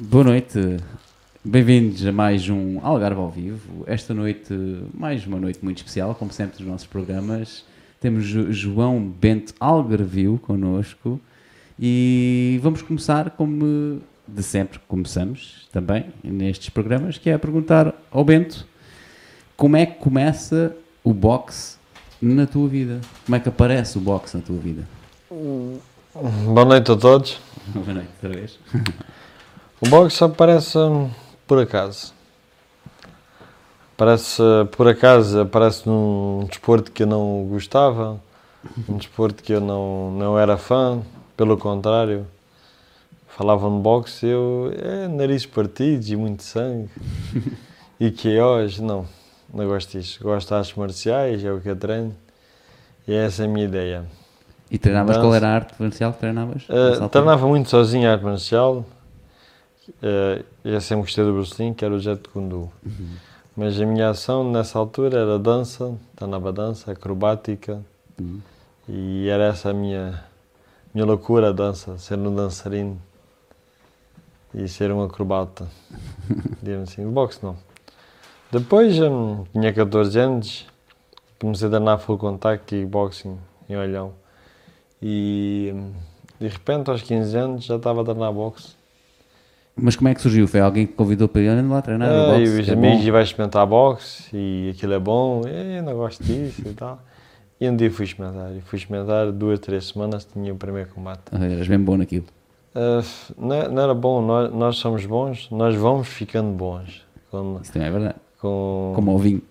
Boa noite, bem-vindos a mais um Algarve ao vivo. Esta noite, mais uma noite muito especial, como sempre nos nossos programas. Temos Jo- João Bento Algarvio connosco e vamos começar como de sempre começamos também nestes programas, que é a perguntar ao Bento como é que começa o boxe na tua vida? Como é que aparece o boxe na tua vida? Boa noite a todos. Boa noite, outra vez. O boxe aparece por acaso. Aparece por acaso, aparece num desporto que eu não gostava, um desporto que eu não, não era fã, pelo contrário. Falavam de boxe, eu, é nariz partidos e muito sangue. e que é hoje, não, não gosto disso. Gosto de artes marciais, é o que eu treino. E essa é a minha ideia. E treinavas, Dança. qual era a arte marcial que treinavas? Uh, treinava muito sozinho a arte marcial. Uh, eu sempre gostei do Bruce Lee, que era o Jet Kundu. Mas a minha ação nessa altura era dança, treinava dança, acrobática. Uhum. E era essa a minha, minha loucura, a dança, ser um dançarino e ser um acrobata. Digamos assim, de boxe não. Depois, hum, tinha 14 anos, comecei a treinar full contact e boxing em Olhão. E hum, de repente, aos 15 anos, já estava a treinar boxe. Mas como é que surgiu? Foi alguém que convidou para ir lá treinar o Ah, e boxe? os É amigos bom? e vai experimentar boxe e aquilo é bom, e eu não gosto disso e tal. E um dia fui experimentar, e fui experimentar duas, três semanas, tinha o primeiro combate. Ah, Eras bem bom naquilo. Ah, não, não era bom, nós, nós somos bons, nós vamos ficando bons. Com, Isso também é verdade. com, Como ao vinho.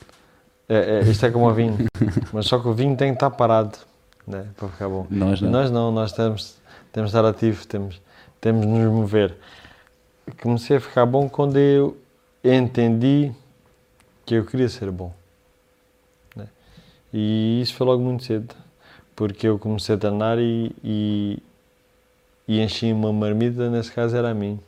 é, é, isto é como o vinho, mas só que o vinho tem que estar parado né, para ficar bom. Nós não. Nós não, nós temos, temos de estar ativos, temos, temos de nos mover. Comecei a ficar bom quando eu entendi que eu queria ser bom. né? E isso foi logo muito cedo, porque eu comecei a treinar e, e, e enchi uma marmita, nesse caso era a mim.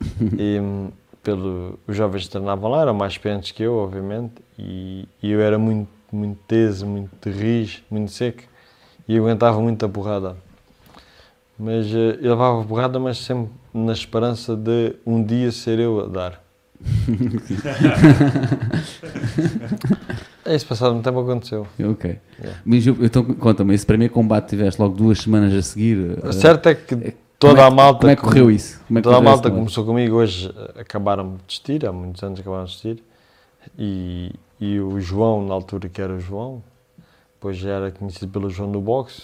E, hum, pelo, os jovens que treinavam lá eram mais experientes que eu, obviamente, e, e eu era muito, muito teso, muito rijo, muito seco, e eu aguentava muita porrada. Mas eh, eu levava porrada, mas sempre na esperança de um dia ser eu a dar. É isso, passado um tempo aconteceu. Ok. Yeah. Mas eu- então conta-me, esse primeiro combate tiveste logo duas semanas a seguir. O ah, certo é que como toda é a malta. Como é que correu isso? É que Toda a malta começou comigo hoje, eh, acabaram de desistir, há muitos anos acabaram de desistir. E, e o João, na altura que era o João, depois já era conhecido pelo João do Boxe.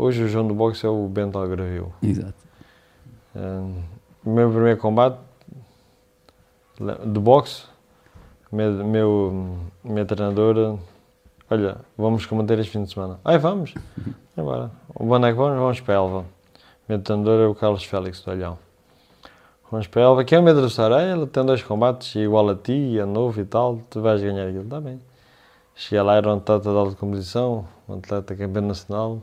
Hoje o João do Boxe é o Bento Algravio. Exato. Um, o meu primeiro combate de boxe, meu, meu, minha treinadora, olha, vamos combater este fim de semana. Ai, vamos? Agora, o boneco vamos, vamos para a Elva. Meu treinador é o Carlos Félix do Olhão. Vamos para a Elva, que é o meu adversário. Ah, ele tem dois combates, igual a ti, é novo e tal, tu vais ganhar aquilo. Está bem. Cheguei lá, era um atleta de alta competição, um atleta campeão nacional.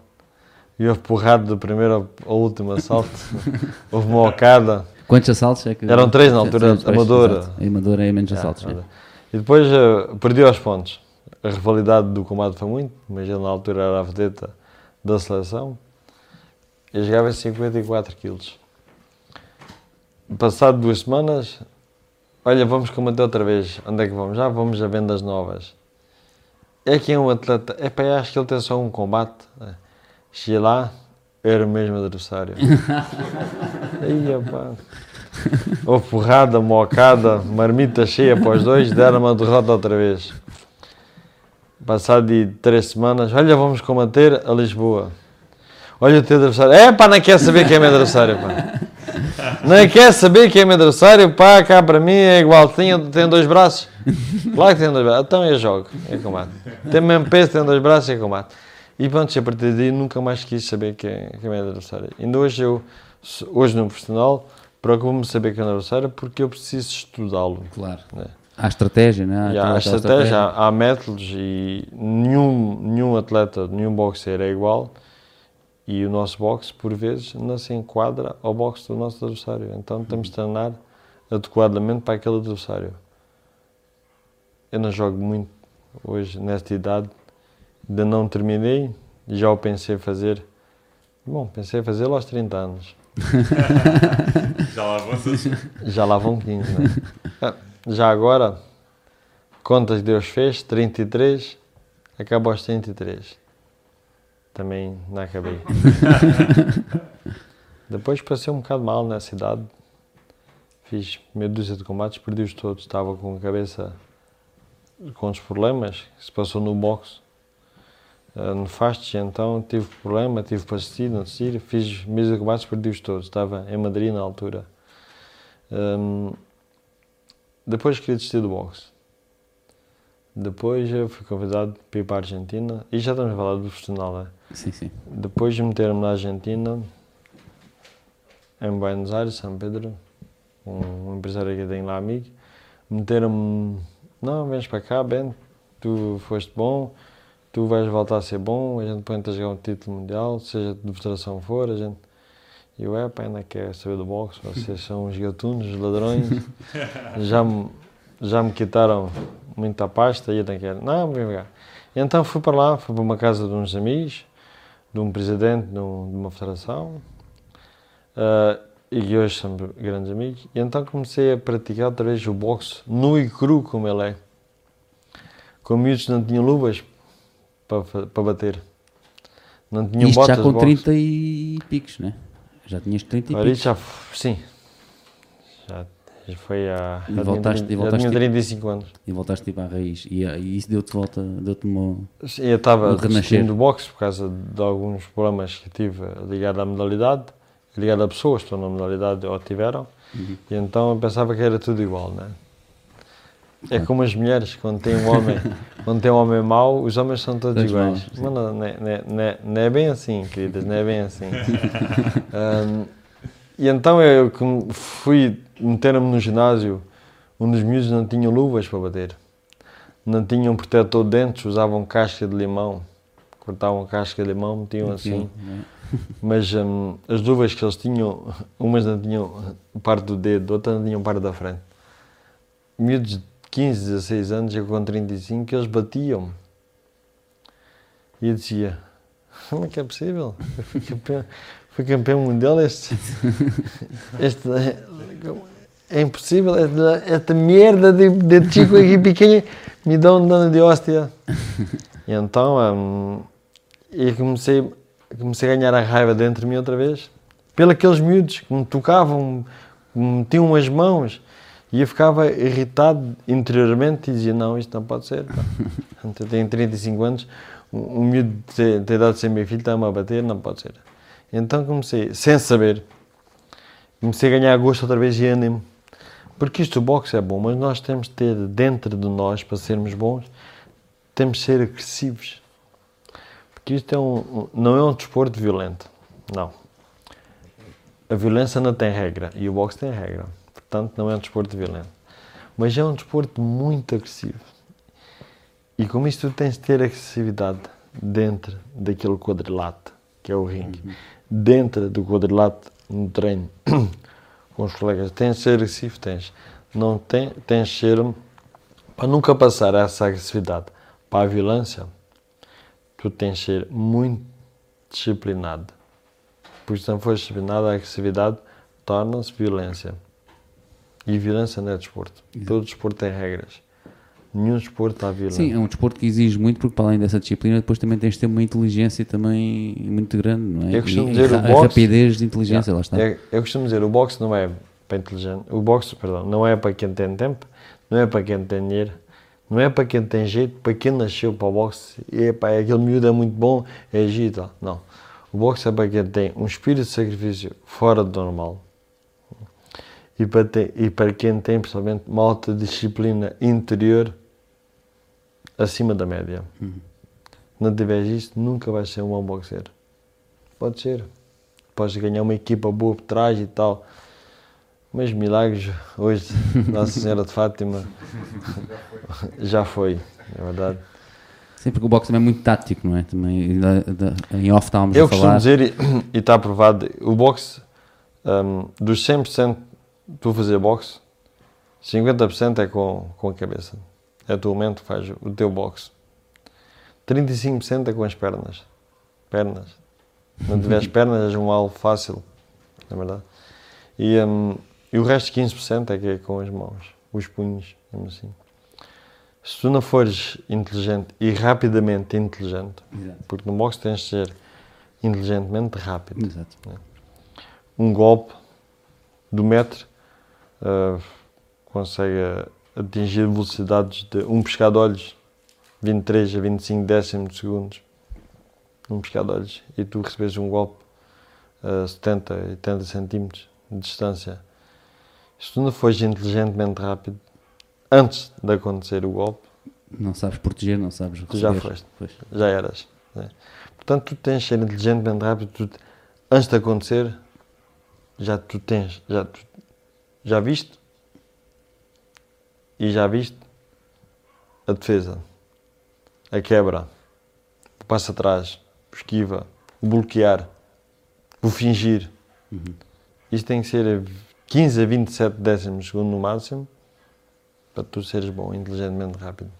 E houve porrada do primeiro ao- último assalto. houve uma ocada. Quantos assaltos é que. Eram três na altura, Três, Amadora. A Amadora é menos Já, assaltos. nada. é. E depois eh, perdi aos pontos. A rivalidade do combate foi muito, mas ele na altura era a vedeta da seleção. Eu jogava em 54 quilos. Passado duas semanas, olha, vamos combater outra vez. Onde é que vamos? Já vamos a vendas novas. É que é um atleta. É para acho que ele tem só um combate. É. Cheguei lá, era o mesmo adversário. Aí, pá. Houve porrada, mocada, marmita cheia para os dois, deram uma derrota outra vez. Passado de três semanas, olha, vamos combater a Lisboa. Olha o teu adversário. É pá, não quer saber quem é meu adversário, pá. Não quer saber quem é meu adversário, pá, cá para mim é igual. Tem, tem dois braços. Claro que tem dois braços. Então eu jogo, é combate. Tem mesmo peso, tem dois braços, é combate. E pronto, a partir daí nunca mais quis saber quem, quem é meu adversário. Ainda hoje eu, hoje no profissional, procuro-me saber quem é o adversário porque eu preciso estudá-lo. Claro. né? Há estratégia, não é? Há Aquela estratégia, há, há métodos e nenhum, nenhum atleta, nenhum boxeiro é igual. E o nosso boxe, por vezes, não se enquadra ao boxe do nosso adversário. Então temos de treinar adequadamente para aquele adversário. Eu não jogo muito hoje, nesta idade. Ainda não terminei, já o pensei fazer. Bom, pensei fazê-lo aos 30 anos. Já lá vão Já lá vão 15, né? Já agora, contas que Deus fez, 33, acaba aos 33. Também não acabei. Depois passei um bocado mal nessa idade. Fiz meia dúzia de combates, perdi-os todos. Estava com a cabeça com os problemas que se passou no boxe. Uh, nefastos, então tive problema, tive para assistir, não assistir. Fiz de combates, perdi-os todos. Estava em Madrid na altura. Um, depois queria desistir do boxe. Depois eu fui convidado para ir para a Argentina. E já estamos a falar do profissional, né? Sim, sim. Depois de meter-me na Argentina, em Buenos Aires, São Pedro, um, um empresário que tem lá amigo, meteram-me, não, vens para cá, Ben, tu foste bom, tu vais voltar a ser bom, a gente põe-te a jogar um título mundial, seja de federação for, a gente... E eu, é, pá, ainda quer saber do boxe, vocês são os gatunos, os ladrões, já me, já me quitaram muita pasta e eu não quero, não, vem cá. Então fui para lá, fui para uma casa de uns amigos, de um presidente de, um- de uma federação, ah, e hoje são grandes amigos, e então comecei a praticar outra vez o boxe nu e cru como ele é. Com miúdos não tinham luvas para, para bater. Não tinham Isto botas já com boxe. 30 e picos, né? Já tinhas 30 e Ora, picos. já, sim. Já, já foi há. E Já, voltaste- tinha, e já voltaste tinha tipo- 35 anos. E voltaste tipo à raiz. E, e isso deu-te volta, deu-te uma. Sim, Eu estava desistindo do boxe por causa de alguns problemas que tive ligado à modalidade, ligado a pessoas que estão na modalidade ou tiveram, Uhum. e então eu pensava que era tudo igual, né? É como as mulheres, quando tem um homem, quando tem um homem mau, os homens são todos Todos iguais. maus, sim. Mas não, é- não, é- não é- não é bem assim, queridas, não é bem assim. Ahm, e então eu como fui meter-me no ginásio, um dos miúdos não tinha luvas para bater, não tinham protetor de dentes, usavam casca de limão, cortavam casca de limão, metiam assim. né? Mas hum, as luvas que eles tinham, umas não tinham parte do dedo, outras não tinham parte da frente. Miúdos de 15, 16 anos, eu com 35, eles batiam-me. E eu dizia, como é que é possível? Eu fui campeão, fui campeão mundial, este, este é, impossível, esta, esta merda de, de chico aqui pequeno me dá um dano de hóstia. E então, hum, e comecei, comecei a ganhar a raiva dentro de mim outra vez, pelos aqueles miúdos que me tocavam, que me metiam as mãos, e eu ficava irritado interiormente e dizia, não, isto não pode ser. pá. Eu tenho 35 anos, um, miúdo de ter- idade de ser meu filho está-me a bater, não pode ser. Então comecei, sem saber, comecei a ganhar gosto outra vez e ânimo. Porque isto, o boxe é bom, mas nós temos de ter dentro de nós, para sermos bons, temos de ser agressivos. Porque isto é um- não é um desporto violento. Não. A violência não tem regra e o boxe tem regra. Portanto, não é um desporto violento. Mas é um desporto muito agressivo. E como isto tu tens de ter agressividade dentro daquele quadrilátero, que é o ringue, dentro do quadrilátero no treino, com os colegas, tens de ser agressivo, tens. Não tem, tens de ser, para nunca passar essa agressividade para a violência, tu tens de ser muito disciplinado. Porque se não fores disciplinado, a agressividade torna-se violência. E violência não é desporto. Todo desporto tem regras. Nenhum desporto há violência. Sim, é um desporto que exige muito, porque para além dessa disciplina, depois também tens de ter uma inteligência também muito grande, não é? Eu costumo E- dizer, e o ra- boxe- a rapidez de inteligência, lá está. É, eu costumo dizer, o boxe não é para inteligente, o boxe, perdão, não é para quem tem tempo, não é para quem tem dinheiro, não é para quem tem jeito, para quem nasceu para o boxe, e é para aquele miúdo é muito bom, é agir e tal. Não. O boxe é para quem tem um espírito de sacrifício fora do normal. E para, ter, e para quem tem, principalmente, uma alta disciplina interior acima da média. Não tiveres isto, nunca vais ser um bom boxeiro. Pode ser. Podes ganhar uma equipa boa por trás e tal. Mas milagres, hoje, Nossa Senhora de Fátima já foi, é verdade. Sim, porque o boxe também é muito tático, não é? Também, da- da- em off estávamos Eu a costumo falar. dizer, e- e está provado, o boxe, hum, dos 100% de tu fazer boxe, 50% é com, com a cabeça. É a tua mente que faz o teu boxe. 35% é com as pernas. Pernas. Não tiveres pernas, és um alvo fácil, na verdade. E, hum, e o resto 15% é que é com as mãos, os punhos, assim. Se tu não fores inteligente e rapidamente inteligente, Exato. porque no boxe tens de ser inteligentemente rápido. Exato. Um golpe do metro ah, consegue atingir velocidades de um piscar de olhos, 23 a 25 décimos de segundos, num piscar de olhos, e tu recebes um golpe a 70, 80 centímetros de distância. Se tu não fores inteligentemente rápido, antes de acontecer o golpe, Não sabes proteger, não sabes Tu já receber. foste. Pois. já eras. né? Portanto, tu tens de ser inteligentemente rápido, tu, antes de acontecer, já tu tens, já, tu, já viste e já viste a defesa, a quebra, o passo atrás, o esquiva, o bloquear, o fingir. Isto tem que ser a 15 a 27 décimos de segundo no máximo para tu seres bom, inteligentemente rápido.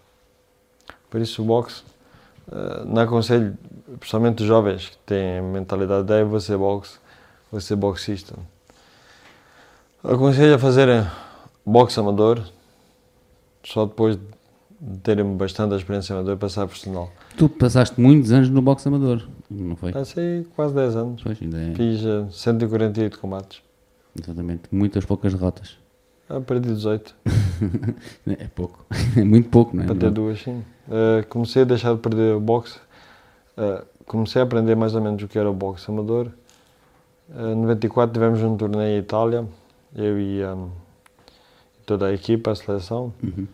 Por isso o boxe, eh, não aconselho, principalmente os jovens que têm a mentalidade de "Ei, vou ser boxe, vou ser boxista. Aconselho a fazerem boxe amador, só depois de terem bastante experiência amador passar a profissional. Tu passaste muitos anos no boxe amador, não foi? Passei quase 10 anos, Pois, ainda é. fiz eh, 148 combates, Exatamente. Muitas poucas derrotas. ah, perdi 18, É pouco. É muito pouco, não é? para ter duas sim. Eh, comecei a deixar de perder o boxe, eh, comecei a aprender mais ou menos o que era o boxe amador. Em 94 tivemos um torneio em Itália, eu e hum, toda a equipa, a seleção, Uhum.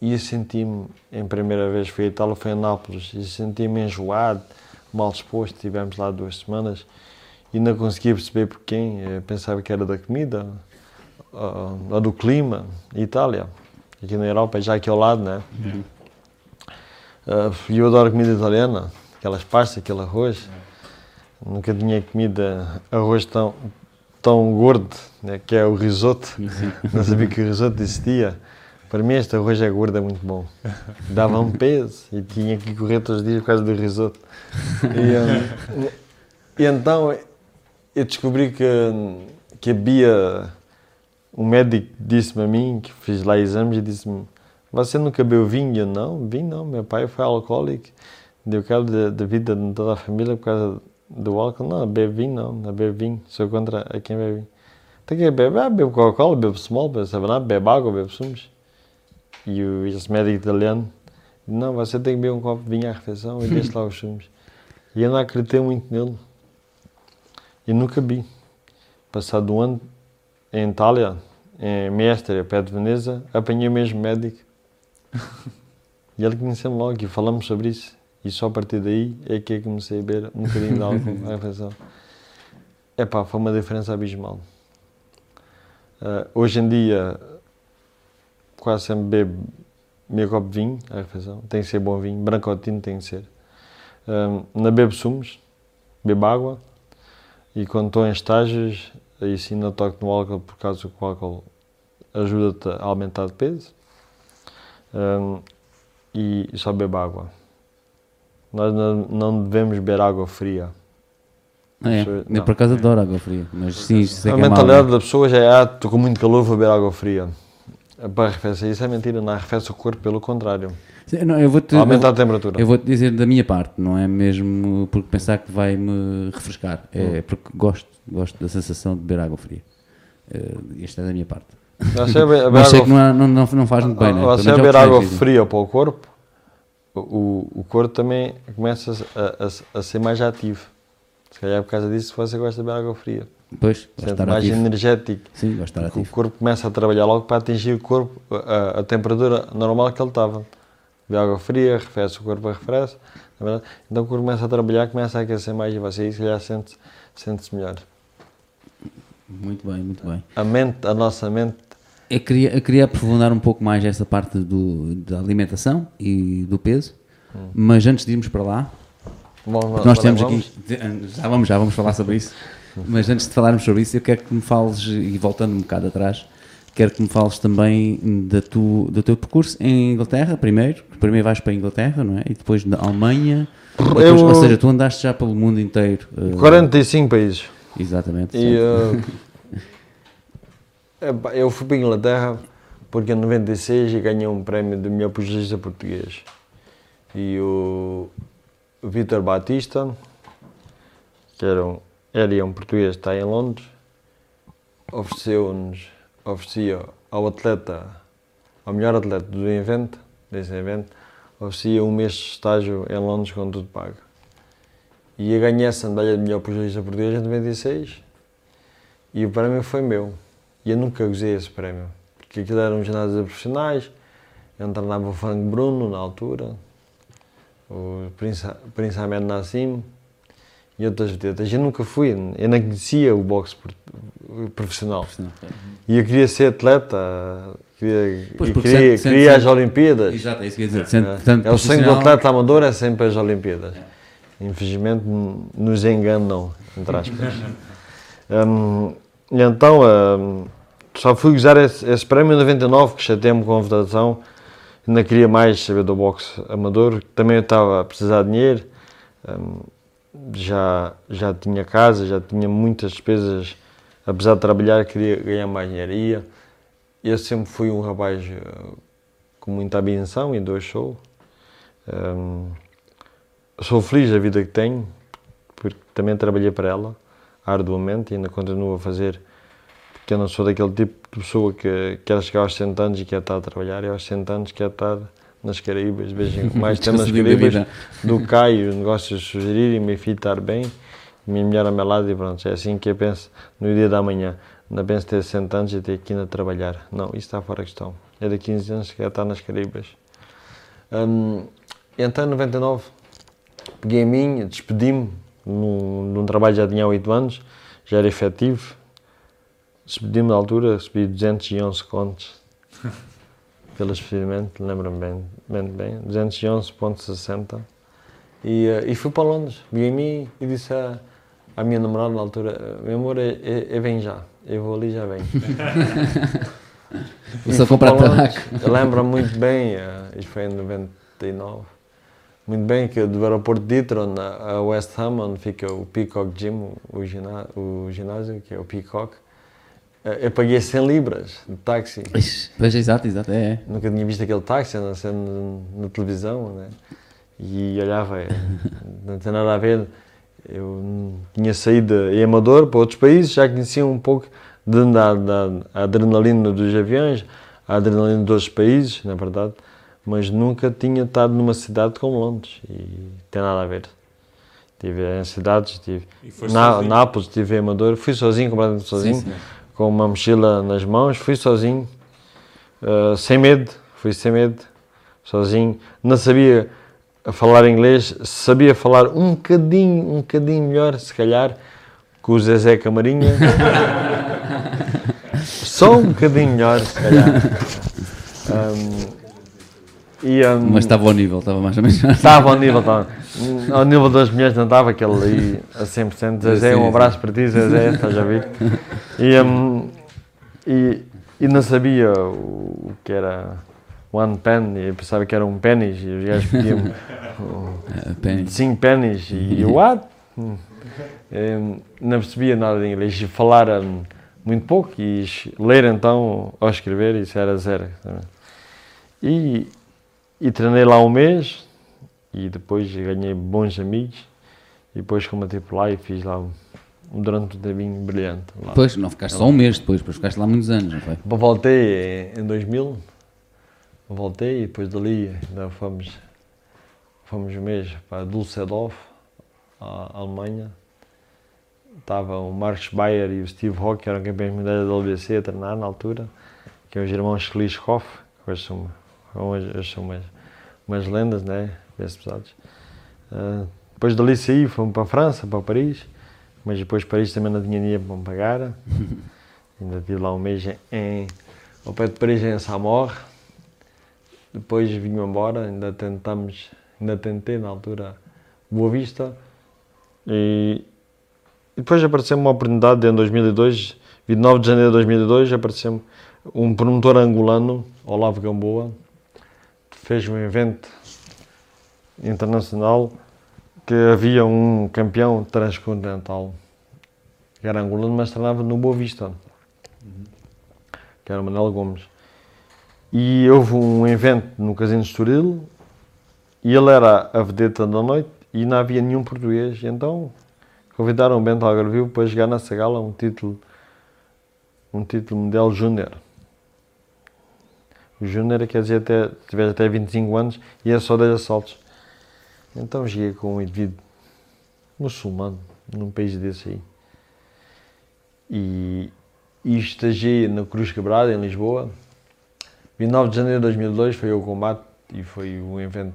e eu senti-me, em primeira vez fui a Itália, foi a Nápoles, e senti-me enjoado, mal disposto, estivemos lá duas semanas, e não conseguia perceber por quem, eu pensava que era da comida, ah, ou do clima, Itália, aqui na Europa, já aqui ao lado, né? Ah, E eu adoro comida italiana, aquelas pastas, aquele arroz. Nunca tinha comido arroz tão, tão gordo, né, que é o risoto. Não sabia que o risoto existia. Para mim este arroz é gordo, é muito bom. Dava um peso e tinha que correr todos os dias por causa do risoto. E, e então eu descobri que, que havia um médico disse-me a mim, que fiz lá exames, e disse-me: Você nunca bebeu vinho? Eu não, vinho não. Meu pai foi alcoólico, deu cabo da da vida de toda a família por causa do álcool. Não, bebe vinho não, não bebe vinho. Sou contra a quem bebe vinho. Então quem bebe? Ah, bebe Coca-Cola, bebe Small, bebe Savanap, bebe água, bebe sumos. E o, esse médico italiano não, você tem que beber um copo de vinho à refeição e deixe lá os sumos. E eu não acreditei muito nele. E nunca vi. Passado um ano, em Itália, em Mestre, perto de Veneza, apanhei o mesmo médico. E ele conheceu-me logo e falamos sobre isso. E só a partir daí é que eu comecei a beber um bocadinho de álcool à refeição. Epá, foi uma diferença abismal. Ah, hoje em dia, quase sempre bebo meio copo de vinho à refeição. Tem que ser bom vinho, branco ou tinto tem que ser. Ah, não bebo sumos, bebo água. E quando estou em estágios, aí sim não toco no álcool, por causa que o álcool ajuda-te a aumentar de peso. Ah, e só bebo água. Nós não, não devemos beber água fria. É, Isso- eu não. por acaso adoro água fria, mas sim, isso é a é mentalidade né? da pessoa já é, ah, estou com muito calor, vou beber água fria. Para arrefecer, isso é mentira, não arrefece o corpo, pelo contrário. Sim, não, eu Aumenta a eu, temperatura. eu vou-te dizer da minha parte, não é mesmo porque pensar que vai me refrescar, Hum. é porque gosto, gosto da sensação de beber água fria. Uh, esta é da minha parte. Você a beber Mas sei água que não, não, não, não faz muito bem, né? Você Pelo a menos é beber água dizem. fria para o corpo, o, o corpo também começa a, a- a ser mais ativo. Se calhar é por causa disso você gosta de beber água fria. Pois, Sente mais ativo. energético. Sim, de estar Porque o ativo. corpo começa a trabalhar logo para atingir o corpo, a, a temperatura normal que ele estava. Bebe água fria, arrefece, o corpo arrefece. é verdade? Então o corpo começa a trabalhar, começa a aquecer mais e você aí se calhar sente- sente-se melhor. Muito bem, muito bem. A mente, a nossa mente, Eu queria, eu queria aprofundar um pouco mais essa parte do, da alimentação e do peso, Hum. mas antes de irmos para lá, bom, nós temos vamos? aqui. Já vamos, já vamos falar sobre isso. Mas antes de falarmos sobre isso, eu quero que me fales, e voltando um bocado atrás, quero que me fales também da tu, do teu percurso em Inglaterra, primeiro. Primeiro vais para a Inglaterra, não é? E depois na Alemanha. Depois, Eu- Ou seja, tu andaste já pelo mundo inteiro. eh, 45 países. Exatamente. E uh, Eu fui para a Inglaterra porque em 96 ganhei um prémio de melhor pugilista português. E o Vítor Batista, que era um, era um português que está em Londres, ofereceu-nos, oferecia ao atleta, ao melhor atleta do evento, desse evento, oferecia um mês de estágio em Londres com tudo pago. E eu ganhei essa medalha de melhor pugilista português em 96 e o prémio foi meu. E eu nunca gozei esse prémio, porque aquilo eram ginásios profissionais, eu treinava o Frank Bruno na altura, o Prince, Prince Ahmed Nassim e outras vedetas. Eu nunca fui, eu não conhecia o boxe profissional. E eu queria ser atleta, queria, Pois, queria, queria sente- as Olimpíadas. Exato, é isso que eu ia dizer. Sendo, É. É o sonho do atleta amador é sempre as Olimpíadas. Infelizmente n- nos enganam, entre aspas. Hum, então hum, só fui usar esse, esse prémio em 99, que chateei-me com a votação. Ainda queria mais saber do boxe amador. Também estava a precisar de dinheiro. Hum, já, já tinha casa, já tinha muitas despesas. Apesar de trabalhar, queria ganhar mais dinheiro. E eu- sempre fui um rapaz eh, com muita ambição e dois sou. Hum, sou feliz da vida que tenho, porque também trabalhei para ela arduamente e ainda continuo a fazer, porque eu não sou daquele tipo de pessoa que quer chegar aos 100 anos e quer estar a trabalhar, e aos 100 anos quer estar nas Caraíbas, em- mais tempo nas Caraíbas do os negócios sugerirem, e meu filho estar bem, minha mulher ao meu lado e pronto, é assim que eu penso no dia da manhã. Não penso ter 100 anos e ter aqui a trabalhar. Não, isso está fora de questão. É de 15 anos que estar nas Caraíbas. Hum, então, em 99, peguei a mim, despedi-me num, num trabalho já tinha há 8 anos, já era efetivo. Despedi-me na altura, recebi 211 contos pelo expedimento, lembro-me bem, bem, bem 211.60. E, eh, e fui para Londres, vi a mim e disse à, à minha namorada na altura: Meu amor, eu, eu, eu venho já, eu vou ali e já E só fui comprar para Londres. tabaco. Eu lembro muito bem, eh, isto foi em 99, muito bem que do aeroporto de Heathrow a West Ham, onde fica o Peacock Gym, o, gina- o ginásio, que é o Peacock, eh, eu paguei 100 libras de táxi. Pois, exato, exato, é. é. Nunca tinha visto aquele táxi a nascer na, televisão, né? E olhava, eh, não tem nada a ver. Eu tinha saído em Amador para outros países, já conhecia um pouco da, da a adrenalina dos aviões, a adrenalina dos países, na verdade, mas nunca tinha estado numa cidade como Londres e tem nada a ver. Estive em cidades, estive E foste na? Nápoles, estive em Amador, fui sozinho, completamente sozinho Sim, sim. com uma mochila nas mãos, fui sozinho, uh, sem medo, fui sem medo, sozinho. Não sabia falar inglês, sabia falar um bocadinho, um bocadinho melhor, se calhar, que o Zezé Camarinha. Só um bocadinho melhor, se calhar. Um, e, um, Mas estava ao nível, estava mais ou menos. Estava ao nível, estava. Ao nível das mulheres não estava aquele aí a 100%. Zezé, um abraço para ti, Zezé, estás a ver? E, hum, e, e não sabia o, que era one penny, eu pensava que era um pennies e os gajos pediam Ah, penny. 5 pennies e eu, what? Hum. Hum, Não percebia nada de inglês e falar hum, muito pouco e ler então ou escrever, isso era zero. E, e treinei lá um mês e depois ganhei bons amigos e depois combati por lá e fiz lá durante um tempinho brilhante. Lá. Depois, não ficaste só um mês depois, depois ficaste lá muitos anos, não foi? Voltei em, em 2000, voltei e depois dali ainda fomos, fomos um mês para Dusseldorf, a Alemanha. Estava o Marcos Bayer e o Steve Rock, que eram campeões mundiais da LBC a treinar na altura, que é os irmãos Schlischhoff, que hoje são, hoje, hoje são umas, lendas, né? Pesos pesados. Ah, depois dali saí, fomos para a França, para Paris, mas depois Paris também não tinha dinheiro para me pagar. Ainda estive lá um mês em, ao pé de Paris, em Samor. Depois vim embora, ainda tentamos, ainda tentei na altura Boa Vista. E, e depois apareceu-me uma oportunidade em 2002, 29 de janeiro de 2002, apareceu-me um promotor angolano, Olavo Gamboa, fez um evento internacional que havia um campeão transcontinental que era angolano, mas treinava no Boa Vista. que era o Manuel Gomes. E houve um evento no Casino de Estoril e ele era a vedeta da noite e não havia nenhum português. Então convidaram o Bento Algarvio para jogar na Sagala um título, um título mundial júnior. Júnior quer dizer até, tiver até 25 anos e é só 10 assaltos. Então cheguei com um indivíduo muçulmano num país desse aí. E, e estagiei na Cruz Quebrada, em Lisboa. 29 de janeiro de 2002 foi o combate e foi um evento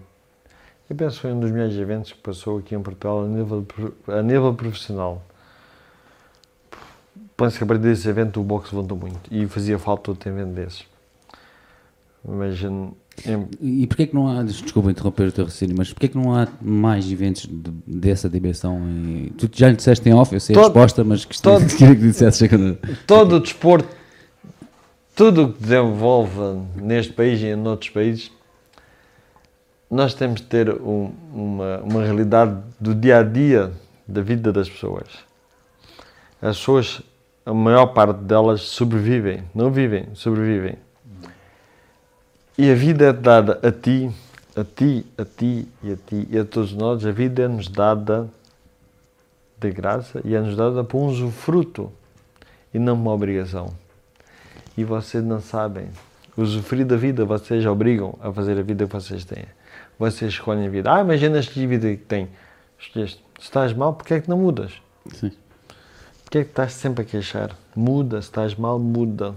eu penso que foi um dos melhores eventos que passou aqui em Portugal a nível, a nível profissional. Penso que a partir desse evento o boxe levantou muito e fazia falta outro evento desses. Mas. E porquê que não há, desculpa interromper o teu raciocínio, mas porquê que não há mais eventos de, dessa dimensão? Em, tu já lhe disseste em off, eu sei todo, a resposta, mas todo, queria que dissesse. Todo o desporto, tudo o que desenvolve neste país e em outros países, nós temos de ter um, uma, uma realidade do dia a dia da vida das pessoas. As pessoas, a maior parte delas sobrevivem, não vivem, sobrevivem. E a vida é dada a ti, a ti, a ti e a ti e a todos nós. A vida é-nos dada de graça e é-nos dada por um usufruto e não uma obrigação. E vocês não sabem. Usufruir da vida, vocês obrigam a fazer a vida que vocês têm vocês escolhem a vida. Ah, imagina a vida que tem. Escolheste. Se estás mal, porquê é que não mudas? Sim. Porquê é que estás sempre a queixar? Muda, se estás mal, muda.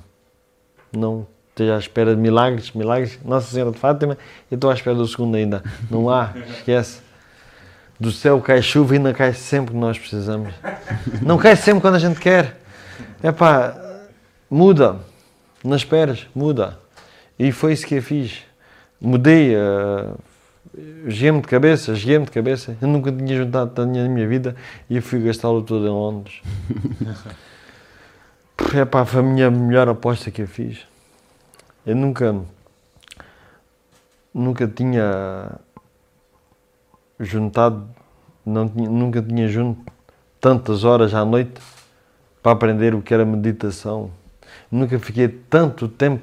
Não esteja à espera de milagres, milagres. Nossa Senhora de Fátima, eu estou à espera do segundo ainda. Não há, esquece. Do céu cai chuva e ainda cai sempre que nós precisamos. Não cai sempre quando a gente quer. É pá, muda. Não esperas, muda. E foi isso que eu fiz. Mudei, uh, gemo de cabeça, gemo de cabeça. Eu nunca tinha juntado tanto dinheiro na minha vida e fui gastá-lo todo em Londres. é pá, foi a minha melhor aposta que eu fiz. Eu nunca, nunca tinha juntado, não tinha, nunca tinha junto tantas horas à noite para aprender o que era meditação. Nunca fiquei tanto tempo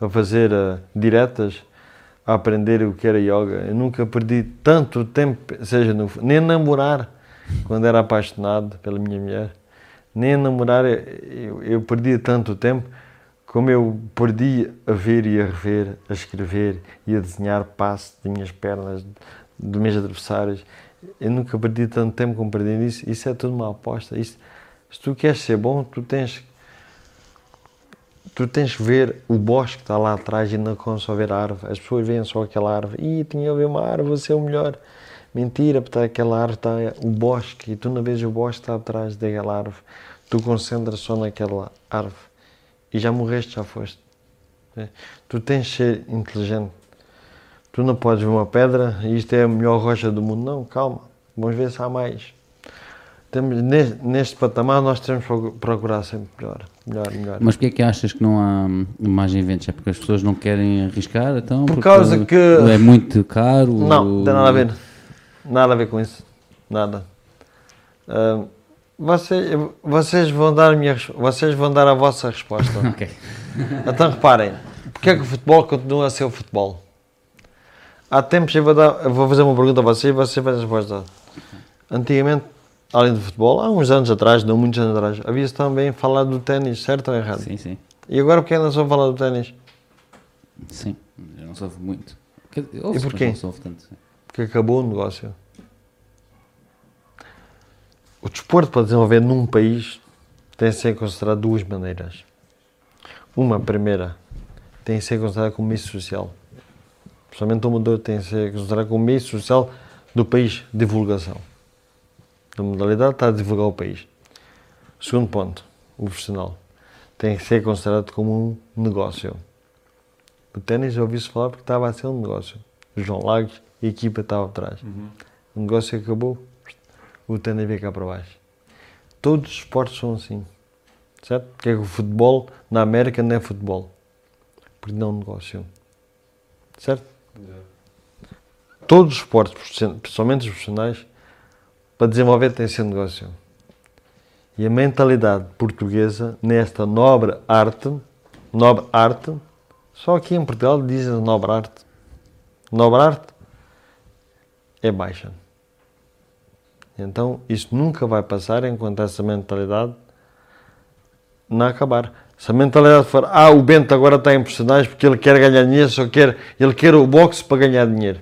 a fazer uh, diretas a aprender o que era yoga. Eu nunca perdi tanto tempo, seja no, nem namorar, quando era apaixonado pela minha mulher, nem namorar eu, eu perdia tanto tempo como eu perdi a ver e a rever, a escrever e a desenhar passos de minhas pernas, dos meus adversários. Eu nunca perdi tanto tempo como perdi nisso. Isso é tudo uma aposta. Isso, se tu queres ser bom, tu tens tu tens que ver o bosque que está lá atrás e não só ver a árvore. As pessoas veem só aquela árvore. e tinha ver uma árvore, você é o melhor. Mentira, porque aquela árvore está o bosque e tu não vês o bosque que está atrás daquela árvore. Tu concentras só naquela árvore e já morreste, já foste. É. Tu tens de ser inteligente. Tu não podes ver uma pedra e isto é a melhor rocha do mundo. Não, calma. Vamos ver se há mais. Temos, neste, neste patamar nós temos que procurar sempre melhor, melhor, melhor. Mas porquê é que achas que não há mais eventos? É porque as pessoas não querem arriscar? Então, Por causa que... É muito caro? Não, não tem nada a ver. Nada a ver com isso. Nada. Uh, vocês, vocês, vão dar a minha, vocês vão dar a vossa resposta. ok. Então reparem, porque é que o futebol continua a ser o futebol? Há tempos eu vou, dar, eu vou fazer uma pergunta a vocês e vocês fazem a resposta. Antigamente além do futebol, há uns anos atrás, não muitos anos atrás, havia-se também falar do ténis, certo ou errado? Sim, sim. E agora porque não soube falar do ténis? Sim, eu não soube muito. Ouço, e porquê? Porque acabou o negócio. O desporto para desenvolver num país tem de ser considerado duas maneiras. Uma, primeira, tem de ser considerado como meio social. Principalmente o mudou tem de ser considerado como meio social do país, divulgação da modalidade está a divulgar o país. Segundo ponto, o profissional tem que ser considerado como um negócio. O ténis eu ouvi-se falar porque estava a ser um negócio. João Lagos e a equipa estava atrás. Uhum. O negócio acabou, o ténis veio cá para baixo. Todos os esportes são assim. Certo? Porque é que o futebol na América não é futebol? Porque não é negócio. Certo? Yeah. Todos os esportes, principalmente os profissionais, para desenvolver tem esse negócio. E a mentalidade portuguesa nesta nobre arte nobre arte, só aqui em Portugal dizem nobre arte. Nobre arte é baixa. Então, isso nunca vai passar enquanto essa mentalidade não acabar. Se a mentalidade for, ah, o Bento agora está em personagem porque ele quer ganhar dinheiro, só quer, ele quer o boxe para ganhar dinheiro.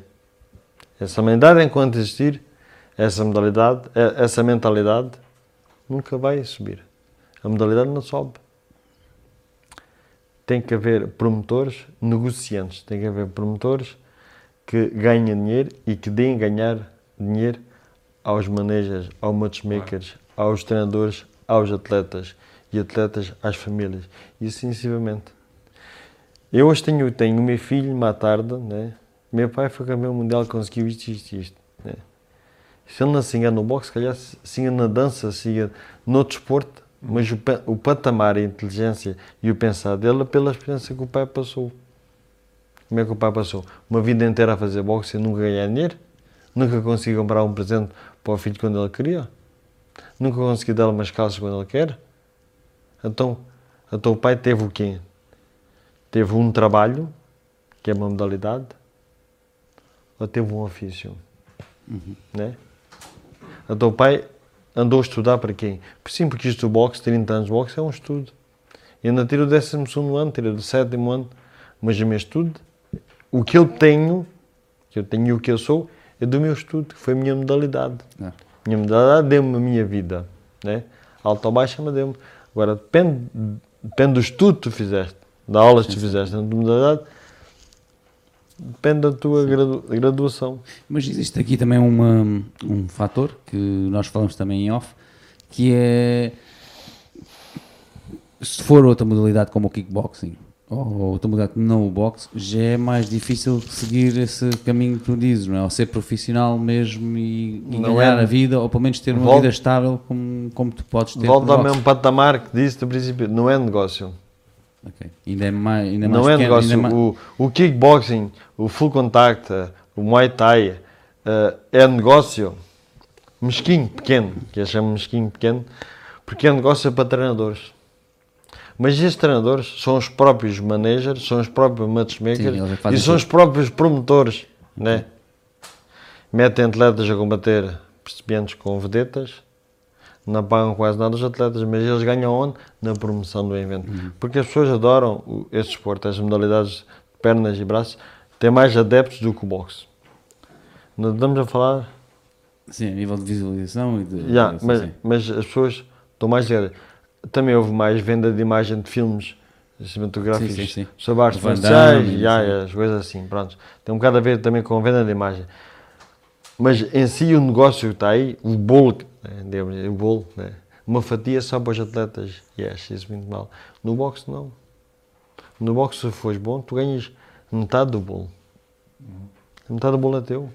Essa mentalidade, enquanto existir, essa modalidade, essa mentalidade nunca vai subir. A modalidade não sobe. Tem que haver promotores negociantes, tem que haver promotores que ganhem dinheiro e que deem ganhar dinheiro aos managers, aos matchmakers, aos treinadores, aos atletas e atletas às famílias e sucessivamente. Eu hoje tenho, tenho o meu filho, uma tarde, né? meu pai foi campeão mundial, conseguiu isto, isto, isto. Né? Se ele não se engana no boxe, se calhar se engana na dança, se engana no desporto, mas o, o patamar, a inteligência e o pensar dele é pela experiência que o pai passou. Como é que o pai passou? Uma vida inteira a fazer boxe e nunca ganhar dinheiro? Nunca conseguiu comprar um presente para o filho quando ele queria? Nunca conseguiu dar umas calças quando ele quer? Então, então o pai teve o quê? Teve um trabalho, que é uma modalidade, ou teve um ofício? Uhum. Né? Então o pai andou a estudar para quem? Sim, porque isto do boxe, 30 anos de boxe, é um estudo. E ainda tira o 12 ano, tira o 7 ano, mas o meu estudo, o que eu tenho, que eu tenho e o que eu sou, do meu estudo, que foi a minha modalidade. É. Minha modalidade deu-me a minha vida. Né? Alta ou baixa, mas deu-me. Agora, depende, depende do estudo que tu fizeste, da aula que tu fizeste, da modalidade, depende da tua gradu, graduação. Mas existe aqui também uma, um fator que nós falamos também em off, que é se for outra modalidade como o kickboxing ou outra modalidade não o boxe, já é mais difícil seguir esse caminho que tu dizes, não é? Ou ser profissional mesmo e, e ganhar é. a vida, ou pelo menos ter uma vida estável como, como tu podes ter. Volta ao mesmo patamar que disse no princípio, não é negócio. Okay. Ainda é mais, ainda não mais é negócio. É mais... O, o kickboxing, o full contact, o muay thai uh, é negócio mesquinho, pequeno, que eu chamo mesquinho, pequeno, porque é negócio para treinadores. Mas esses treinadores são os próprios managers, são os próprios matchmakers Sim, e são os próprios promotores, né? Metem atletas a combater principiantes com vedetas, não pagam quase nada os atletas, mas eles ganham onde? Na promoção do evento. Uhum. Porque as pessoas adoram esse esporte, as modalidades de pernas e braços, têm mais adeptos do que o boxe. Nós estamos a falar. Sim, a nível de visualização e de. Yeah, mas, assim. mas as pessoas estão mais ligadas também houve mais venda de imagem de filmes cinematográficos sim, sim, sim. sobre artes marciais e as coisas assim, pronto. Tem um bocado a ver também com a venda de imagem. Mas em si o negócio está aí, o bolo, né, o bolo, né? uma fatia só para os atletas, e yes, acho isso muito mal. No boxe não. No boxe se fores bom, tu ganhas metade do bolo. Metade do bolo é teu.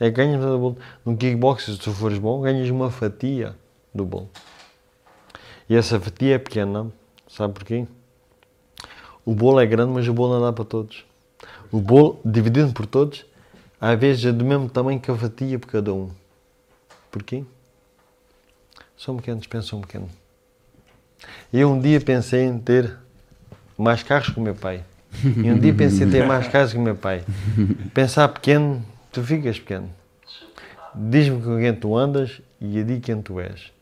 É ganhas metade do bolo. No kickbox, se tu fores bom, ganhas uma fatia do bolo. E essa fatia é pequena, sabe porquê? O bolo é grande, mas o bolo não dá para todos. O bolo, dividido por todos, às vezes é do mesmo tamanho que a fatia por cada um. Porquê? São pequenos, pensam pequeno. Eu um dia pensei em ter mais carros que o meu pai. E um dia pensei em ter mais carros que o meu pai. Pensar pequeno, tu ficas pequeno. Diz-me com quem tu andas e eu digo quem tu és.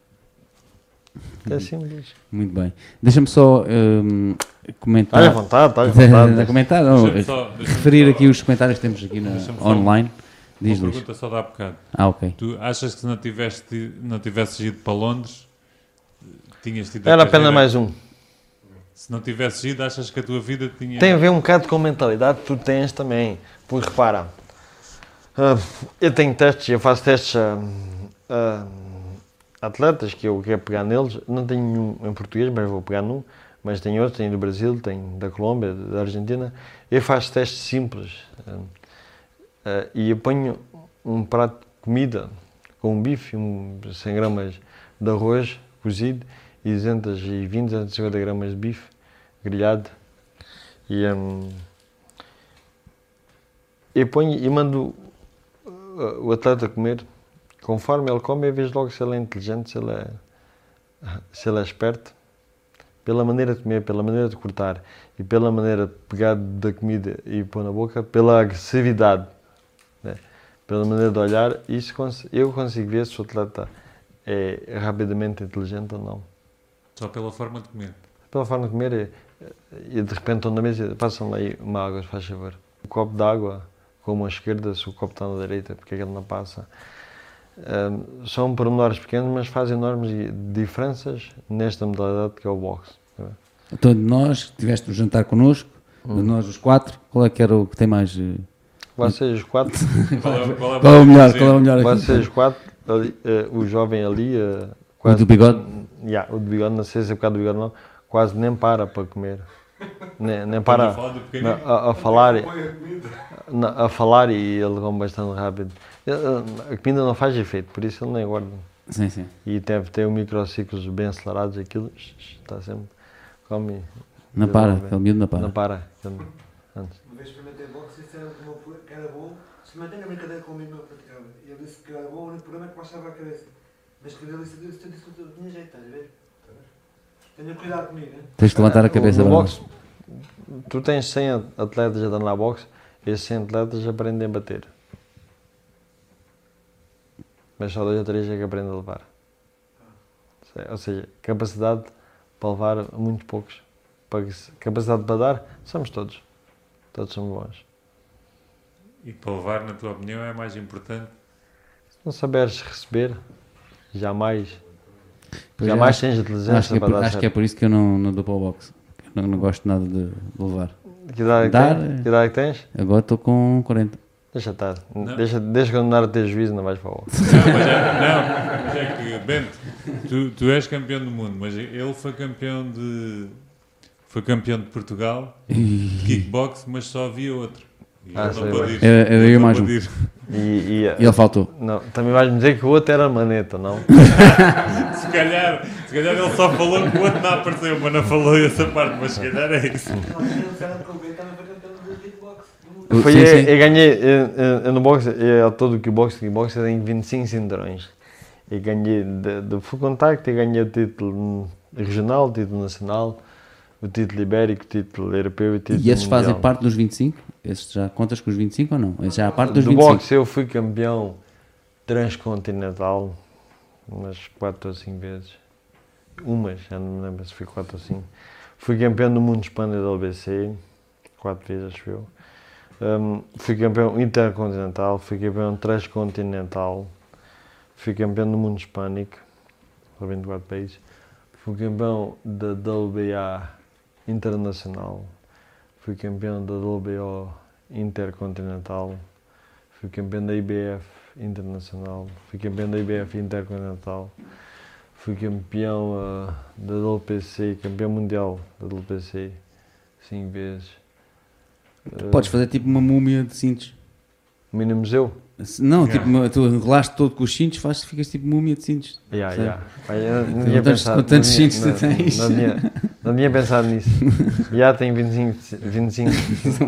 É simples. Muito bem. Deixa-me só um, comentar. Olha à vontade, olha à vontade. De, comentar, não, só, referir aqui os comentários que temos aqui na, online. Diz uma pergunta só dá bocado. Ah, ok. Tu achas que se não, tiveste, não tivesses ido para Londres, tinhas tido. Era apenas mais um. Se não tivesses ido, achas que a tua vida tinha. Tem a ver um bocado com a mentalidade que tu tens também. Porque repara, uh, eu tenho testes, eu faço testes. Uh, uh, atletas que eu quero pegar neles, não tenho nenhum em português, mas vou pegar num, mas tenho outros, tenho do Brasil, tenho da Colômbia, da Argentina. Eu faço testes simples uh, uh, e eu ponho um prato de comida com um bife, um, 100 gramas de arroz cozido e 220, 250 gramas de bife grelhado e um, eu ponho e mando o atleta comer conforme ele come, eu vejo logo se ele é inteligente, se ele é, se ele é esperto. pela maneira de comer, pela maneira de cortar e pela maneira de pegar da comida e pôr na boca, pela agressividade, né? pela maneira de olhar, isso eu consigo ver se o atleta é rapidamente inteligente ou não. Só pela forma de comer. Pela forma de comer, é- e de repente estão na mesa e passam aí uma água, se faz favor. O copo de água, com a esquerda, se o copo está na direita, porque é que ele não passa? Ahm, são pormenores pequenos, mas fazem enormes diferenças nesta modalidade que é o boxe. Então, de nós, tiveste o jantar connosco, de nós os quatro, qual é que era o que tem mais. eh, Vocês quatro, Qual é, qual é, Qual é o melhor? Qual é o melhor aqui? vocês quatro ali, eh, o jovem ali, eh, O do bigode? Yeah, o do bigode, não sei se é por causa do bigode não, quase nem para para comer. Nem, nem para a a, a falar. Na- a falar e ele come bastante rápido. A comida não faz efeito, por isso ele nem guarda. Sim, sim. E deve ter um microciclos bem acelerados, aquilo está sempre. Come. Não para, aquele miúdo não para. Não para. Antes. Uma vez experimentei boxe e disseram que que era bom. Experimentei na brincadeira com o meu que praticava. E ele disse que era bom, o único problema é que baixava a cabeça. Mas que ele disse, disse, disse, disse, disse, tinha jeito, estás a ver? Tenha cuidado comigo, hein? Tens de levantar a cabeça. No boxe, tu tens 100 atletas a dar na boxe, esses 100 atletas aprendem a bater. Mas só dois ou três é que aprendem a levar. Ou seja, capacidade para levar muito poucos. Que Capacidade para dar, somos todos. Todos somos bons. E para levar, na tua opinião, é mais importante. Se não saberes receber, jamais, Pois é, jamais acho- tens inteligência Acho que, é para por, dar acho que é certo. por isso que eu não, não dou para o boxe. Não, não gosto nada de, de levar. Que idade é que Dar, é- Que idade é que tens? Agora estou com 40. Deixa estar. Não. Deixa, deixa continuar a ter juízo, não vais para o. Não, mas é, não, mas é que, Bento, tu, tu és campeão do mundo, mas ele foi campeão de. Foi campeão de Portugal, de kickbox, mas só havia outro. E Ah, ele não bem. ir. Era- era Ele eu não mais um. E, e, E ele faltou. não, também vais-me dizer que o outro era maneta, não? Se calhar, se calhar ele só falou que o outro não apareceu, mas não falou essa parte, mas se calhar é isso. Não, tinha Foi, sim, eu, sim. eu ganhei, eu, eu- eu no boxe, eu, todo o kickbox, kickbox, eu tenho 25 cinturões. E ganhei de, de full contact, e ganhei o título regional, o título nacional, o título ibérico, o título europeu e o título E esses fazem mundial. parte dos 25? Esses já contas com os 25 ou não? Esses já é a parte dos Do 25. boxe eu fui campeão transcontinental umas 4 ou 5 vezes. Umas, já não me lembro se foi 4 ou 5. Fui campeão do mundo hispânico da LBC, 4 vezes acho eu. Hum, fui campeão intercontinental, fui campeão transcontinental, fui campeão do mundo hispânico, para 24 países. Fui campeão da WBA internacional, fui campeão da WBO intercontinental, fui campeão da IBF internacional, fui campeão da IBF intercontinental, fui campeão ah, da WPC, campeão mundial da WPC, 5 vezes. Ah, Podes fazer tipo uma múmia de cintos. Mini museu? Se- Não, Yeah. tipo, uma- tu enrolaste todo com os cintos, fazes, ficas tipo múmia de cintos. Yeah, yeah. Eu não tinha tantos- pensado- com tantos cintos que tu não- tens. Não tinha, não tinha pensado nisso. Já tenho 25, 25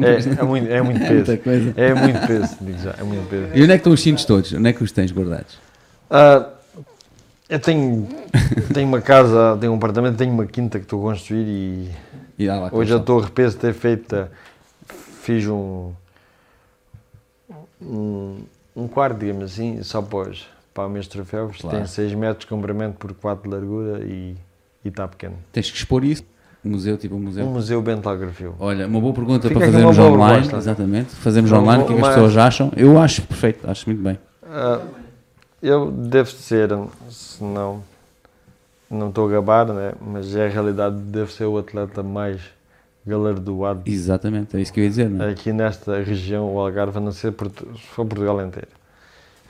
é, é, muito, é muito peso. Muita coisa. É muito peso, digo já, é muito peso. E onde é que estão os cintos todos? Onde é que os tens guardados? Ah, eu tenho, tenho uma casa, tenho um apartamento, tenho uma quinta que estou a construir e E hoje eu estou a arrepeso de ter feito, fiz um, um, um quarto, digamos assim, só os, para os meus troféus. Claro. Tem 6 metros de comprimento por 4 de largura e e está pequeno. Tens que expor isso. Um museu, tipo um museu. Um museu Bento Algarvio. Olha, uma boa pergunta Fica para fazermos online. proposta. Exatamente. Fazemos online, o que, é que as pessoas acham? Eu acho perfeito, acho muito bem. Ah, eu devo ser, se não, não estou a gabar, né? mas é a realidade, devo ser o atleta mais galardoado Exatamente, é isso que eu ia dizer, não é? aqui nesta região, o Algarve, a não ser se for Portugal inteiro.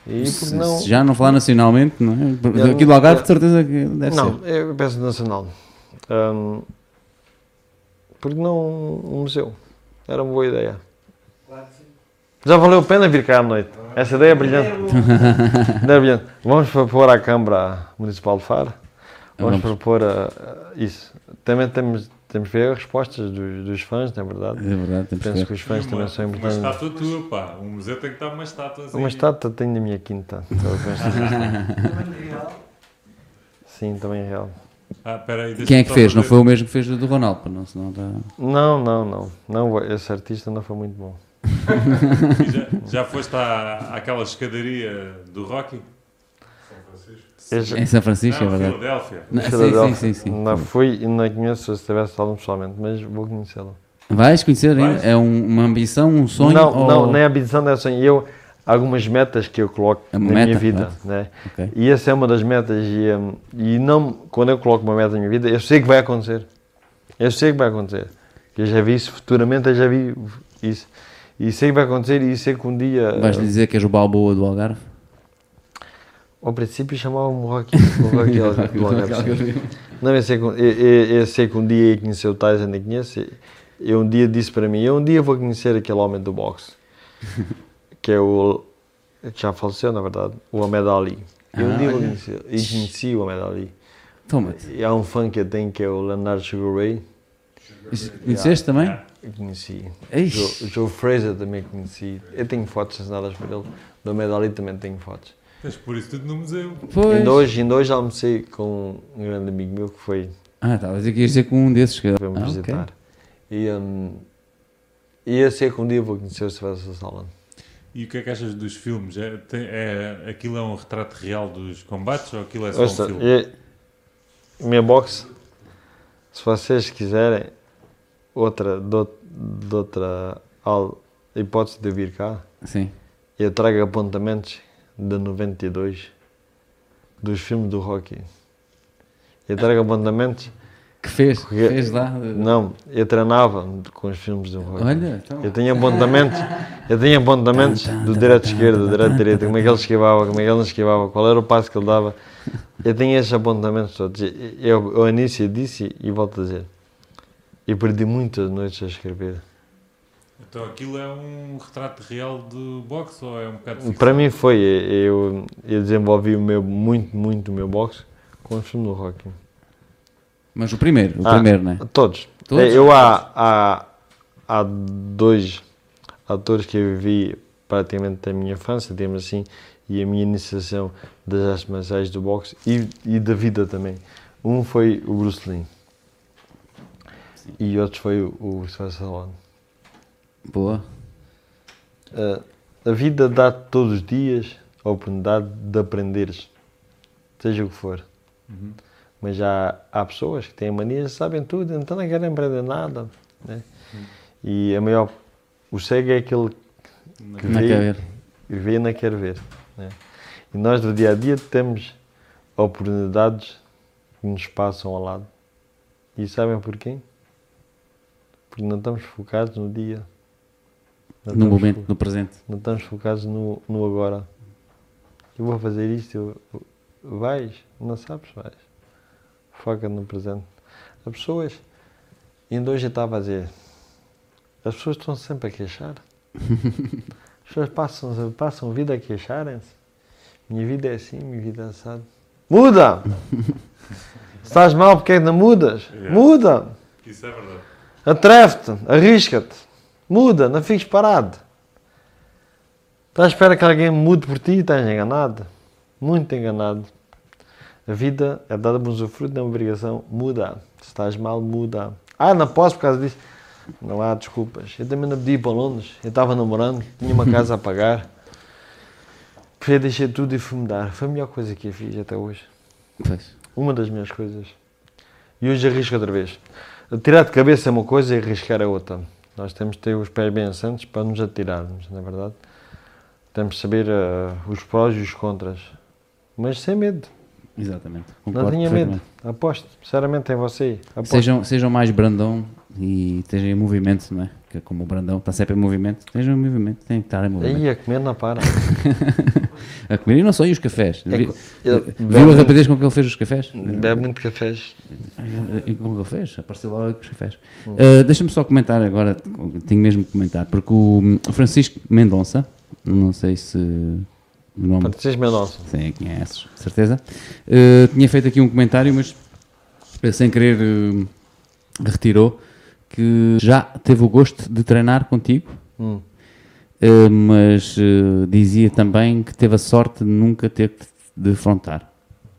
E Se, não. se já não falar nacionalmente, não é? Aqui do Algarve, de certeza que deve não, ser. eu penso nacional. Ahm, porque não um museu? Era uma boa ideia. Já valeu a pena vir cá à noite. Essa ideia é brilhante. Ideia é brilhante. Vamos propor à Câmara Municipal de Faro. Vamos, Vamos. propor a, a isso. Também temos, temos que ver as respostas dos, dos fãs, não é verdade? É verdade, temos que Penso ver. que os fãs Uma, também são uma importantes. estátua tua, pá. Um museu tem que estar uma estátua assim. Uma estátua tenho na minha quinta. Tamanho real. Sim, também é real. Ah, peraí, Quem é que fez? Não foi o mesmo que fez do Ronaldo, não, senão tá- Não, não, não. não. Esse artista não foi muito bom. Já, já foste à, àquela escadaria do Rocky? Já- Em São Francisco, é Não, verdade. Filadélfia. Não, sim, Filadélfia. sim, sim, sim. Não fui e não conheço se tivesse falado pessoalmente, mas vou conhecê-lo. Vais conhecer ainda? Vais? É um- uma ambição, um sonho? Não, ou... não, nem a ambição é sonho. Eu, algumas metas que eu coloco É na uma minha meta, vida, claro. né? Ok. E essa é uma das metas e, hum, e não, quando eu coloco uma meta na minha vida, eu sei que vai acontecer. Eu sei que vai acontecer. Eu já vi isso, futuramente eu já vi isso. E sei que vai acontecer e sei que um dia... Vais-lhe dizer que és o Balboa do Algarve? Ao princípio chamavam-me Rocky. o Rocky Algarve. Não, eu sei, que, eu, eu- eu sei que um dia ia conhecer o Tyson e conheço. E um dia disse para mim, eu um dia vou conhecer aquele homem do boxe. que é o... já faleceu, na verdade. O Ahmed Ali. Eu um Ah, dia vou conhecer. E conheci o Ahmed Ali. Toma-te. E há um fã que eu tenho que é o Leonardo Sugar Ray. Conheceste também? Eu conheci. Eish. Joe, Joe Fraser também conheci. Eu tenho fotos assinadas por ele. Do Ahmed Ali também tenho fotos. Tens por isso tudo no museu. Pois. Ainda hoje, ainda hoje almocei com um grande amigo meu que foi Ah, estava a dizer que ias dizer com um desses. Que... Foi-me Ah, visitar. E, um, e eu sei que um dia vou conhecer o Sylvester Stallone. E o que é que achas dos filmes? É, tem- é- aquilo é um retrato real dos combates ou aquilo é só Ouça, um filme? e- minha box, se vocês quiserem outra, de, de outra hipótese de eu vir cá, Sim. eu trago apontamentos de 92 dos filmes do Rocky. Eu trago apontamentos, Que fez? Porque- Fez lá? não, eu treinava com os filmes do Rocky. Olha, então. Eu tinha apontamentos, eu tinha tan, do direito esquerdo, do direito direito, como é que ele esquivava, como é que ele não esquivava, qual era o passo que ele dava. Eu tinha esses apontamentos todos. Eu, eu ao início disse e volto a dizer. E perdi muitas noites a escrever. Então aquilo é um retrato real do boxe ou é um bocado de ficção? Para mim foi, eu, eu desenvolvi o meu, muito, muito o meu boxe com o filme do Rocky. Mas o primeiro, o Ah, primeiro, né? Todos. Todos? Eu há, há, há dois atores que eu vi praticamente da minha infância, digamos assim, e a minha iniciação das artes marciais do boxe e, e da vida também. Um foi o Bruce Lee. E outro foi o, o Sylvester Stallone. Boa. Uh, a vida dá-te todos os dias a oportunidade de aprenderes, seja o que for. Uhum. Mas já há pessoas que têm manias, sabem tudo, então não querem aprender nada. né? E a maior. O cego é aquele que Não vê, quer ver. e vê não quer ver. né? E nós do dia a dia temos oportunidades que nos passam ao lado. E sabem porquê? Porque não estamos focados no dia. Não No momento, no presente. não estamos focados no, no agora. Eu vou fazer isto, eu, eu- vais, não sabes, vais. Foca no presente. As pessoas, ainda hoje eu estava a dizer, as pessoas estão sempre a queixar. As pessoas passam, passam a vida a queixarem-se. Minha vida é assim, minha vida é assado. Muda! Se estás mal, porque é que não mudas? Yeah. Muda! Isso é verdade. Atreve-te, arrisca-te, muda, não fiques parado. Estás à espera que alguém mude por ti, estás enganado. Muito enganado. A vida é dada por usufruto, não é uma obrigação. Muda. Se estás mal, muda. Ah, não posso por causa disso. Não há desculpas. Eu também não ir para Londres. Eu estava namorando, tinha uma casa a pagar. Eu deixei tudo e fui mudar. Foi a melhor coisa que eu fiz até hoje. Pois. Uma das minhas coisas. E hoje arrisco outra vez. Tirar de cabeça é uma coisa e arriscar é outra. Nós temos de ter os pés bem assentos para nos atirarmos, na é verdade. Temos de saber eh, os prós e os contras. Mas sem medo. Exatamente. Não Concordo tenha medo. perfeitamente. Aposto. Sinceramente em você. Aposto. Sejam, sejam mais Brandão e estejam em movimento, não é? Que como o Brandão está sempre em movimento, estejam em movimento, tem que estar em movimento. Aí a comer não para. A comer e não só, e os cafés. É Viu a rapidez com que ele fez os cafés? Bebe muito cafés. E como ele fez? Apareceu lá com os cafés. Hum. Uh, Deixa-me só comentar agora, tenho mesmo que comentar, porque o Francisco Mendonça, não sei se o nome Francisco Mendonça. Sim, conheces, certeza. Uh, tinha feito aqui um comentário, mas sem querer uh, retirou que já teve o gosto de treinar contigo, Hum. uh, mas uh, dizia também que teve a sorte de nunca ter que te defrontar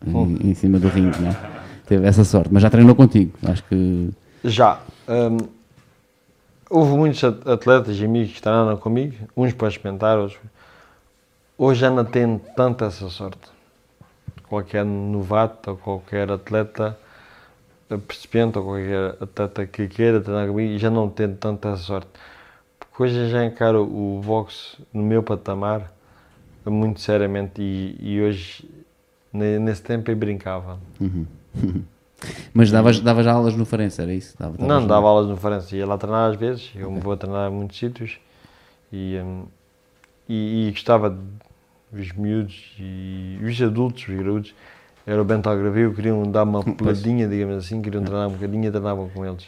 em, em cima do ringue, não é? teve essa sorte, mas já treinou contigo, acho que... Já. hum, houve muitos at- atletas e amigos que treinaram comigo, uns para experimentar, outros. Hoje já não tenho tanta essa sorte. Qualquer novato ou qualquer atleta principiante ou qualquer atleta que queira treinar comigo já não tenho tanta sorte. Porque hoje já encaro o boxe no meu patamar muito seriamente e, e hoje, ne- nesse tempo, eu brincava. Mas davas, davas aulas no Farense, era isso? Dava, davas Não, no- dava aulas no Farense, ia lá treinar às vezes, eu me vou treinar em muitos sítios e, hum, e, e gostava dos miúdos e os adultos, os garotos, era o Bento Algravio, queriam dar uma peladinha, digamos assim, queriam treinar um bocadinho e treinavam com eles.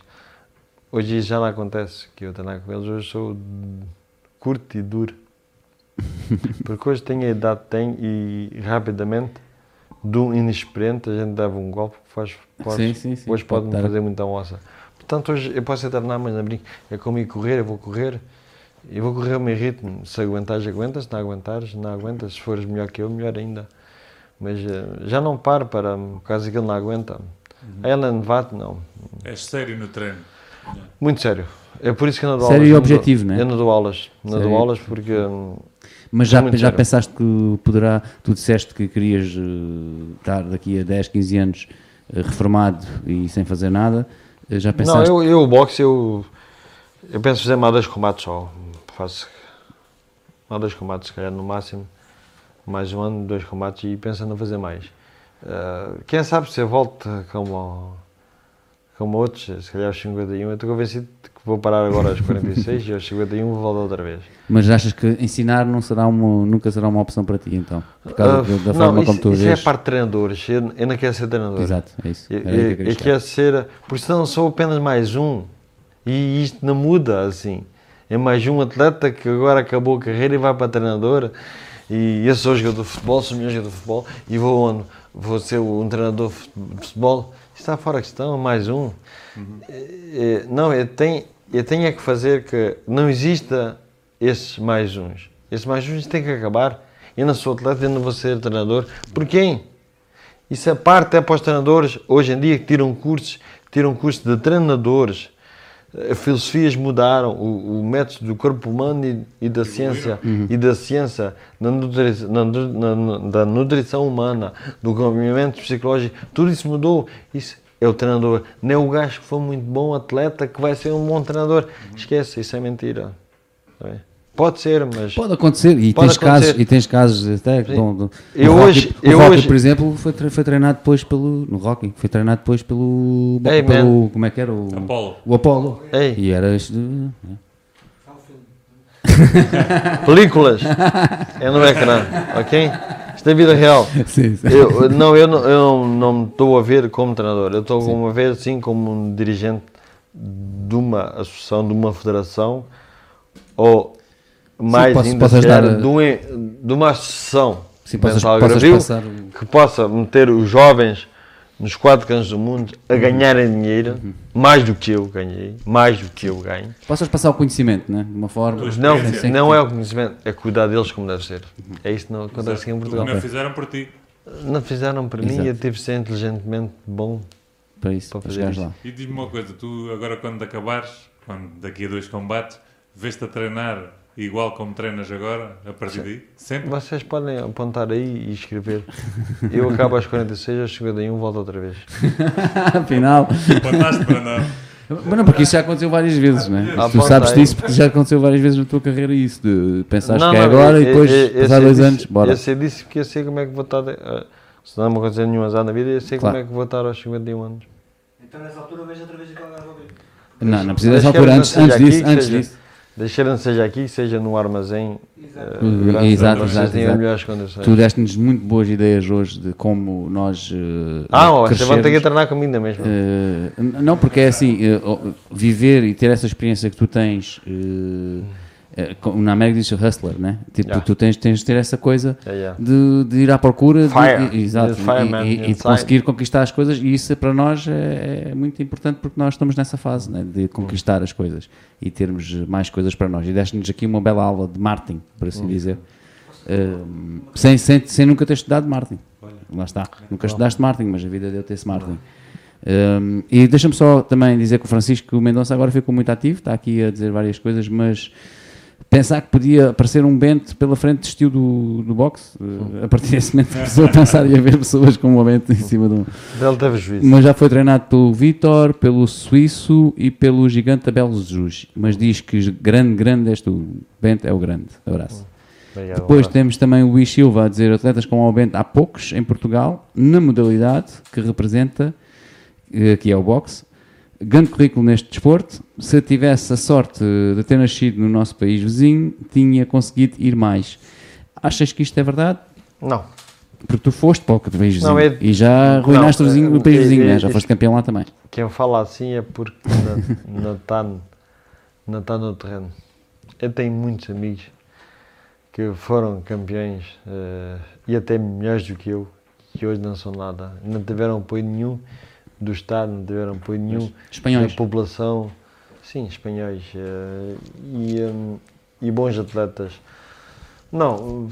Hoje isso já não acontece, que eu treinar com eles, hoje sou curto e duro. Porque hoje tenho a idade que tenho e rapidamente, de um inexperiente, a gente dava um golpe que faz, pode, Sim, sim, sim, hoje pode pode-me dar. fazer muita moça. Portanto, hoje eu posso treinar, mas não brinco. É como ir correr, eu vou correr. Eu vou correr ao meu ritmo. Se aguentares, aguentas. Se não aguentares, não aguentas. Se fores melhor que eu, melhor ainda. Mas eh, já não paro para, caso que ele não aguenta. Uhum. A Ela Nevato, não. És sério no treino. Muito sério. É por isso que eu não dou Sério aulas. e Eu não objetivo, dou, né? Eu não dou aulas. Não Sério. dou aulas porque... hum, Mas já, Muito já sério. pensaste que poderá, tu disseste que querias eh, estar daqui a 10, 15 anos eh, reformado e sem fazer nada, já Não, pensaste... eu, eu o boxe, eu, eu penso fazer mais dois combates só. Faço mais dois combates, se calhar no máximo. Mais um ano, dois combates e pensando em fazer mais. Ah, quem sabe se eu volto como, como outros, se calhar aos 51. Eu estou convencido que vou parar agora aos 46 e aos 51 vou voltar outra vez. Mas achas que ensinar não será uma, nunca será uma opção para ti, então? Por causa Ah, da, da não, forma isso, como tu isso é vês? para treinadores. Eu, eu não quero ser treinador. Exato, é isso. Eu, que eu quero ser, porque senão sou apenas mais um e isto não muda assim. É mais um atleta que agora acabou a carreira e vai para treinador. E eu sou jogador de futebol, sou melhor jogador de futebol e vou onde? Vou ser um treinador de futebol. Está fora de questão, mais um. É, é, Não, eu tenho, eu tenho é que fazer que não exista esses mais uns. Esses mais uns têm que acabar. Eu não sou atleta, eu não vou ser treinador. Por quem? Isso é parte é para os treinadores, hoje em dia, que tiram cursos, tiram cursos de treinadores. As filosofias mudaram, o, o método do corpo humano e, e da ciência, e da ciência, da nutrição, na nu- na nu- da nutrição humana, do acompanhamento psicológico, tudo isso mudou. Isso é o treinador. Não é o gajo que foi muito bom atleta que vai ser um bom treinador. Esquece, isso é mentira. Bem? Pode ser, mas... Pode acontecer, e, Pode tens, acontecer. Casos, e tens casos até. Sim. Bom, do, Eu hoje- Rocky, o eu Rocky, hoje- por exemplo, foi, tre- foi treinado depois pelo. No Rocky, foi treinado depois pelo. Ei, pelo como é que era? O Apolo. O Apolo. Ei. E era. este- né? Películas é no ecrã, ok? Isto é vida real. Sim, sim. Eu, não, eu não, eu não me estou a ver como treinador, eu estou a ver sim como um dirigente de uma associação, de uma federação, ou mais posso- ainda posso ajudar a- de, um- de uma associação Sim, possas, possas passar. que possa meter os jovens nos quatro cantos do mundo a ganharem dinheiro, mais do que eu ganhei, mais do que eu ganho. Possas passar o conhecimento, né? De uma forma. Não, Sim, sim. não é o conhecimento, é cuidar deles como deve ser. É isso que não acontece aqui em Portugal. Não fizeram por ti. Não fizeram para mim Exato. e eu tive de ser inteligentemente bom. Para isso, Para fazer isso. lá. E diz-me uma coisa, tu agora quando acabares, quando daqui a dois combates, vês-te a treinar igual como treinas agora, a partir daí? Sempre? Vocês podem apontar aí e escrever. Eu acabo às 46, aos 51, volto outra vez. Afinal. Apontaste para não. Mas não, porque isso já aconteceu várias vezes, né? Ah, tu sabes aí. disso porque já aconteceu várias vezes na tua carreira isso, de pensares Não, que é não, agora eu- e depois, eu- eu passar dois disso- anos, bora. Eu sei disso porque eu sei como é que vou estar. eh, Se não me acontecer nenhum azar na vida, eu sei Claro. como é que vou estar aos 51 anos. Então nessa altura vejo outra vez aquela vivo. Não, não precisa dessa altura, antes, não antes disso, antes seja- disso. Deixar seja aqui, seja no armazém. Exato. Uh, graças exato, exato, exato. melhores condições. Tu deste-nos muito boas ideias hoje de como nós uh, Ah, ó, vocês vão ter que treinar comigo ainda mesmo. Uh, não, porque é assim, uh, oh, viver e ter essa experiência que tu tens, uh, na América diz hustler, né? Tipo, Yeah. tu tens, tens de ter essa coisa Yeah, yeah. de, de ir à procura de- Fire. e- exato, e- e, e de conseguir conquistar as coisas. E isso para nós é, é muito importante porque nós estamos nessa fase né, de conquistar as coisas e termos mais coisas para nós. E deste-nos aqui uma bela aula de marketing, por assim dizer. Um, sem, sem, sem nunca ter estudado marketing lá está, nunca estudaste marketing mas a vida deu-te esse marketing Um, e deixa-me só também dizer que o Francisco Mendonça agora ficou muito ativo, está aqui a dizer várias coisas, mas pensar que podia aparecer um Bento pela frente desistiu do, do boxe. Uh, a partir desse momento começou a pensar e a ver pessoas com o Bento em cima de um. Juízo. Mas já foi treinado pelo Vitor, pelo Suíço e pelo gigante Abel Jesus. Mas diz que grande, grande és tu. Bento é o grande. Abraço. Obrigado, Depois um temos também o Luís Silva a dizer atletas com o Bento há poucos em Portugal, na modalidade que representa, eh, que é o boxe. Grande currículo neste desporto. Se tivesse a sorte de ter nascido no nosso país vizinho, tinha conseguido ir mais. Achas que isto é verdade? Não. Porque tu foste para o país vizinho Não, é- e já arruinaste o, Não, vizinho, o é- país é- vizinho, né? é- já foste campeão lá também. Quem fala assim é porque não- está não tá no terreno. Eu tenho muitos amigos que foram campeões eh, e até melhores do que eu, que hoje não são nada. Não tiveram apoio nenhum do Estado, não tiveram apoio nenhum Espanhóis. da população. Sim, espanhóis. eh, e, hum, e bons atletas. Não,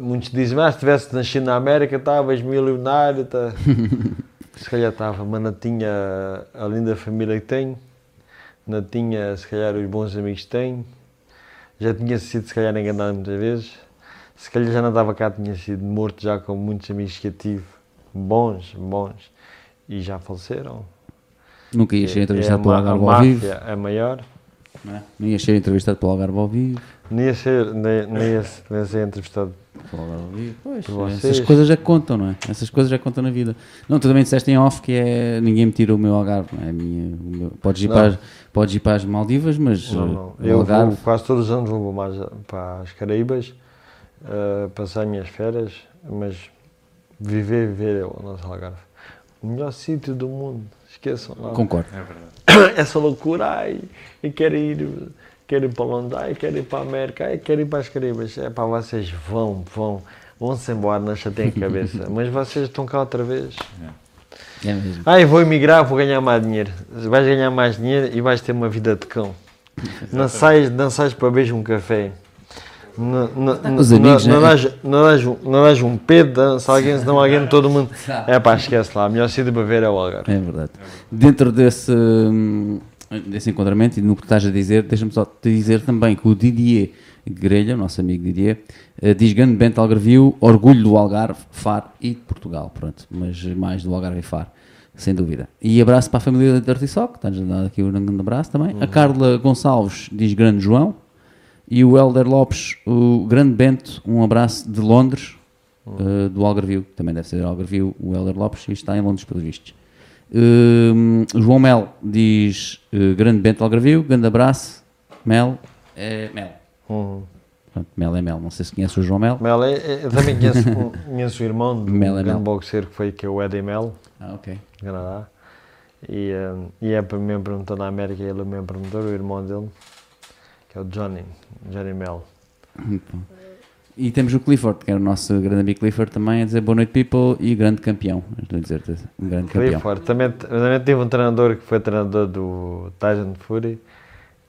muitos dizem, mas se tivesse nascido na América, estavas milionário. Tá. se calhar estava, mas não tinha a linda família que tenho, não tinha, se calhar, os bons amigos que tenho, já tinha sido, se calhar, enganado muitas vezes, se calhar já não estava cá, tinha sido morto já com muitos amigos que eu tive, bons, bons, e já faleceram. Nunca ias ser É- entrevistado é pelo Algarve ao vivo. é maior, Não, é? Não ias ser entrevistado pelo Algarve ao vivo. nem ia ser, nem, nem ia, nem ia ser entrevistado. Pelo Algarve ao vivo. Pois, essas coisas já contam, não é? Essas coisas já contam na vida. Não, tu também disseste em off que é ninguém me tira o meu Algarve. Não é? Minha, meu- podes, ir Não. para as, podes ir para as Maldivas, mas Não, uh, não. o Eu Algarve. vou, quase todos os anos vou mais para as Caraíbas, eh, passar as minhas férias, mas viver, viver é o nosso Algarve. O melhor sítio do mundo, esqueçam lá. Concordo. É verdade. Essa loucura, ai, eu quero ir, quero ir para Londres, ai, quero ir para a América, ai, quero ir para as Caraíbas. É para vocês vão, vão, vão-se embora, não chateiem a cabeça. Mas vocês estão cá outra vez. É mesmo. Ai, vou emigrar, vou ganhar mais dinheiro. Vais ganhar mais dinheiro e vais ter uma vida de cão. Não sais, não sais para beber um café. Não, não, Os não, amigos, não, né? não, um- não dás um pedo, se alguém, senão alguém, todo mundo. É pá, esquece lá, o melhor sítio para ver é o Algarve. É verdade. Dentro desse, hum, desse enquadramento e no que estás a dizer, deixa-me só te dizer também que o Didier Grelha, nosso amigo Didier, eh, diz grande Bento Algarvio, orgulho do Algarve, Faro e de Portugal, pronto, mas mais do Algarve e Faro, sem dúvida. E abraço para a família de Artissoc, está-nos a dar aqui um grande abraço também. A Carla Gonçalves diz grande João, e o Helder Lopes, o grande Bento, um abraço de Londres, eh, do Algarvio, também deve ser Algarvio, o Helder Lopes, e está em Londres pelos vistos. Hum, João Mel diz eh, grande Bento Algarvio, grande abraço. Mel é Mel. Uhum. Pronto, Mel é Mel. Não sei se conhece o João Mel. Mel, é- é- eu também conheço, conheço o irmão do Mel é grande Mel. boxeiro que foi que é o Eddie Mel, Ah, ok. do Canadá. E, e é para mim promotor na América, ele é o meu promotor, o irmão dele, que é o Johnny, Johnny Mel. Bom. E temos o Clifford, que é o nosso grande amigo Clifford também, a dizer boa noite, people, e grande campeão. Estou a dizer-te, um grande campeão. Clifford. Também, também tive um treinador que foi treinador do Tyson Fury,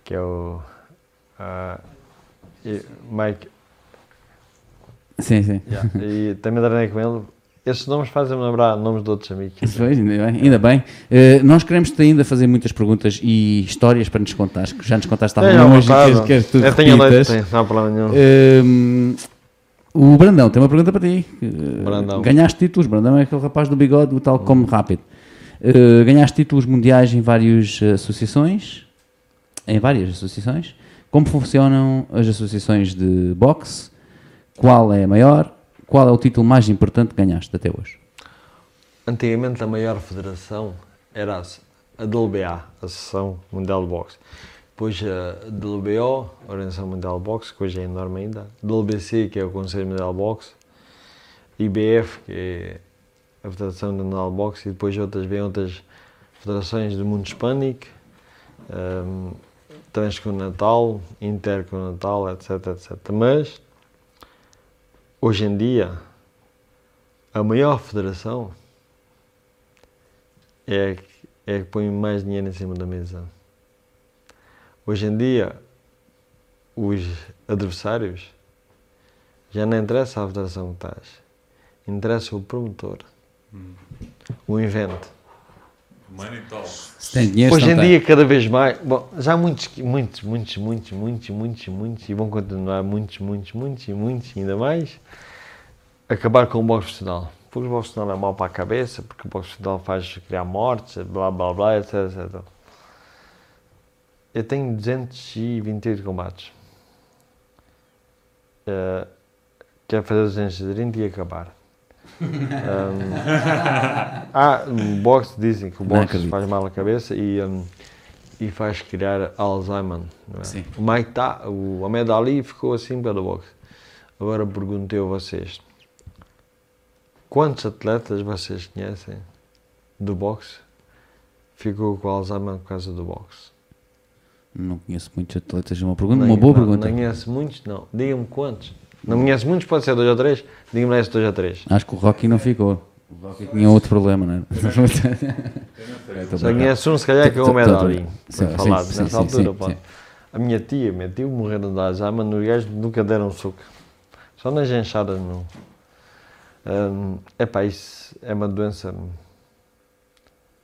que é o e Mike. Sim, sim. yeah, e também treinei com ele. Esses nomes fazem-me lembrar nomes de outros amigos. Isso foi, ainda bem. Ainda bem. Eh, nós queremos-te ainda fazer muitas perguntas e histórias para nos contar, já nos contaste algumas vontade. queres, Eu tenho tenho, não há problema nenhum. Hum, o Brandão tem uma pergunta para ti. Uh, Brandão. Ganhaste títulos, Brandão é aquele rapaz do bigode, o tal come rápido. Uh, ganhaste títulos mundiais em várias uh, associações. Em várias associações. Como funcionam as associações de boxe? Qual é a maior? Qual é o título mais importante que ganhaste até hoje? Antigamente a maior federação era a DLBA, a Associação Mundial de Boxe. Depois a DLBO, a Organização Mundial de Boxe, que hoje é enorme ainda. DLBC, que é o Conselho Mundial de Boxe. IBF, que é a Federação Mundial de Boxe. E depois outras, vêm outras federações do mundo hispânico. Um, Transcontinental, Intercontinental, etc, etc. Mas, hoje em dia, a maior federação é que, é que põe mais dinheiro em cima da mesa. Hoje em dia, os adversários já não interessa a federação que estás, interessa o promotor, o invento. Money talks. Se tem dinheiro, Hoje em tem. dia, cada vez mais. Bom, já há muitos, que- muitos, muitos, muitos, muitos, muitos, muitos, e vão continuar muitos, muitos, muitos e muitos, ainda mais, acabar com o boxe profissional. Porque o boxe profissional é mau para a cabeça, porque o boxe profissional faz criar mortes, blá blá blá, etc, etc. Eu tenho 228 combates. Eh, quero fazer 230 e acabar. Um, ah, no boxe dizem que o boxe faz mal à cabeça e, um, e faz criar Alzheimer. não é? Sim. O Mike tá, o Ahmed Ali ficou assim pelo boxe. Agora perguntei a vocês: quantos atletas vocês conhecem do boxe ficou com Alzheimer por causa do boxe? Não conheço muitos atletas. Uma pergunta, uma boa não, pergunta. Não conhece muitos? Não. Diga-me quantos. Não conhece muitos, pode ser dois ou três. Diga-me lá esse dois ou três. Acho que o Rocky não ficou. O Rocky tinha outro problema, não é? Só conhece um, se calhar, que é o Foi falado sim, nessa altura. pá. A minha tia, meu tio morreram de Alzheimer, no gajo nunca deram suco. Só nas enxadas não. Epá, isso é uma doença.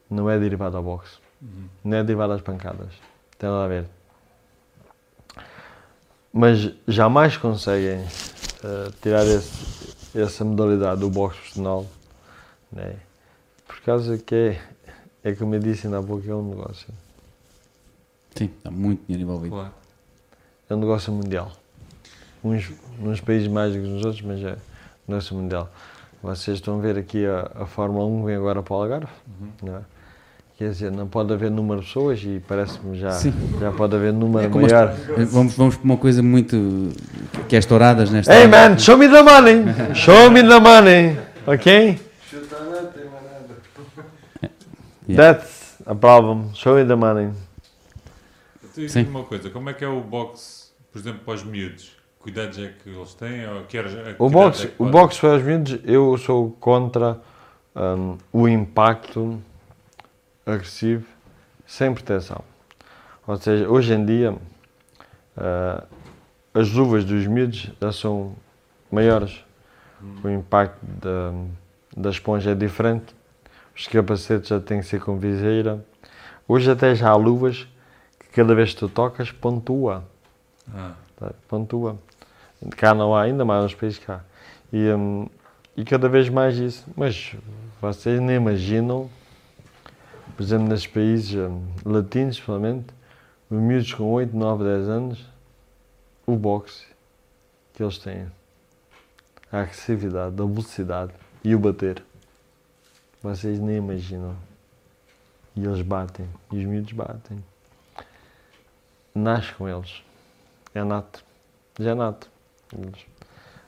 Não é derivada ao boxe. Não é derivada às pancadas. Tem nada a ver. Mas jamais conseguem eh, tirar esse- essa modalidade do boxe profissional. Né? Por causa que é, é como eu disse ainda há pouco, é um negócio. Sim, está muito dinheiro envolvido. Claro. É um negócio mundial. Uns, uns países mais do que nos outros, mas é um negócio mundial. Vocês estão a ver aqui a, a Fórmula 1 vem agora para o Algarve, não é? Quer dizer, não pode haver número de pessoas e parece-me já, Sim. já pode haver número É maior. as- Vamos, vamos para uma coisa muito. que é estouradas nesta. Hey man, show me the money! Show me the money! Ok? Chuta nada, tem mais nada. Yeah. That's a problem. Show me the money. Sim. uma coisa, como é que é o boxe, por exemplo, para os miúdos? Cuidados é que eles têm? Ou queres, O boxe, o boxe para os miúdos, eu sou contra hum, o impacto agressivo sem proteção. Ou seja, hoje em dia ah, as luvas dos miúdos já são maiores. O impacto da, da esponja é diferente. Os capacetes já têm que ser com viseira. Hoje até já há luvas que cada vez que tu tocas pontua. Ah, Tá? Pontua. Cá não há ainda, mais nos países cá. E, hum, e cada vez mais isso. Mas vocês nem imaginam, por exemplo, nesses países hum, latinos, principalmente, os miúdos com 8, 9, 10 anos, o boxe que eles têm. A agressividade, a velocidade e o bater. Vocês nem imaginam. E eles batem. E os miúdos batem. Nasce com eles. É nato. Já é nato. Eles-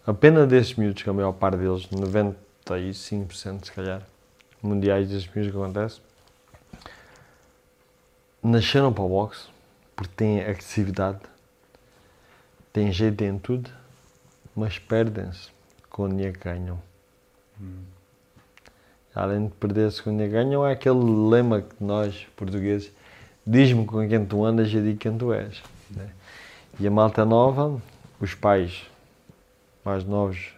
A pena desses miúdos, que a maior parte deles, 95% se calhar, mundiais desses miúdos que acontece, nasceram para o boxe porque têm agressividade, têm jeito em tudo, mas perdem-se com o dinheiro que ganham. Além de perder-se com o dinheiro que ganham, é aquele lema que nós, portugueses, diz-me com quem tu andas e eu digo quem tu és. né? E a malta nova, os pais mais novos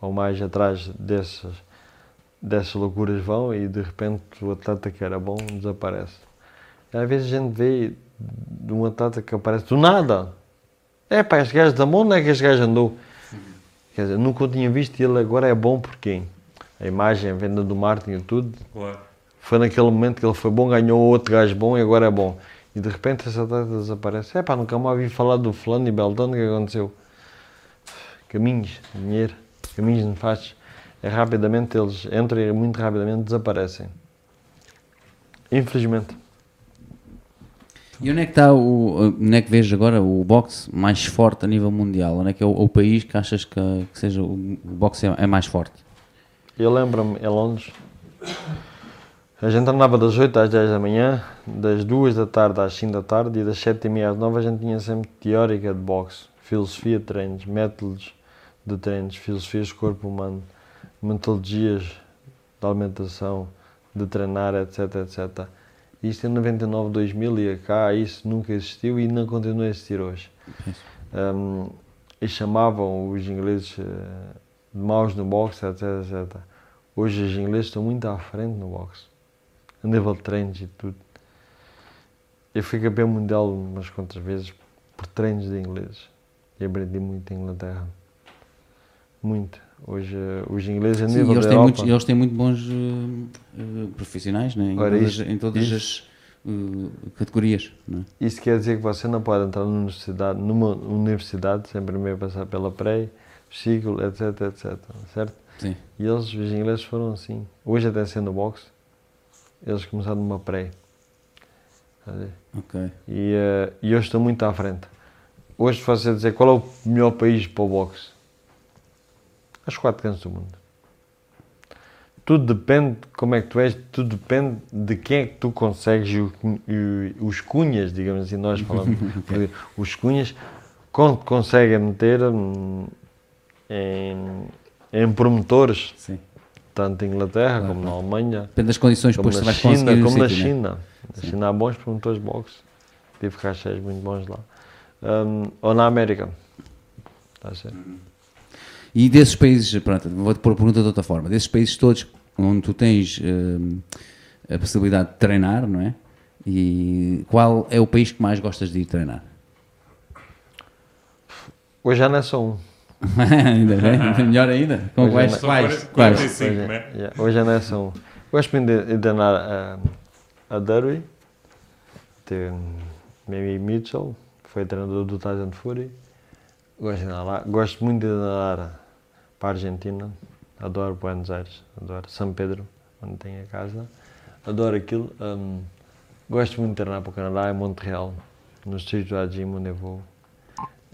ou mais atrás dessas, dessas loucuras vão e de repente o atleta que era bom desaparece. Às vezes a gente vê de um atleta que aparece do nada. É pá, este gajo da mão não é que este gajo andou. Quer dizer, nunca o tinha visto e ele agora é bom porque a imagem, a venda do marketing e tudo, claro. foi naquele momento que ele foi bom, ganhou outro gajo bom e agora é bom. E de repente esse atleta desaparece. É pá, nunca mais ouvi falar do fulano e Beltrano, o que aconteceu? Caminhos, dinheiro, caminhos nefastos. É rapidamente, eles entram e muito rapidamente desaparecem. Infelizmente. E onde é que está o. Onde é que vês agora o boxe mais forte a nível mundial? Onde é que é o, o país que achas que, que seja o, o boxe é, é mais forte? Eu lembro-me, em Londres, a gente andava das 8 às 10 da manhã, das 2 da tarde às 5 da tarde e das 7 e meia às 9 a gente tinha sempre teórica de boxe, filosofia de treinos, métodos de treinos, filosofias do corpo humano, metodologias de alimentação, de treinar, etc, etc. Isto em 99, 2000 e cá isso nunca existiu e não continua a existir hoje. Um, e chamavam os ingleses eh, de maus no boxe, etc, etc. Hoje os ingleses estão muito à frente no boxe. a nível de treinos e tudo. Eu fui campeão mundial umas quantas vezes por treinos de inglês e aprendi muito em Inglaterra. Muito. Hoje, eh, os ingleses a nível eles, da têm Europa, muitos, eles têm muito bons eh, profissionais né? em, Ora, todas, isto- em todas isto- as eh, categorias. Não é? Isso quer dizer que você não pode entrar numa universidade, numa universidade sem primeiro passar pela pré, ciclo, etc, etc. Certo? Sim. E eles, os ingleses, foram assim. Hoje, até sendo boxe, eles começaram numa pré. Ok. E, eh, e eu estou muito à frente. Hoje, se você dizer qual é o melhor país para o boxe, as quatro cantos do mundo. Tudo depende de como é que tu és, tudo depende de quem é que tu consegues e os cunhas, digamos assim, nós falamos, os cunhas, quando conseguem meter hum, em, em promotores, Sim. tanto em Inglaterra Claro, como na Alemanha, Depende das condições como depois na China, conseguir como na né? China. Na Sim. China há bons promotores de boxe. Tive cachês muito bons lá. Hum, ou na América. Está a ser? E desses países, pronto, vou-te pôr a pergunta de outra forma, desses países todos onde tu tens eh, a possibilidade de treinar, não é? E qual é o país que mais gostas de ir treinar? Hoje já não é só um. ainda bem, melhor ainda. Com Hoje quais? não. São Quais? 40, quais? 45, hoje, né? yeah, hoje já não é só um. Gosto muito de, de treinar a, a Derby. Tem Mimi Mitchell, foi treinador do Tyson Fury. Gosto, de lá. Gosto muito de treinar para a Argentina. Adoro Buenos Aires, adoro São Pedro, onde tenho a casa. Adoro aquilo. Hum, gosto muito de treinar para o Canadá, em Montreal, no Street do Gym, onde eu vou.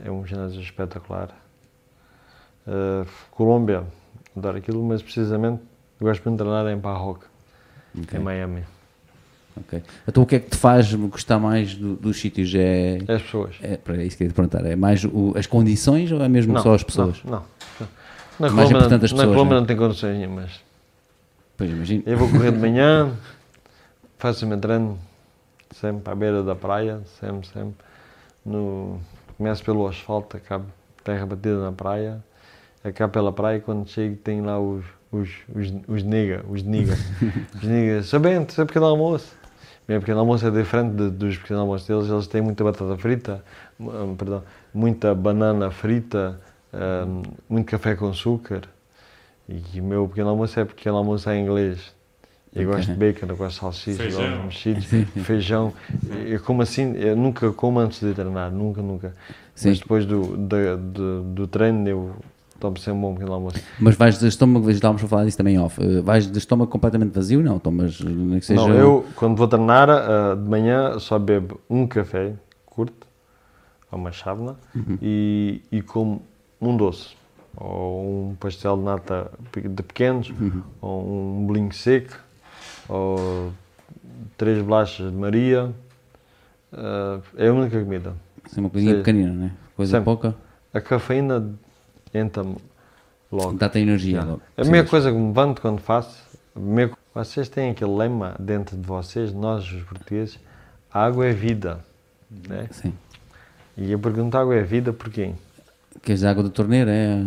É um ginásio espetacular. Uh, Colômbia, adoro aquilo, mas precisamente gosto muito de treinar em Parrock, Ok, em Miami. ok. Então o que é que te faz gostar mais do- dos sítios? É, É as pessoas. é para isso que eu ia te perguntar, é mais o- as condições ou é mesmo só as pessoas? Não, não. Na Mais Colômbia, importante as na pessoas, Colômbia né? não tem condições nenhumas. Pois imagino. Eu vou correr de manhã, faço o meu treino sempre à beira da praia, sempre, sempre. No, começo pelo asfalto, acabo terra batida na praia, acabo pela praia e quando chego tem lá os, os, os, os nega, os niggas. os niggas, sabendo, é pequeno almoço. Meu pequeno almoço é diferente de- dos pequenos almoços deles, eles têm muita batata frita, perdão, muita banana frita, hum, muito café com açúcar. E o meu pequeno almoço é pequeno almoço em inglês. Eu gosto de bacon, eu gosto de salsicha, eu gosto Feijão. de mexidos, feijão. Eu como assim, eu nunca como antes de treinar, nunca, nunca. Sim. Mas depois do, da- do, do treino eu tomo sempre um bom pequeno almoço. Mas vais de estômago, estávamos a falar disso também off, eh, vais de estômago completamente vazio? Não, tomas, eh, nem que seja... Não, eu quando vou treinar ah, de manhã só bebo um café curto, uma chávena, Uhum. e, e como um doce, ou um pastel de nata de pequenos, Uhum. ou um bolinho seco, ou três bolachas de Maria. Ah, é a única comida. Sim, uma coisinha pequenina, né? Coisa Sempre. pouca, A cafeína entra-me logo. dá-te energia Yeah. logo. A Sim, minha mas- coisa que me levanto quando faço, minha- vocês têm aquele lema dentro de vocês, nós os portugueses, a água é vida. Né? Sim. E eu pergunto, água é vida porquê? Queres água da torneira? É...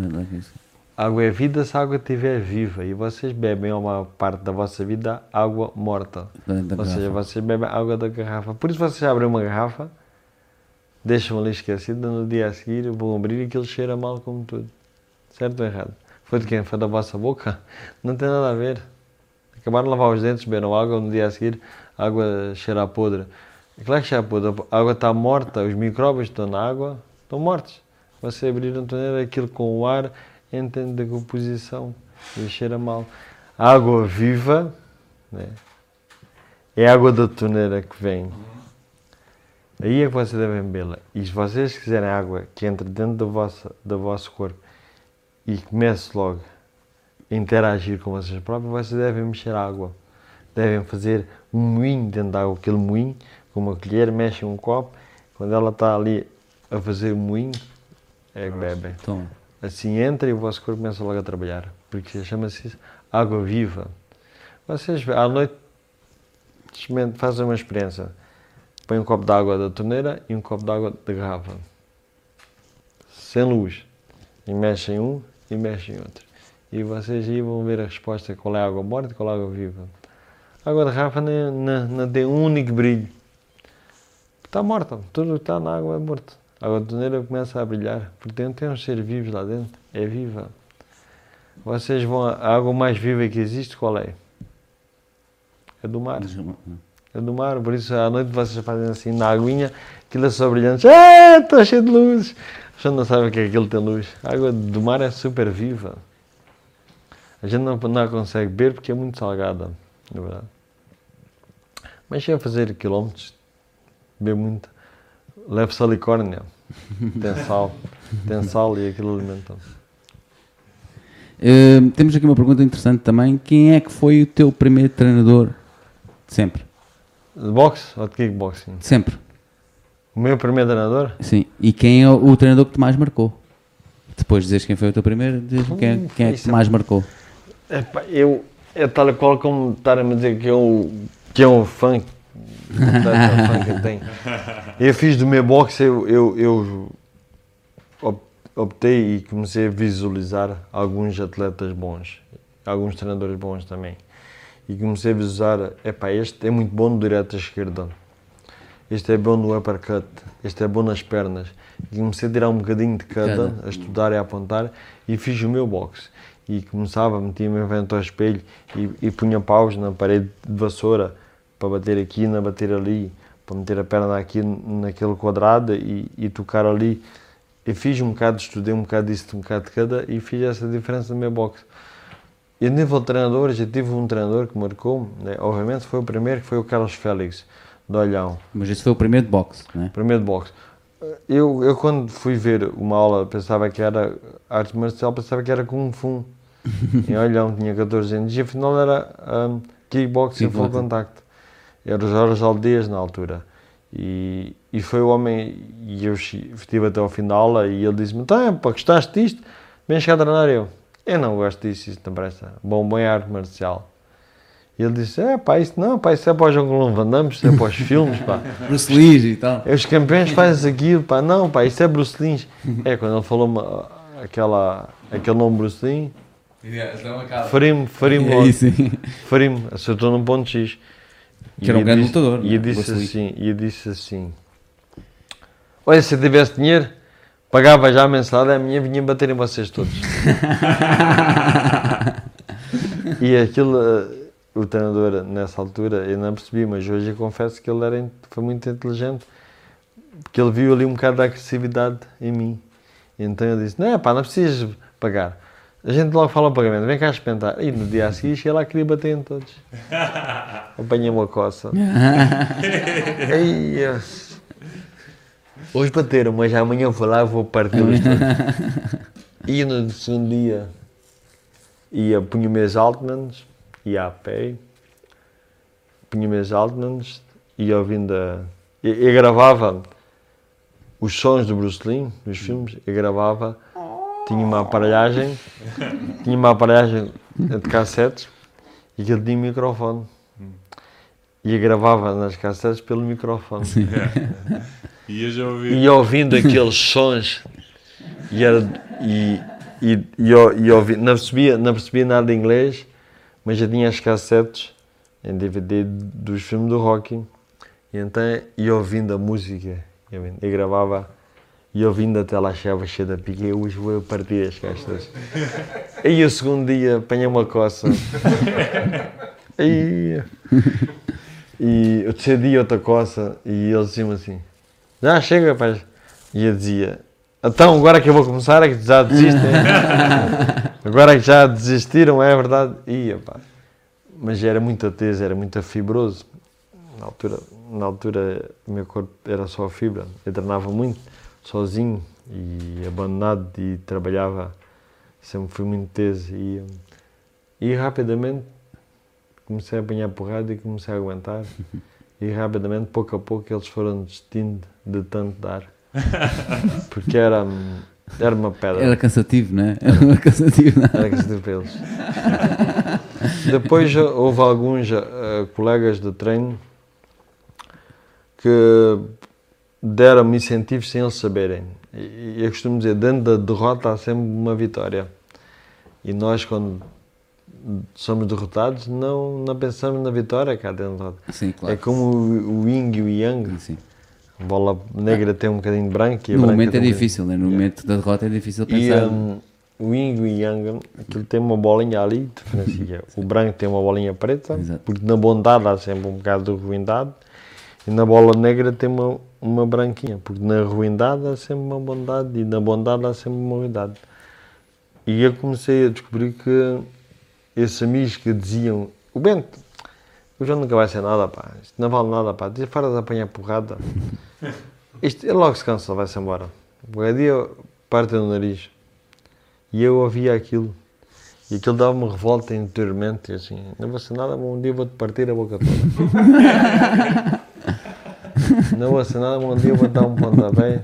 Água é vida se a água estiver viva e vocês bebem uma parte da vossa vida água morta. Da, Ou seja, vocês bebem água da garrafa. Por isso vocês abrem uma garrafa, deixam ali esquecida, no dia a seguir vão abrir e aquilo cheira mal como tudo. Certo ou errado? Foi de quem? Foi da vossa boca? Não tem nada a ver. Acabaram de lavar os dentes, beberam água, no dia a seguir a água cheira a podre. É Claro que cheira a podre. A água está morta, os micróbios estão na água, estão mortos. Você abrir a torneira, aquilo com o ar entra em decomposição e cheira mal. A água viva, né? é a água da torneira que vem. Aí é que vocês devem bebê-la. E se vocês quiserem água que entre dentro do vosso, do vosso corpo e comece logo a interagir com vocês próprios, vocês devem mexer a água. Devem fazer um moinho dentro da água. Aquele moinho, com uma colher, mexem um copo. Quando ela está ali a fazer moinho, é que bebem. Toma. Assim entra e o vosso corpo começa logo a trabalhar. Porque chama-se água viva. Vocês à noite fazem uma experiência. Põem um copo de água da torneira e um copo de água da garrafa. Sem luz. E mexem um e mexem outro. E vocês aí vão ver a resposta qual é a água morta e qual é a água viva. A água de garrafa não, não, não tem um único brilho. Está morta. Tudo que está na água é morto. A torneira começa a brilhar. Por dentro tem uns seres vivos lá dentro. É viva. Vocês vão. A água mais viva que existe, qual é? É do mar. É do mar, por isso à noite vocês fazem assim na aguinha, aquilo é só brilhante. Ah, está cheio de luz. Você não sabe o que é aquilo tem luz. A água do mar é super viva. A gente não, não a consegue beber porque é muito salgada, na verdade. Mas chega a fazer quilómetros, beber muito. Leve salicórnia, tem sal, tem sal e aquilo alimenta. Uh, temos aqui uma pergunta interessante também. Quem é que foi o teu primeiro treinador? de Sempre. De boxe ou de kickboxing? de Sempre. O meu primeiro treinador? Sim. E quem é o, o treinador que te mais marcou? Depois de dizeres quem foi o teu primeiro, dizes quem, é- quem é que te é- mais marcou. Epá, eu, é tal qual como estar a me dizer que eu, que é um fã, tanta fã que eu fiz do meu boxe, eu, eu, eu op- optei e comecei a visualizar alguns atletas bons, alguns treinadores bons também. E comecei a visualizar, epá, este é muito bom no direto à esquerda, este é bom no uppercut, este é bom nas pernas. E comecei a tirar um bocadinho de cada, Cada. a estudar e a apontar, e fiz o meu boxe. E começava, metia-me em frente ao espelho e, e punha paus na parede de vassoura para bater aqui, na bater ali, para meter a perna aqui naquele quadrado e, e tocar ali. Eu fiz um bocado, estudei um bocado disso, um bocado de cada e fiz essa diferença no meu boxe. E a nível de treinadores, eu tive um treinador que marcou, né, obviamente foi o primeiro, que foi o Carlos Félix, de Olhão. Mas esse foi o primeiro de boxe, não é? Primeiro de boxe. Eu, eu quando fui ver uma aula, pensava que era arte marcial, pensava que era Kung Fu. em Olhão, tinha 14 anos. E afinal era um, kickboxing full Kickboxing. Era o Jorge Aldeias na altura. E, e foi o homem, e eu estive até ao fim da aula e ele disse-me, então, pá, gostaste disto? Vem chegar a treinar eu. Eu não gosto disso, isso não parece bom, bom é arte marcial. E ele disse, é pá, isso não, pá, isso é para o Jean-Claude Van Damme, isso é para os filmes, pá. Bruce Lee e tal. É, Os campeões fazem aquilo, pá, não, pá, isso é Bruce Lee. É, quando ele falou uma- aquela, aquele nome Bruce Lee, farim-me, farim-me É logo, isso, sim. farim-me, acertou num ponto X. Que era um grande disse- lutador, E é? disse assim, e disse assim, olha, se eu tivesse dinheiro, pagava já a mensalidade, a minha vinha bater em vocês todos. E aquilo, eh, o treinador nessa altura, eu não percebi, mas hoje eu confesso que ele era, foi muito inteligente, porque ele viu ali um bocado de agressividade em mim. Então eu disse, não, pá, não precisas pagar. A gente logo fala o pagamento, vem cá experimentar. E no dia a seguir cheguei lá queria bater em todos. Apanhei uma coça. Ai. Hoje bateram, mas amanhã vou lá e vou partir-los todos. E no segundo dia ia, punha meus altmans, ia a pé, punha meus altmans, ia ouvindo a... Eu, eu gravava os sons do Bruce Lee, dos filmes, eu gravava, tinha uma aparelhagem, tinha uma aparelhagem de cassetes e aquilo tinha um microfone. E eu gravava nas cassetes pelo microfone. E eu já ouvi. E ouvindo aqueles sons, e, era, e, e, e, e ouvi, não, percebia, não percebia nada de inglês, mas já tinha as cassetes em DVD dos filmes do Rocky. E então, e ouvindo a música, e gravava, e ouvindo até lá chegava cheia da pica, eu hoje vou partir as castas. Aí o segundo dia apanhei uma coça. Aí, e o terceiro dia outra coça, e eles diziam assim, já chega, rapaz. E eu dizia, então agora que eu vou começar é que já desistem. agora é que já desistiram, é verdade. Pá. Mas era muito teso, era muito fibroso. Na altura, na altura o meu corpo era só fibra. Eu treinava muito, sozinho e abandonado e trabalhava. Sempre fui muito teso. E, e rapidamente comecei a apanhar porrada e comecei a aguentar. E rapidamente, pouco a pouco, eles foram desistindo de tanto dar. Porque era, era uma pedra. Era cansativo, não é? Era cansativo, não é? Era cansativo para eles. Depois houve alguns eh, colegas de treino que deram-me incentivos sem eles saberem. E e eu costumo dizer, dentro da derrota há sempre uma vitória. E nós, quando somos derrotados, não, não pensamos na vitória cá dentro. Sim, claro. É como o, o yin e o yang. Sim. A bola negra tem um bocadinho de branco e a No momento é um difícil, né? no momento da derrota é difícil E pensar. hum, o yin e o yang, aquilo tem uma bolinha ali, diferencia. O branco tem uma bolinha preta, Exato. porque na bondade há sempre um bocado de ruindade, e na bola negra tem uma, uma branquinha, porque na ruindade há sempre uma bondade, e na bondade há sempre uma ruindade. E eu comecei a descobrir que esses amigos que diziam, o Bento, o João nunca vai ser nada, pá, isto não vale nada, pá, diz para de apanhar porrada. Isto, ele logo se cansa, vai-se embora. Um dia parte no nariz. E eu ouvia aquilo. E aquilo dava-me revolta interiormente. Assim, não vou ser nada, um dia vou-te partir a boca toda. não vou mas um dia vou-te dar um pontapé.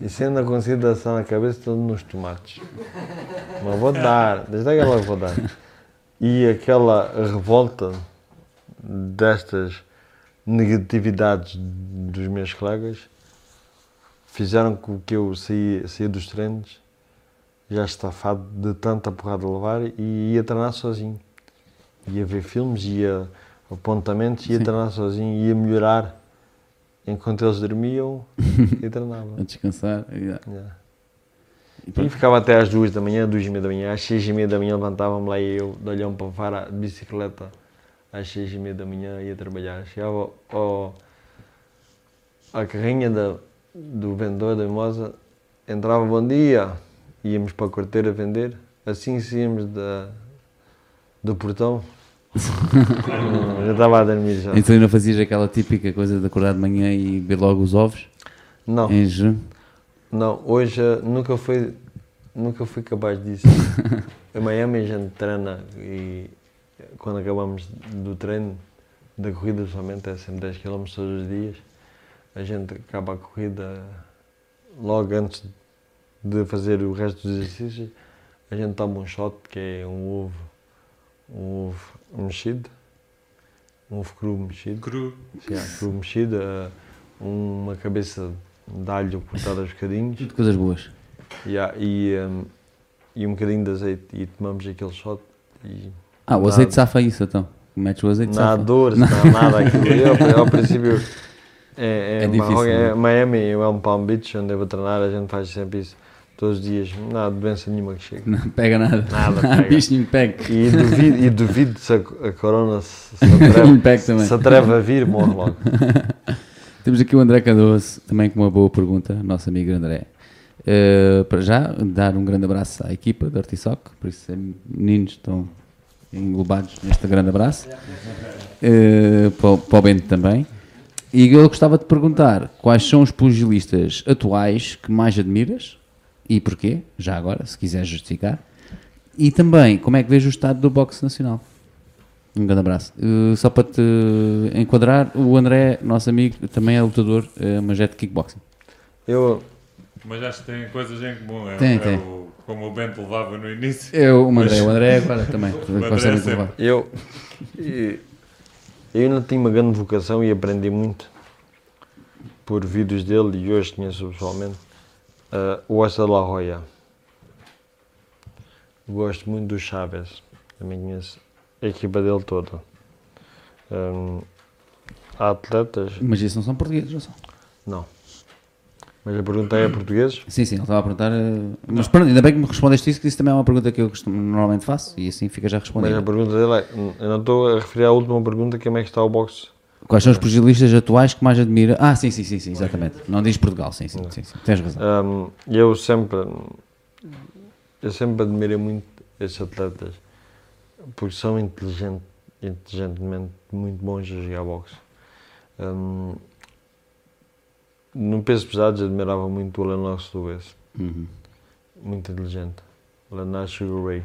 E sendo a consideração na cabeça, todo nos tomates. Mas vou dar, desde aquela vou dar. E aquela revolta destas negatividades dos meus colegas fizeram com que eu saía, saía dos treinos já estafado de tanta porrada a levar e ia treinar sozinho. Ia ver filmes, ia apontamentos, ia Sim. treinar sozinho, ia melhorar enquanto eles dormiam e treinava. A descansar. yeah. Yeah. E E ficava até às duas da manhã, duas e meia da manhã, às seis e meia da manhã levantava-me lá e eu, de olhão para fora, de bicicleta, às seis e meia da manhã ia trabalhar. Chegava ao, à carrinha da, do vendedor da mimosa, entrava bom dia, íamos para a quarteira vender, assim saíamos da, do portão, Estava a dormir já. Então não fazias aquela típica coisa de acordar de manhã e ver logo os ovos? Não, Em jejum? não, hoje eh, nunca fui, nunca fui capaz disso. Em Miami a gente treina e quando acabamos do treino, da corrida somente, é sempre 10 km todos os dias, a gente acaba a corrida logo antes de fazer o resto dos exercícios, a gente toma um shot que é um ovo, um ovo mexido, um ovo cru mexido. Cru. Sim, há cru mexido, eh, uma cabeça de alho cortada aos bocadinhos Tudo coisas boas. e, há- e, um, e um bocadinho de azeite e tomamos aquele shot e Ah, o Nada. azeite safa isso então. Metes o azeite não há safa. dores, não há nada aquilo. Eu, ao princípio é, é, É difícil, é não Miami, eu é um Palm Beach onde eu vou treinar, a gente faz sempre isso todos os dias, não há doença nenhuma que chegue. Não pega nada. Nada pega. pegue. E duvido, e duvido se a, a corona se, se, atreve, se atreve a vir, morre logo. Temos aqui o André Cardoso, também com uma boa pergunta, nosso amigo André. Uh, para já, dar um grande abraço à equipa do Artisoc, por isso é, meninos estão englobados neste grande abraço. Uh, para, o- para o Bento também. E eu gostava de perguntar quais são os pugilistas atuais que mais admiras e porquê, já agora, se quiser justificar. E também, como é que vês o estado do boxe nacional? Um grande abraço. Uh, só para te enquadrar, o André, nosso amigo, também é lutador, uh, mas é de kickboxing. Eu, Mas acho que tem coisas em comum. É, Tem, é tem. O, como o Bento levava no início. Eu, o André, Mas- o André agora também. André. Eu, e- eu não tinha uma grande vocação e aprendi muito por vídeos dele e hoje conheço pessoalmente. Uh, o Ossa de La Roya. Gosto muito do Chaves. Também conheço a equipa dele toda. Um, há atletas? Mas isso não são portugueses, não são? Não. Mas a pergunta é a portugueses? Sim, sim, ele estava a perguntar. uh, Mas pronto, ainda bem que me respondeste isso, que isso também é uma pergunta que eu costumo- normalmente faço e assim fica já Mas a pergunta dele é. Eu não estou a referir à última pergunta, como é que está o boxe? Quais são os pugilistas atuais que mais admira? Ah, sim, sim, sim, sim, exatamente. Não diz Portugal, sim, sim, sim, sim. tens razão. Um, eu sempre eu sempre admirei muito esses atletas porque são inteligente, inteligentemente muito bons a jogar boxe. Um, no peso pesados admirava muito o Lennox Lewis, Uhum. muito inteligente. Lennox Sugar Ray.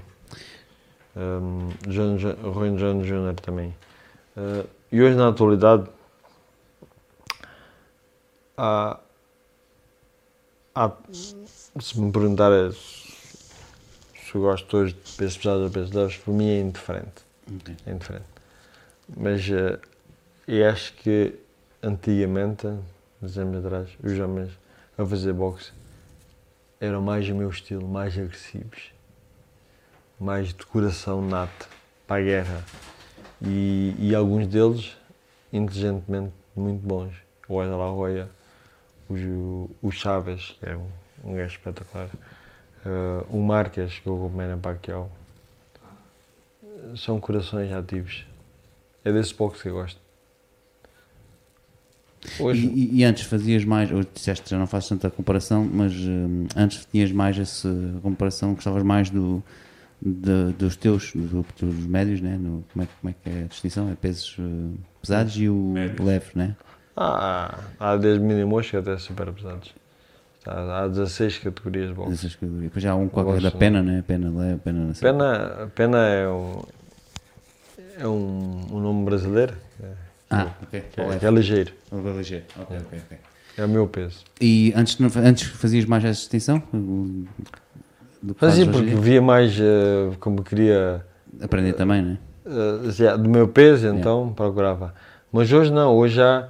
Um, John, Jo- Roy John Jr. também. Uh, e hoje na atualidade há, há se me perguntar é se eu gosto hoje de pesos pesados ou pesos leves, para mim é indiferente. Ok. É indiferente. Mas eh, eu acho que antigamente, uns anos atrás, os homens a fazer boxe eram mais o meu estilo, mais agressivos. mais de coração nato para a guerra. E, e alguns deles, inteligentemente, muito bons. O Eda La Roya, o, o Chaves, que é um, um gajo espetacular, uh, o Marques, que é o Manny Pacquiao. São corações ativos. É desse pouco que eu gosto. Hoje... E, e, antes fazias mais, ou disseste já não fazes tanta comparação, mas um, antes tinhas mais essa comparação, gostavas mais do, de, dos teus, do, dos médios, né? No, como, é, como é que é a distinção? É pesos uh, pesados e o médios. leve, né? Ah, há desde mini até super pesados. Há, há 16 categorias boxe. 16 categorias. Depois já há um qualquer da pena, né? Pena leve, pena Pena, pena é um, é um, um nome brasileiro. Ah, ok. Que é, que é ligeiro. É ligeiro, ok, ok, ok. É o meu peso. E antes, antes fazias mais essa distinção? Fazia porque via mais uh, como queria... Aprender uh, também, não é? Uh, do meu peso, então yeah. procurava. Mas hoje não, hoje há,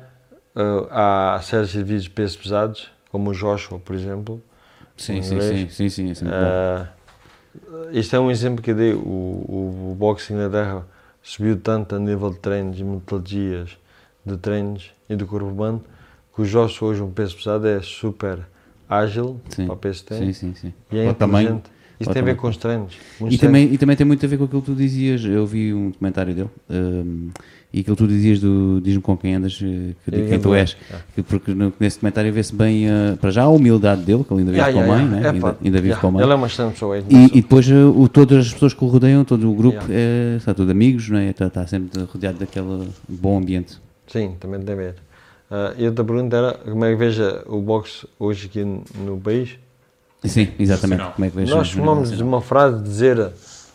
há séries de vídeos de pesos pesados, como o Joshua, por exemplo. Sim, sim, sim, sim, sim, sim, Isto é um exemplo que eu dei, o, o, o boxing na terra subiu tanto a nível de treinos e metodologias de treinos e do corpo humano que o Joshua hoje um peso pesado é super ágil sim. para o peso que tem sim, sim, sim. e é inteligente. Isso tem a ver com os treinos. E também, e também tem muito a ver com aquilo que tu dizias. Eu vi um comentário dele um, e aquilo que tu dizias do Diz-me com quem andas, eh, que, de quem tu és. É. Porque nesse comentário vê-se bem, uh, para já, a humildade dele, que ele ainda vive yeah, com a mãe, yeah, né? é, ainda, ainda, vive yeah. com a mãe. Ele é uma excelente pessoa. É e, e, depois uh, o, todas as pessoas que o rodeiam, todo o grupo, é, está tudo amigos, né? está, está sempre rodeado daquele bom ambiente. Sim, também tem a ver. Uh, e outra pergunta era como é que veja o boxe hoje aqui no país? Sim, exatamente. Como é que veja Nós tomamos de uma frase de dizer: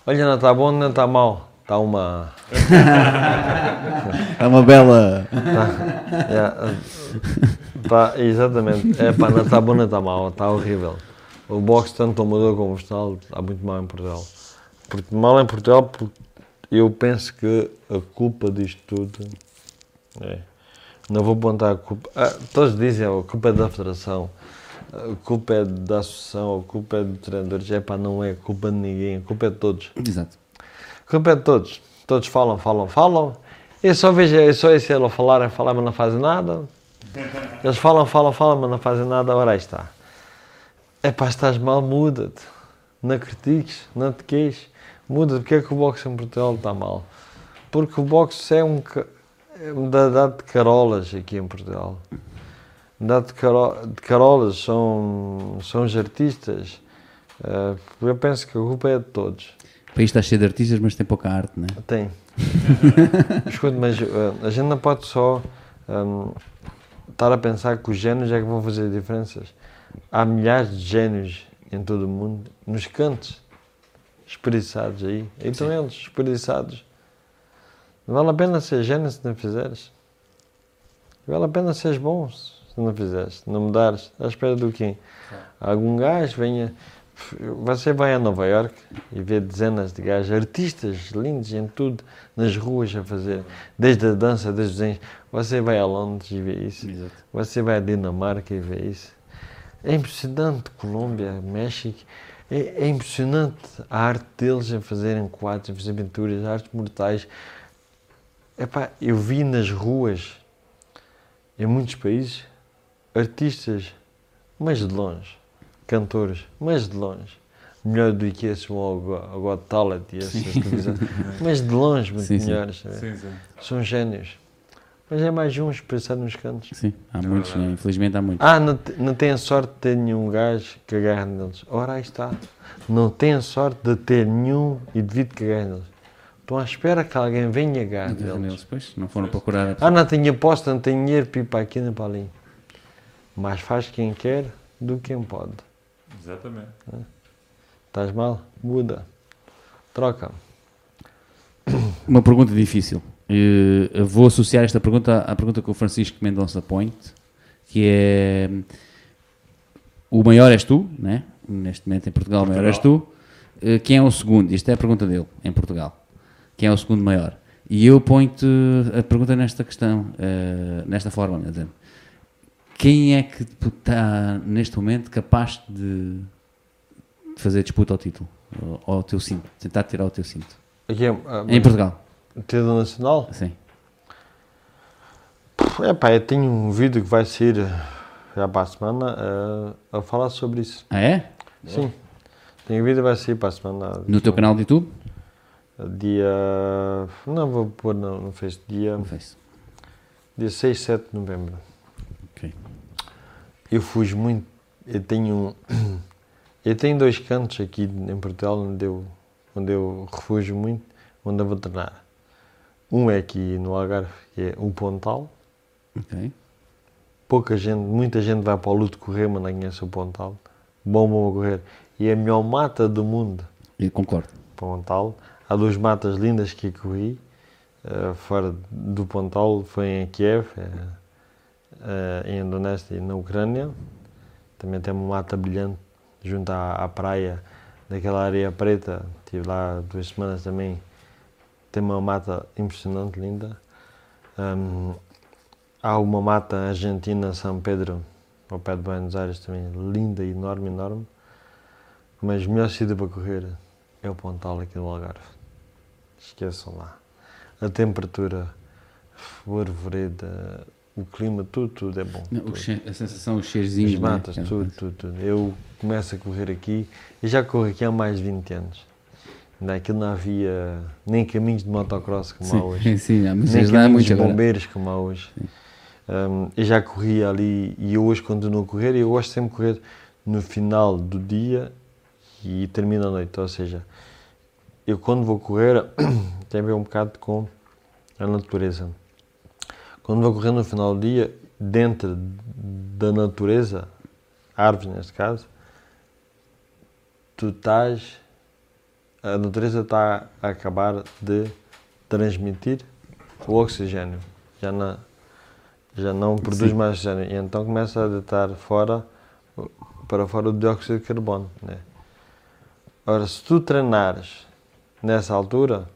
Olha, não está bom, não está mal. Está uma. é uma bela. Tá, yeah, tá, exatamente. É pá, não está bom, não está mal. Está horrível. O boxe, tanto amador como está, está muito mal em Portugal. Porque mal em Portugal, porque eu penso que a culpa disto tudo é não vou apontar a culpa. Ah, todos dizem a culpa é da federação, a culpa é da associação, a culpa é do treinador. É pá, não é culpa de ninguém, a culpa é de todos. Exato. A culpa é de todos. Todos falam, falam, falam. Eu só vejo, eu só esse eles falarem, falar, mas não fazem nada. Eles falam, falam, falam, mas não fazem nada. Ora aí está. É pá, estás mal, muda-te. Não critiques, não te queixes. Muda-te. Porque é que o boxe em Portugal está mal? Porque o boxe é um, da dado de carolas aqui em Portugal. Dado de, caro, de carolas são, são os artistas. Uh, eu penso que a culpa é de todos. O país está cheio de artistas, mas tem pouca arte, não é? Tem. Escuta, mas uh, a gente não pode só um, estar a pensar que os génios é que vão fazer diferenças. Há milhares de génios em todo o mundo, nos cantos, espreguiçados aí. E estão eles, espreguiçados vale a pena ser gênio se não fizeres. Vale a pena seres bom se não fizeres, não mudares. À espera do quê? Algum gajo venha. Você vai a Nova York e vê dezenas de gajos, artistas lindos em tudo, nas ruas a fazer, desde a dança, desde os desenhos. Você vai a Londres e vê isso. Exato. Você vai a Dinamarca e vê isso. É impressionante. Colômbia, México. É, é impressionante a arte deles em fazerem quadros, em fazer pinturas, artes mortais. Epá, eu vi nas ruas, em muitos países, artistas, mas de longe, cantores, mas de longe, melhor do que esses o Got Talent e essas mas de longe muito sim, melhores. Sim. Sim, São génios. Mas é mais uns pensar nos cantos. Sim, há muitos, né? infelizmente há muitos. Ah, não, não tem a sorte de ter nenhum gajo que agarre neles. Ora, aí está. Não tem a sorte de ter nenhum indivíduo que agarre neles. Estão à espera que alguém venha cá. Deles. Pois, não foram procurar. Ah, não tenho aposta, não tenho dinheiro para aqui nem para ali. Mais faz quem quer do que quem pode. Exatamente. Estás mal? Muda. Troca. Uma pergunta difícil. Eu vou associar esta pergunta à pergunta que o Francisco Mendonça põe, que é o maior és tu, né? neste momento em Portugal, o maior és tu. Eh, quem é o segundo? Isto é a pergunta dele, em Portugal quem é o segundo maior. E eu ponho-te a pergunta nesta questão, uh, nesta forma, né? quem é que está neste momento capaz de fazer disputa ao título? ao teu cinto, tentar tirar o teu cinto. Aqui ah, Em Portugal, Título nacional? sim. É pá, eu tenho um vídeo que vai sair já para a semana ah, a falar sobre isso. Ah, é? Sim. Tem um vídeo que vai sair para a semana. No teu canal de YouTube? Dia. Não vou pôr no, no Face. Dia, No Face. dia 6, 7 de novembro. Ok. Eu fujo muito. Eu tenho. Eu tenho dois cantos aqui em Portugal onde eu, onde eu refugio muito, onde eu vou treinar. Um é aqui no Algarve, que é o Pontal. Ok. Pouca gente, muita gente vai para o Luto correr, mas não conhece o Pontal. Bom, bom a correr. E é a melhor mata do mundo. Eu concordo. Pontal. Há duas matas lindas que corri, eh, fora do Pontal, foi em Kiev, eh, em Indonésia e na Ucrânia. Também tem uma mata brilhante junto à, à praia, daquela areia preta. Estive lá duas semanas também. Tem uma mata impressionante, linda. Hum, há uma mata argentina, São Pedro, ao pé de Buenos Aires também, linda, enorme, enorme. Mas o melhor sítio para correr é o Pontal aqui do Algarve. Esqueçam lá. A temperatura, o arvoreda, o clima, tudo, tudo é bom. Não, tudo. a sensação, os cheirozinhos. As né? matas, Aquela tudo, tudo, tudo. Eu começo a correr aqui e já corro aqui há mais de 20 anos. Naquilo não havia nem caminhos de motocross como há hoje. Sim, sim, há Nem caminhos de agora. bombeiros como há hoje. Um, eu já corri ali e hoje continuo a correr e eu gosto sempre de correr no final do dia e termino à noite. Ou seja, eu quando vou correr tem a ver um bocado com a natureza. Quando vou correr no final do dia, dentro da natureza, árvores neste caso, tu estás, a natureza está a acabar de transmitir o oxigênio. Já não, já não produz Sim. mais oxigênio. E então começa a deitar fora, para fora o dióxido de carbono. Né? Ora, se tu treinares nessa altura,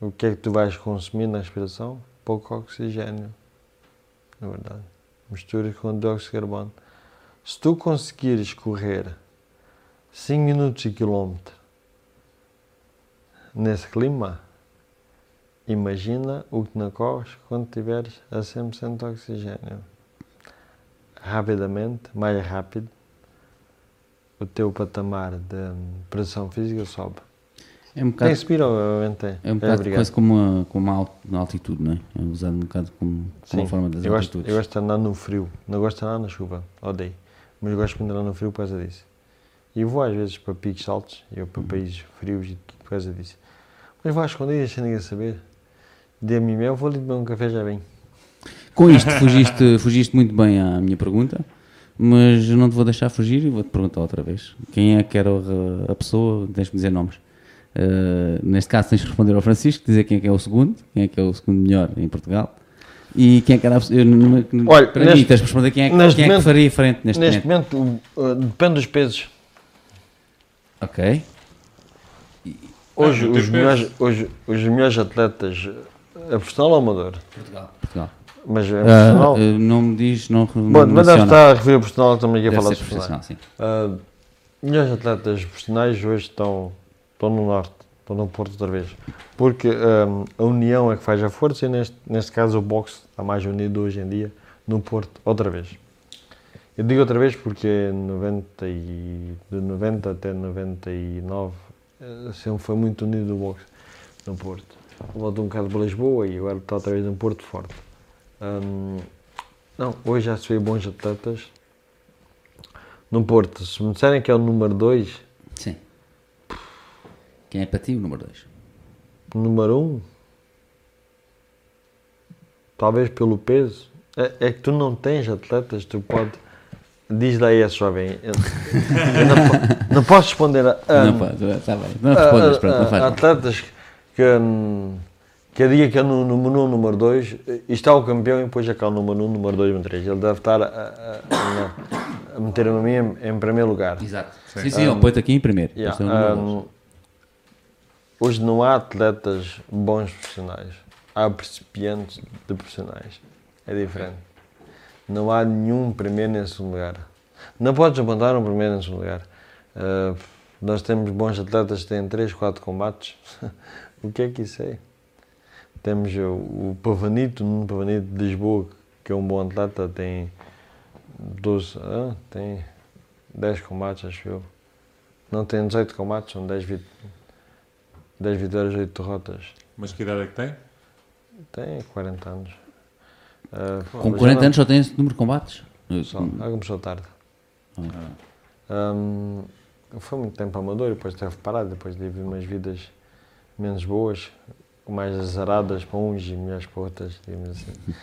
o que é que tu vais consumir na respiração? Pouco oxigênio. Na verdade. Misturas com dióxido de carbono. Se tu conseguires correr 5 minutos e quilómetro nesse clima, imagina o que não corres quando tiveres a 100% de oxigênio. Rapidamente, mais rápido, o teu patamar de pressão física sobe. É um bocado, que subir, obviamente. tem. é um bocado obrigado. quase como uma, como uma al- uma altitude, não é? É usado um bocado como, como Sim, forma das eu gosto, altitudes. eu gosto de andar no frio, não gosto de andar na chuva, odeio. Mas gosto de andar no frio por causa disso. E vou às vezes para picos altos, eu Uhum. para países frios e tudo por causa disso. Mas vou às escondidas sem ninguém saber. Dê-me e-mail, vou ali beber um café já bem. Com isto fugiste, fugiste muito bem à minha pergunta, mas não te vou deixar fugir e vou-te perguntar outra vez. Quem é que era a pessoa? Tens de dizer nomes. Uh, neste caso tens de responder ao Francisco, dizer quem é que é o segundo, quem é que é o segundo melhor em Portugal. E quem é que era eu não- não- Olha, para neste- mim, tens de responder quem é, quem é que momento- faria frente neste, Neste momento. momento, uh, depende dos pesos. Ok. Hoje, do teu os, melhores, hoje, os melhores atletas, a profissional ou amador? Portugal. Portugal. Mas a Ah, profissional. uh, não me diz, não, Bom, mas deve estar a referir a profissional, estamos aqui a Deve falar de profissional. profissional, sim. Uh, melhores atletas profissionais hoje estão, estão no Norte, estão no Porto outra vez. Porque um, a união é que faz a força e neste, neste caso o boxe está mais unido hoje em dia no Porto outra vez. Eu digo outra vez porque 90 e, de 90 até 99 eh, sempre foi muito unido o boxe no Porto. Voltou um bocado para Lisboa e agora está outra vez no Porto forte. Hum, não, hoje já se vê bons atletas no Porto. Se me disserem que é o número 2, Sim. Quem é para ti o número 2? número 1, um, talvez pelo peso, é, é que tu não tens atletas, tu pode. Diz lá esse jovem. Eu, eu não, po- não posso responder a. a- não pode, está bem. Não respondas, a- pronto, não a- faz atletas que, hum, que diga que é no número 1, um, número 2, e está o campeão e depois é cá o número 1, um, número 2, número 3. Ele deve estar a, a, a, a meter-me a mim em, em primeiro lugar. Exato. Sim, sim, ele põe-te aqui em primeiro. Yeah, Este é o número dois. hum, hoje não há atletas bons profissionais. Há principiantes de profissionais. É diferente. Não há nenhum primeiro segundo lugar. Não podes apontar um primeiro segundo lugar. Uh, Nós temos bons atletas que têm 3, 4 combates. o que é que isso é? Temos o, o Pavanito, Nuno Pavanito de Lisboa, que é um bom atleta, tem 12, ah, tem 10 combates, acho eu. Não, tem 18 combates, são 10, vit 10 vitórias, 8 derrotas. Mas que idade é que tem? Tem 40 anos. Ah, Com mas 40 já anos só tem esse número de combates? não- Só, ah, começou tarde. Ahm, foi muito tempo amador, depois teve parado, depois tive umas vidas menos boas, mais azaradas para uns e melhores para outras, digamos assim.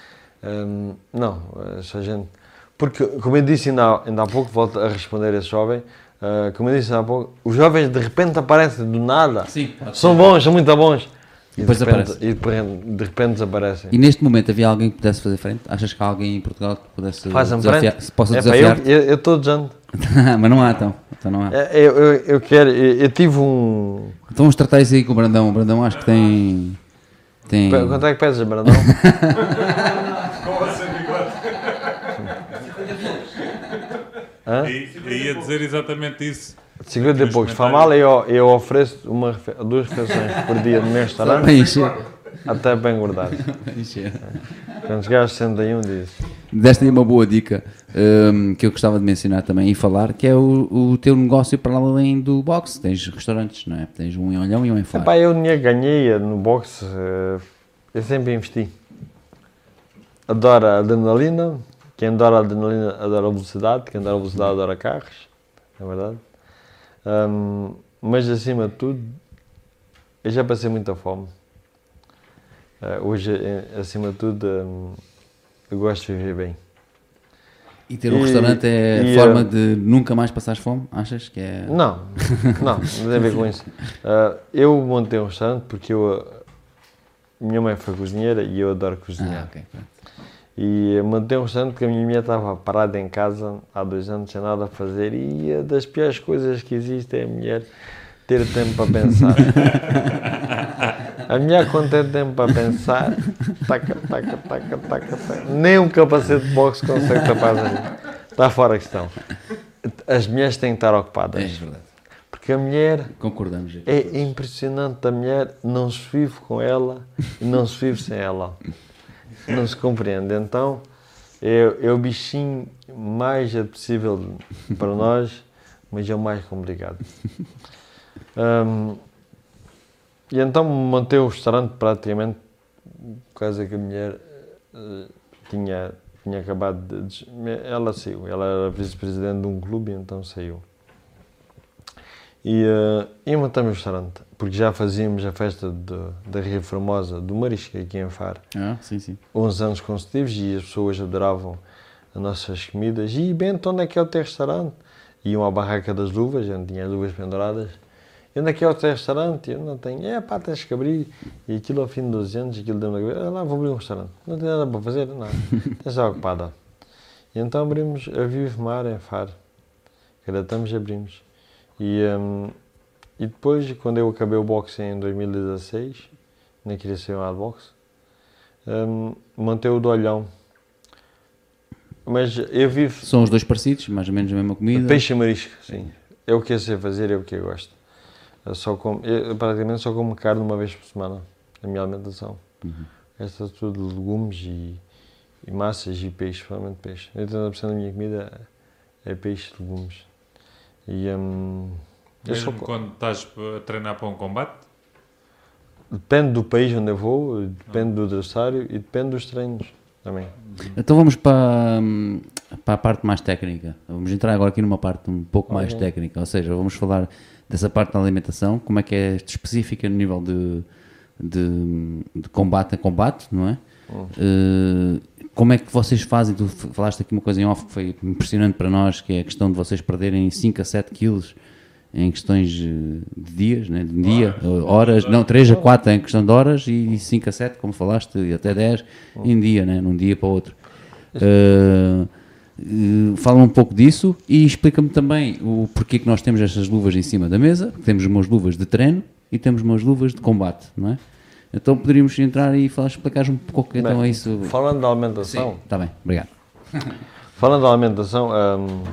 Ahm, não, essa gente. Porque, como eu disse ainda há, ainda há pouco, volto a responder a esse jovem, ah, como eu disse há pouco, os jovens de repente aparecem do nada. Sim, São bons, são muito bons. E de, Depois repente, aparecem. e de repente- de repente desaparecem. E neste momento havia alguém que pudesse fazer frente? Achas que há alguém em Portugal que pudesse desafiar, frente? se possa eu desafiar? eu- eu estou de janto. Mas não há então. Então não há. É, Eu, eu, eu quero, eu, eu tive um. Então vamos tratar isso aí com o Brandão. O Brandão acho que tem. Tem. Quanto é que pesas, Brandão? Hã? E, eu ia dizer exatamente isso. 50 e poucos. Mal, eu, eu ofereço uma, duas refeições por dia no meu restaurante, até bem engordar. Quando chegar aos 61, diz. Deste aí uma boa dica hum, que eu gostava de mencionar também e falar, que é o, o teu negócio para além do boxe. Tens restaurantes, não é? Tens um em Olhão e um em Faro. Epá, eu dinheiro que ganhei no boxe, eh, eu sempre investi. Adoro a adrenalina. Quem adora a adrenalina adora a velocidade. Quem adora a velocidade adora carros. É verdade. Ahm, mas acima de tudo, eu já passei muita fome. Eh, hoje, eh, acima de tudo, hum, eu gosto de viver bem. E ter um E- restaurante é e, forma uh, de nunca mais passares fome? Achas que é. Não, não, não tem a ver com isso. Ah, eu montei um restaurante porque eu, ah, minha mãe foi cozinheira e eu adoro Ah, cozinhar. ok. pronto. E montei um restaurante porque a minha mulher estava parada em casa há dois anos sem nada a fazer e é das piores coisas que existe é a mulher ter tempo para pensar. A mulher quando tem tempo para pensar, taca, taca, taca, taca, taca. Nem um capacete de boxe consegue tapar. Está fora a questão. As mulheres têm que estar É ocupadas. verdade. Porque a mulher Concordamos. é impressionante a mulher, não se vive com ela e não se vive sem ela. Não se compreende. Então, é, é o bichinho mais apetecível para nós, mas é o mais complicado. Hum, e então montei o restaurante praticamente por causa que a mulher eh, tinha, tinha acabado de. Ela saiu, ela era vice-presidente de um clube, então saiu. E, eh, e montamos o restaurante, porque já fazíamos a festa de- da Ria Formosa do Marisco aqui em Faro, Ah, sim, sim. 11 anos consecutivos e as pessoas adoravam as nossas comidas. E Bento, onde é que é o teu restaurante? Iam à barraca das luvas, não tinha as luvas penduradas. E onde é que é o teu restaurante? Eu não tenho. É pá, tens que abrir. E aquilo ao fim de 12 anos, aquilo deu-me na cabeça. Ah, lá vou abrir um restaurante. Não tem nada para fazer? Não. Já ocupada. E então abrimos a Vive Mar em Faro. Cada estamos abrimos. E, hum, e depois, quando eu acabei o boxe em 2016, nem queria ser um boxe, hum, montei o do Olhão. Mas eu vivo São os dois parecidos, mais ou menos a mesma comida. peixe e marisco, sim. É o que eu sei fazer, é o que eu gosto. Eu só como, eu praticamente só como carne uma vez por semana, na minha alimentação. Esta é tudo legumes e, e massas e peixe, principalmente peixe. 80% da minha comida é peixe e legumes. E hum, só Mesmo co- quando estás a treinar para um combate? depende do país onde eu vou, depende do adversário e depende dos treinos também. Então vamos para, hum, para a parte mais técnica. Vamos entrar agora aqui numa parte um pouco mais Ok. técnica, ou seja, vamos falar dessa parte da alimentação, como é que é específica no nível de, de, de combate a combate, não é? Eh, como é que vocês fazem? Tu falaste aqui uma coisa em off que foi impressionante para nós, que é a questão de vocês perderem 5 a 7 quilos em questões eh, de dias, né? de dia, eh, horas, não, 3 a 4 em questão de horas e 5 a 7, como falaste, e até 10 em dia, né? num dia para o outro. Eh, fala um pouco disso e explica-me também o porquê que nós temos estas luvas em cima da mesa, temos umas luvas de treino e temos umas luvas de combate, não é? Então poderíamos entrar e falar, explicar um pouco então é isso. Falando da alimentação, Está bem, obrigado. Falando da alimentação, hum,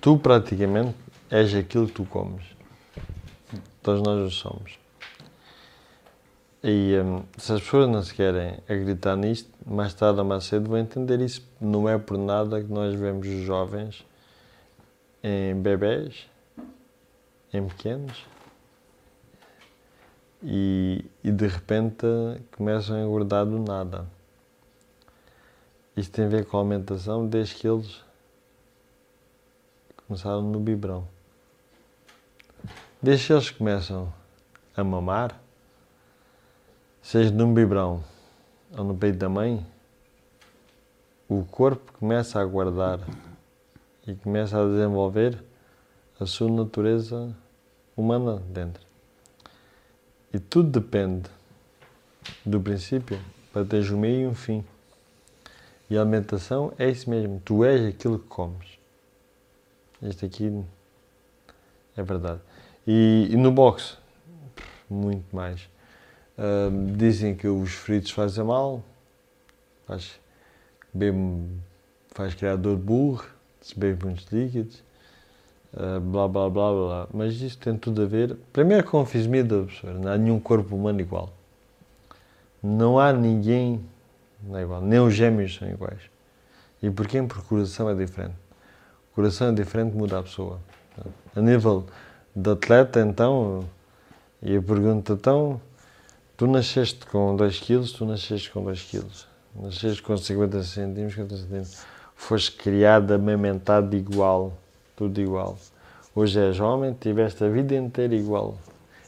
tu praticamente és aquilo que tu comes. Todos nós o somos. E hum, se as pessoas não se querem acreditar nisto, mais tarde ou mais cedo vão entender isso. Não é por nada que nós vemos os jovens em bebés, em pequenos, e, e de repente começam a engordar do nada. Isto tem a ver com a alimentação desde que eles começaram no biberão. Desde que eles começam a mamar, seja num biberão ou no peito da mãe, o corpo começa a guardar e começa a desenvolver a sua natureza humana dentro. E tudo depende do princípio para teres um meio e um fim. E a alimentação é isso mesmo. Tu és aquilo que comes. Isto aqui é verdade. E, e no boxe, muito mais. Uh, dizem que os fritos fazem mal, faz, bebe, faz criar dor de burro, se bebe muitos líquidos, uh, blá blá blá blá. Mas isto tem tudo a ver, primeiro com a fisionomia da pessoa, não há nenhum corpo humano igual. Não há ninguém não é igual, nem os gêmeos são iguais. E porquê? Porque o coração é diferente. O coração é diferente, muda a pessoa. A nível de atleta, então, e eu pergunto, então, Tu nasceste com 2 quilos, tu nasceste com 2 quilos. Nasceste com 50 centímetros, 50 centímetros. Foste criado, amamentado igual, tudo igual. Hoje és homem, tiveste a vida inteira igual.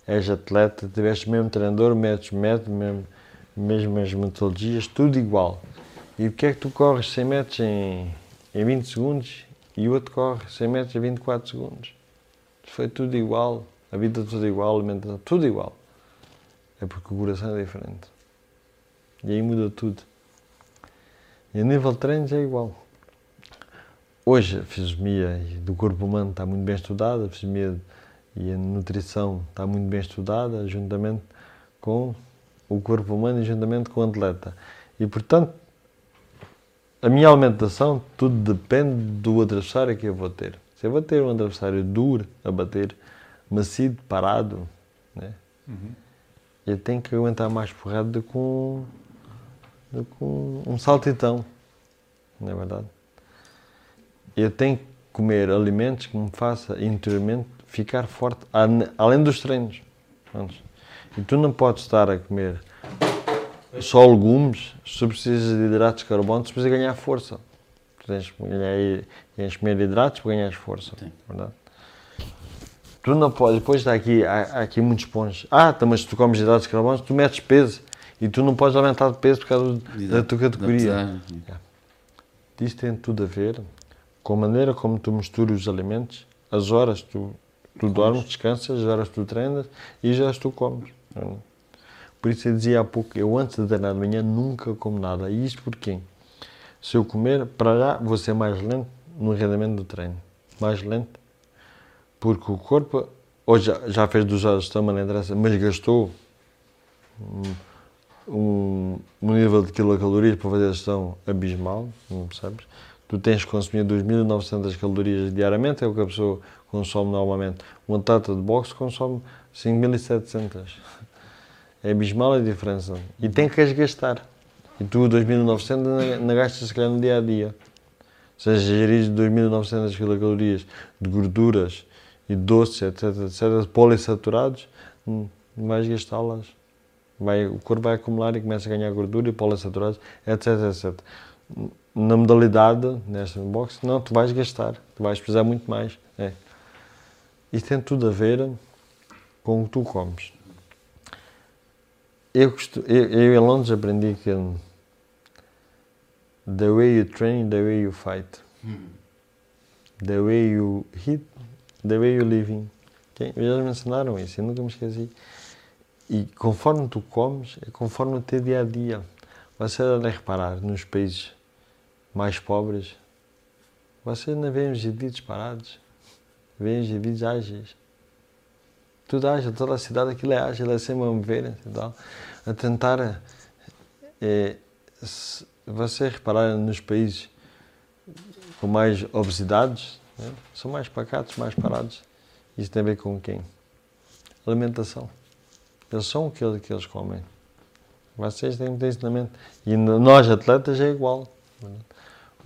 És atleta, tiveste o mesmo treinador, métodos, métodos, mesmo, mesmas metodologias, tudo igual. E porque é que tu corres 100 metros em, em 20 segundos e o outro corre 100 metros em 24 segundos? Foi tudo igual, a vida tudo igual, a alimentação, tudo igual. É porque o coração é diferente. E aí muda tudo. E a nível de treinos é igual. Hoje a fisionomia do corpo humano está muito bem estudada, a fisionomia e a nutrição está muito bem estudada, juntamente com o corpo humano e juntamente com o atleta. E portanto, a minha alimentação, tudo depende do adversário que eu vou ter. Se eu vou ter um adversário duro a bater, macio, parado, né? Uhum eu tenho que aguentar mais porrada do que um, do que um, um saltitão, não é verdade? Eu tenho que comer alimentos que me façam interiormente ficar forte, além dos treinos. E tu não podes estar a comer só legumes se tu precisas de hidratos de carbono, tu precisas ganhar força. Tu tens que, ganhar, tens que comer hidratos para ganhar força. Sim. Verdade? Tu não podes, depois está aqui, há, há aqui muitos pontos. Ah, mas tu comes hidratos de carbono, tu metes peso e tu não podes aumentar de peso por causa da tua categoria. Isto tem tudo a ver com a maneira como tu misturas os alimentos, as horas tu, tu dormes, descansas, as horas tu treinas e as horas tu comes. Por isso eu dizia há pouco, eu antes de treinar de manhã nunca como nada. E isto porquê? Se eu comer, para lá vou ser mais lento no rendimento do treino. Mais lento porque o corpo hoje já, já fez duas horas de estômago, não interessa, mas gastou um, um, um nível de quilocalorias para fazer a gestão abismal, não percebes? Tu tens que consumir 2.900 calorias diariamente, é o que a pessoa consome normalmente. Um atleta de boxe consome 5.700. É abismal a diferença. E tem que as gastar. E tu 2.900 não gastas se calhar no dia a dia. Ou seja, gerir 2.900 quilocalorias de gorduras e doces, etc, etc, polissaturados, hum, vais gastá-las. Vai, o corpo vai acumular e começa a ganhar gordura e polissaturados, etc, etc. Na modalidade, nesta box, não, tu vais gastar, tu vais precisar muito mais. É. Isto tem tudo a ver com o que tu comes. Eu, eu, eu em Londres aprendi que the way you train, the way you fight. The way you hit, The Way You Living. Okay? Eles me ensinaram isso, eu nunca me esqueci. E conforme tu comes, é conforme o teu dia a dia. Você deve reparar nos países mais pobres, você não vê os indivíduos parados, vê os indivíduos ágeis. Tudo ágil, toda a cidade aquilo é ágil, é sempre a mover, a tentar. É, se você reparar nos países com mais obesidades, né? São mais pacatos, mais parados. Isso tem a ver com quem? Alimentação. Eles são aquilo que eles comem. Vocês têm na mente. E nós, atletas, é igual.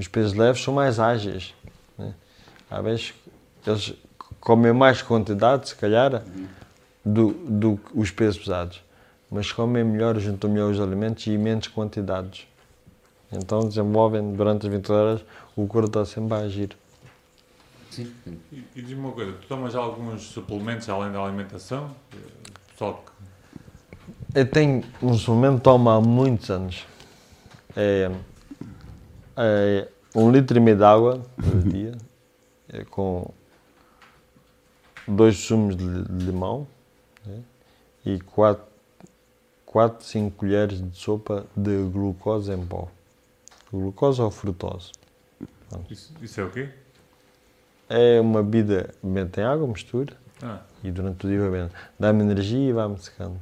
Os pesos leves são mais ágeis. Né? Às vezes, eles comem mais quantidade, se calhar, do, do que os pesos pesados. Mas comem melhor, juntam melhor os alimentos e menos quantidades. Então desenvolvem durante as 20 horas, o corpo está sempre a agir. Sim. E, e diz-me uma coisa, tu tomas alguns suplementos além da alimentação? Só que... Eu tenho um suplemento que tomo há muitos anos. É, é um litro e meio de água por dia, é, com dois sumos de limão né, e quatro, quatro, cinco colheres de sopa de glucose em pó. Glucose ou frutose. Isso, isso, é o quê? É uma bebida, tem água, mistura, ah. e durante o dia vai bebendo. Dá-me energia e vai-me secando.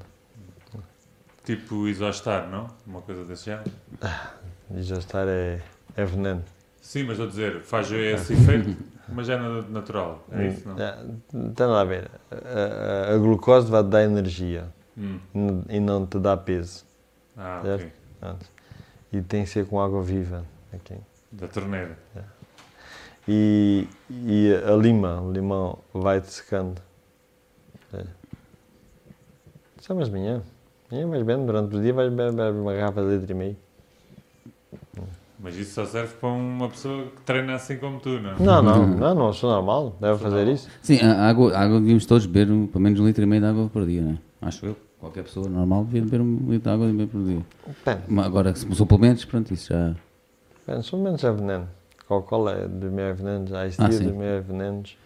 Tipo isostar, não? Uma coisa desse género? Ah, isostar é, é veneno. Sim, mas estou a dizer, faz esse efeito, mas é natural, é isso, não? Não tem nada a ver. A, a, a glucose vai te dar energia hum. e não te dá peso. Ah, certo? ok. Pronto. E tem que ser com água viva. Aqui. Da torneira. É. E, e a lima, o limão, vai-te secando. É. Só mais manhã. Manhã vais bebendo, durante o dia vais beber uma garrafa de litro e meio. Mas isso só serve para uma pessoa que treina assim como tu, não? Não, não, não, não sou normal, deve sou fazer normal. isso. Sim, a água, a água devíamos todos beber um, pelo menos um litro e meio de água por dia, não é? Acho eu. Qualquer pessoa normal devia beber um litro de água e meio por dia. Bem. Agora, suplementos, pronto, isso já. Bem, suplementos é veneno. Coca-Cola é dos maiores venenos, a Ice ah, dos maiores venenos.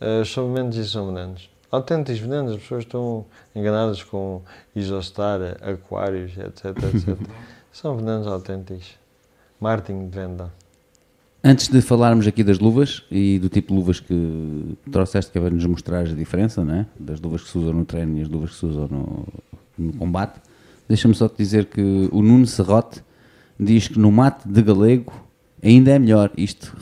Uh, suplementos e são venenos. Autênticos venenos, as pessoas estão enganadas com isostar, aquários, etc, etc. são venenos autênticos. Marketing de venda. Antes de falarmos aqui das luvas e do tipo de luvas que trouxeste, que é para nos mostrar a diferença, né? das luvas que se usam no treino e as luvas que se usam no, no combate, deixa-me só te dizer que o Nuno Serrote diz que no mate de galego ainda é melhor, isto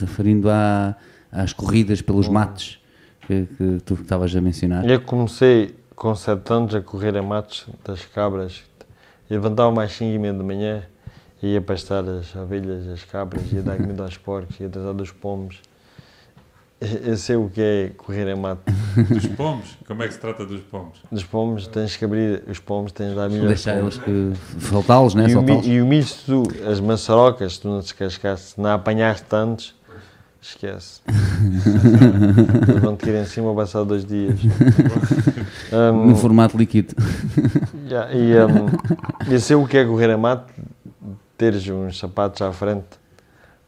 referindo à, às corridas pelos mates que, que tu estavas a mencionar. Eu comecei com 7 anos a correr em matos das cabras, levantava mais 5 e meia de manhã ia pastar as ovelhas, as cabras, ia dar comida aos porcos, ia tratar dos pomos. Eu sei o que é correr em mato. Dos pomos? Como é que se trata dos pomos? Dos pomos, tens que abrir os pomos, tens de dar milho Deixar eles que... soltá-los, né? E, o, e o milho, tu, as maçarocas, tu não descascaste, se não apanhaste tantos, esquece. Vão te ir em cima passar dois dias. Um, no formato líquido. Yeah, e um, eu sei o que é correr em mato, teres uns sapatos à frente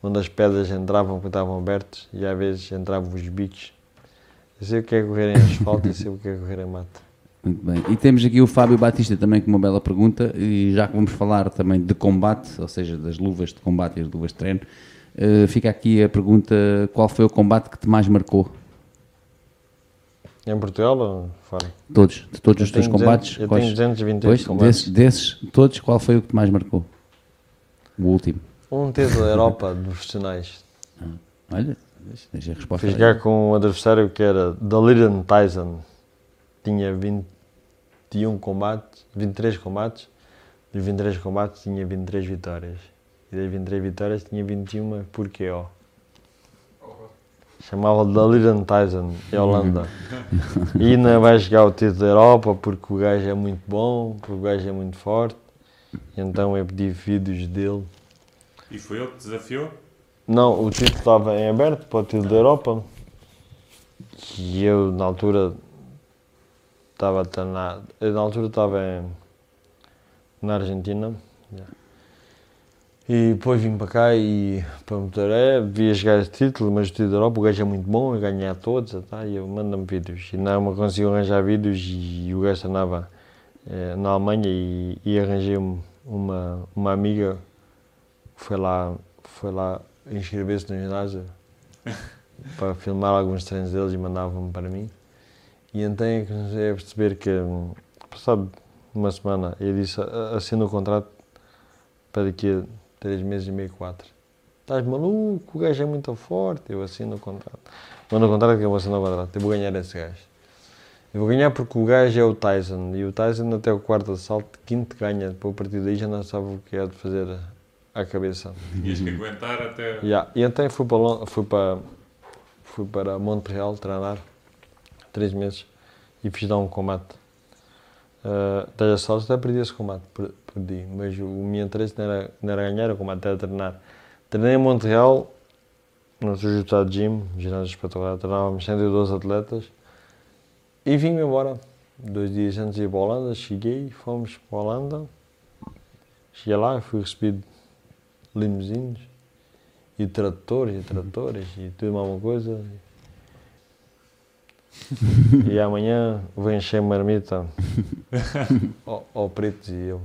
onde as pedras entravam quando estavam abertos e às vezes entravam os bichos. Eu sei o que é correr em asfalto e sei o que é correr em mato. Muito bem. E temos aqui o Fábio Batista também com uma bela pergunta, e já que vamos falar também de combate, ou seja, das luvas de combate e as luvas de treino, uh, fica aqui a pergunta: qual foi o combate que te mais marcou? Em Portugal ou fora? Todos, de todos eu os teus combates. Eu quais, tenho 220 pois, combates. Desses, desses, todos, qual foi o que te mais marcou? O último. Um título da Europa de profissionais. Ah, olha, deixa a resposta. Fiz jogar com um adversário que era Dalirian Tyson. Tinha 21 combates, 23 combates. Dos 23 combates tinha 23 vitórias. E das 23 vitórias tinha 21 por KO. Chamava Dalirian Tyson, em Holanda. e ainda vai jogar o título da Europa porque o gajo é muito bom, porque o gajo é muito forte. Então eu pedi vídeos dele. E foi ele que desafiou? Não, o título estava em aberto para o título da Europa. E eu, na altura, estava na, na altura estava na Argentina. E depois vim para cá e para meter, é, devia jogar esse título, mas o título da Europa, o gajo é muito bom, eu ganhei a todos, tá, e eu mando-me vídeos. E não me consigo arranjar vídeos e, e o gajo andava eh, na Alemanha e, e arranjei uma, uma amiga que foi lá, foi lá inscrever-se no ginásio para filmar alguns treinos deles e mandavam-me para mim. E então é comecei a perceber que, passado uma semana, ele disse: assina o contrato para daqui a três meses e meio, quatro. estás maluco, o gajo é muito forte. Eu assino o contrato. Não no contrato que eu vou assinar o contrato. Eu vou ganhar esse gajo. Eu vou ganhar porque o gajo é o Tyson. E o Tyson até o quarto assalto, quinto ganha. Depois a partir daí já não sabe o que é de fazer à cabeça. Tinhas que aguentar até. Yeah. E então fui para, fui para, fui para Montreal treinar. Três meses. E fiz lá um combate. Uh, 10 assaltos, até perdi esse combate. per- Perdi. Mas o meu interesse não era, não era ganhar o combate, era treinar. Treinei em Montreal, no Jiu-Jitsu Gym, ginásio espetacular. Treinávamos 112 atletas. E vim-me embora. Dois dias antes de ir para a Holanda, cheguei, fomos para a Holanda. Cheguei lá, fui recebido limusines e tratores e tratores e tudo uma coisa. E amanhã vou encher marmita ao, ao preto e eu.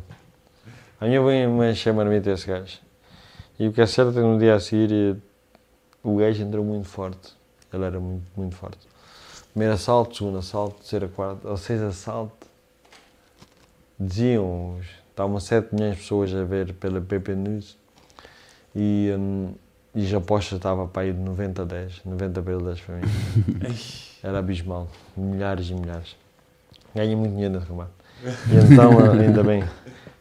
Amanhã vou encher marmita esse gajo. E o que é certo é que no dia a seguir eh, o gajo entrou muito forte. Ele era muito, muito forte. Primeiro assalto, segundo assalto, terceiro, quarto, ao sexto assalto. Diziam, estavam 7 milhões de pessoas a ver pela PP News e, hum, e as apostas estava para aí de 90 a 10, 90 para ele 10 para mim. Era abismal, milhares e milhares. Ganhei muito dinheiro nesse combate. E então, ah, ainda bem,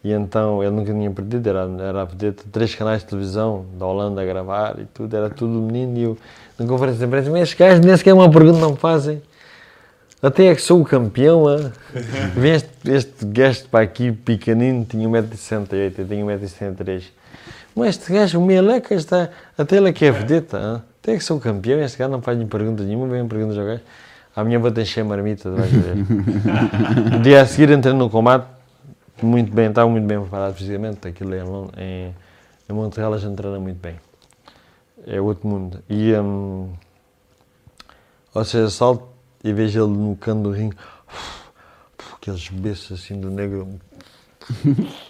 e então ele nunca tinha perdido, era, era a três canais de televisão da Holanda a gravar e tudo, era tudo menino e eu na conferência de imprensa, mas estes gajos nem sequer uma pergunta não me fazem. Até é que sou o campeão, ah. Vem este, este gajo para aqui, pequenino, tinha 1,68m, eu tenho 1,73m. Mas este gajo, o Meleca, está, até ele é que é vedeta, ah. até é que sou o campeão, este gajo não faz-me pergunta nenhuma, vem perguntas ao gajo. Amanhã vou encher a marmita, vais ver. No dia a seguir entrei no combate, muito bem, estava muito bem preparado fisicamente, aquilo é em, em, em Montreal a gente treina muito bem. É outro mundo. E hum, ou seja, salto e vejo ele no canto do ringue, aqueles beijos assim do negro.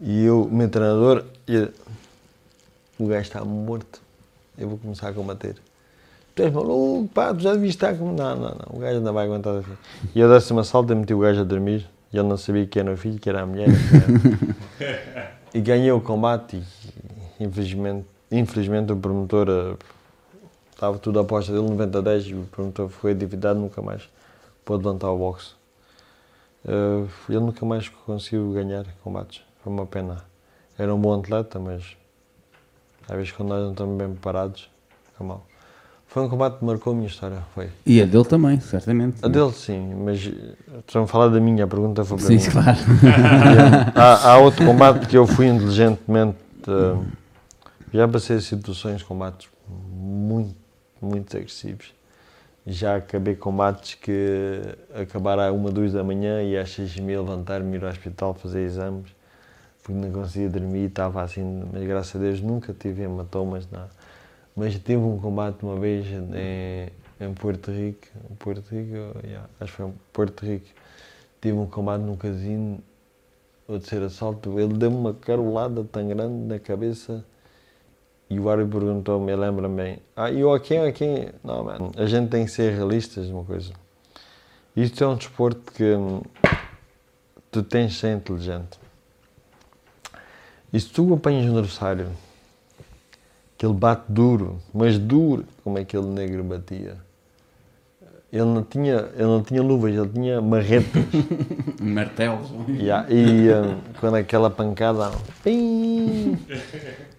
E eu, o meu treinador, o gajo está morto, eu vou começar a combater. Tu és maluco, pá, tu já devias estar com. Não, não, não, o gajo ainda vai aguentar assim. E eu desse uma salta e meti o gajo a dormir, e ele não sabia que era o filho, que era a mulher. era- E ganhei o combate e infelizmente, infelizmente o promotor eh, estava tudo a aposta dele 90 a 10 e o promotor foi atividade nunca mais pôde levantar o boxe. Eh, ele nunca mais conseguiu ganhar combates. Foi uma pena. Era um bom atleta, mas às vezes quando nós não estamos bem preparados, é mal. Foi um combate que marcou a minha história, foi. E a dele também, certamente. A dele sim, mas eh, estão a falar da minha, a pergunta foi para Sim, mim. claro. há, há outro combate que eu fui inteligentemente. eh, já passei situações, combates muito, muito agressivos. Já acabei combates que acabaram a uma, duas da manhã e às seis e meia levantar-me, ir ao hospital fazer exames, porque não conseguia dormir, estava assim, mas graças a Deus nunca tive hematomas, nada. Mas tive um combate uma vez em, em Porto Rico, Porto Rico, yeah, acho que foi em Porto Rico, tive um combate num casino, o terceiro assalto, ele deu-me uma carolada tão grande na cabeça e o árbitro perguntou-me, eu lembro-me bem, ah, e eu a quem, a quem? Não, mano, a gente tem que ser realistas uma coisa. Isto é um desporto que hum, tu tens de ser inteligente. E se tu apanhas um adversário que ele bate duro, mas duro, como aquele negro batia, ele não tinha, ele não tinha luvas, ele tinha marretas. Martelos. Yeah, e hum, quando aquela pancada. pim,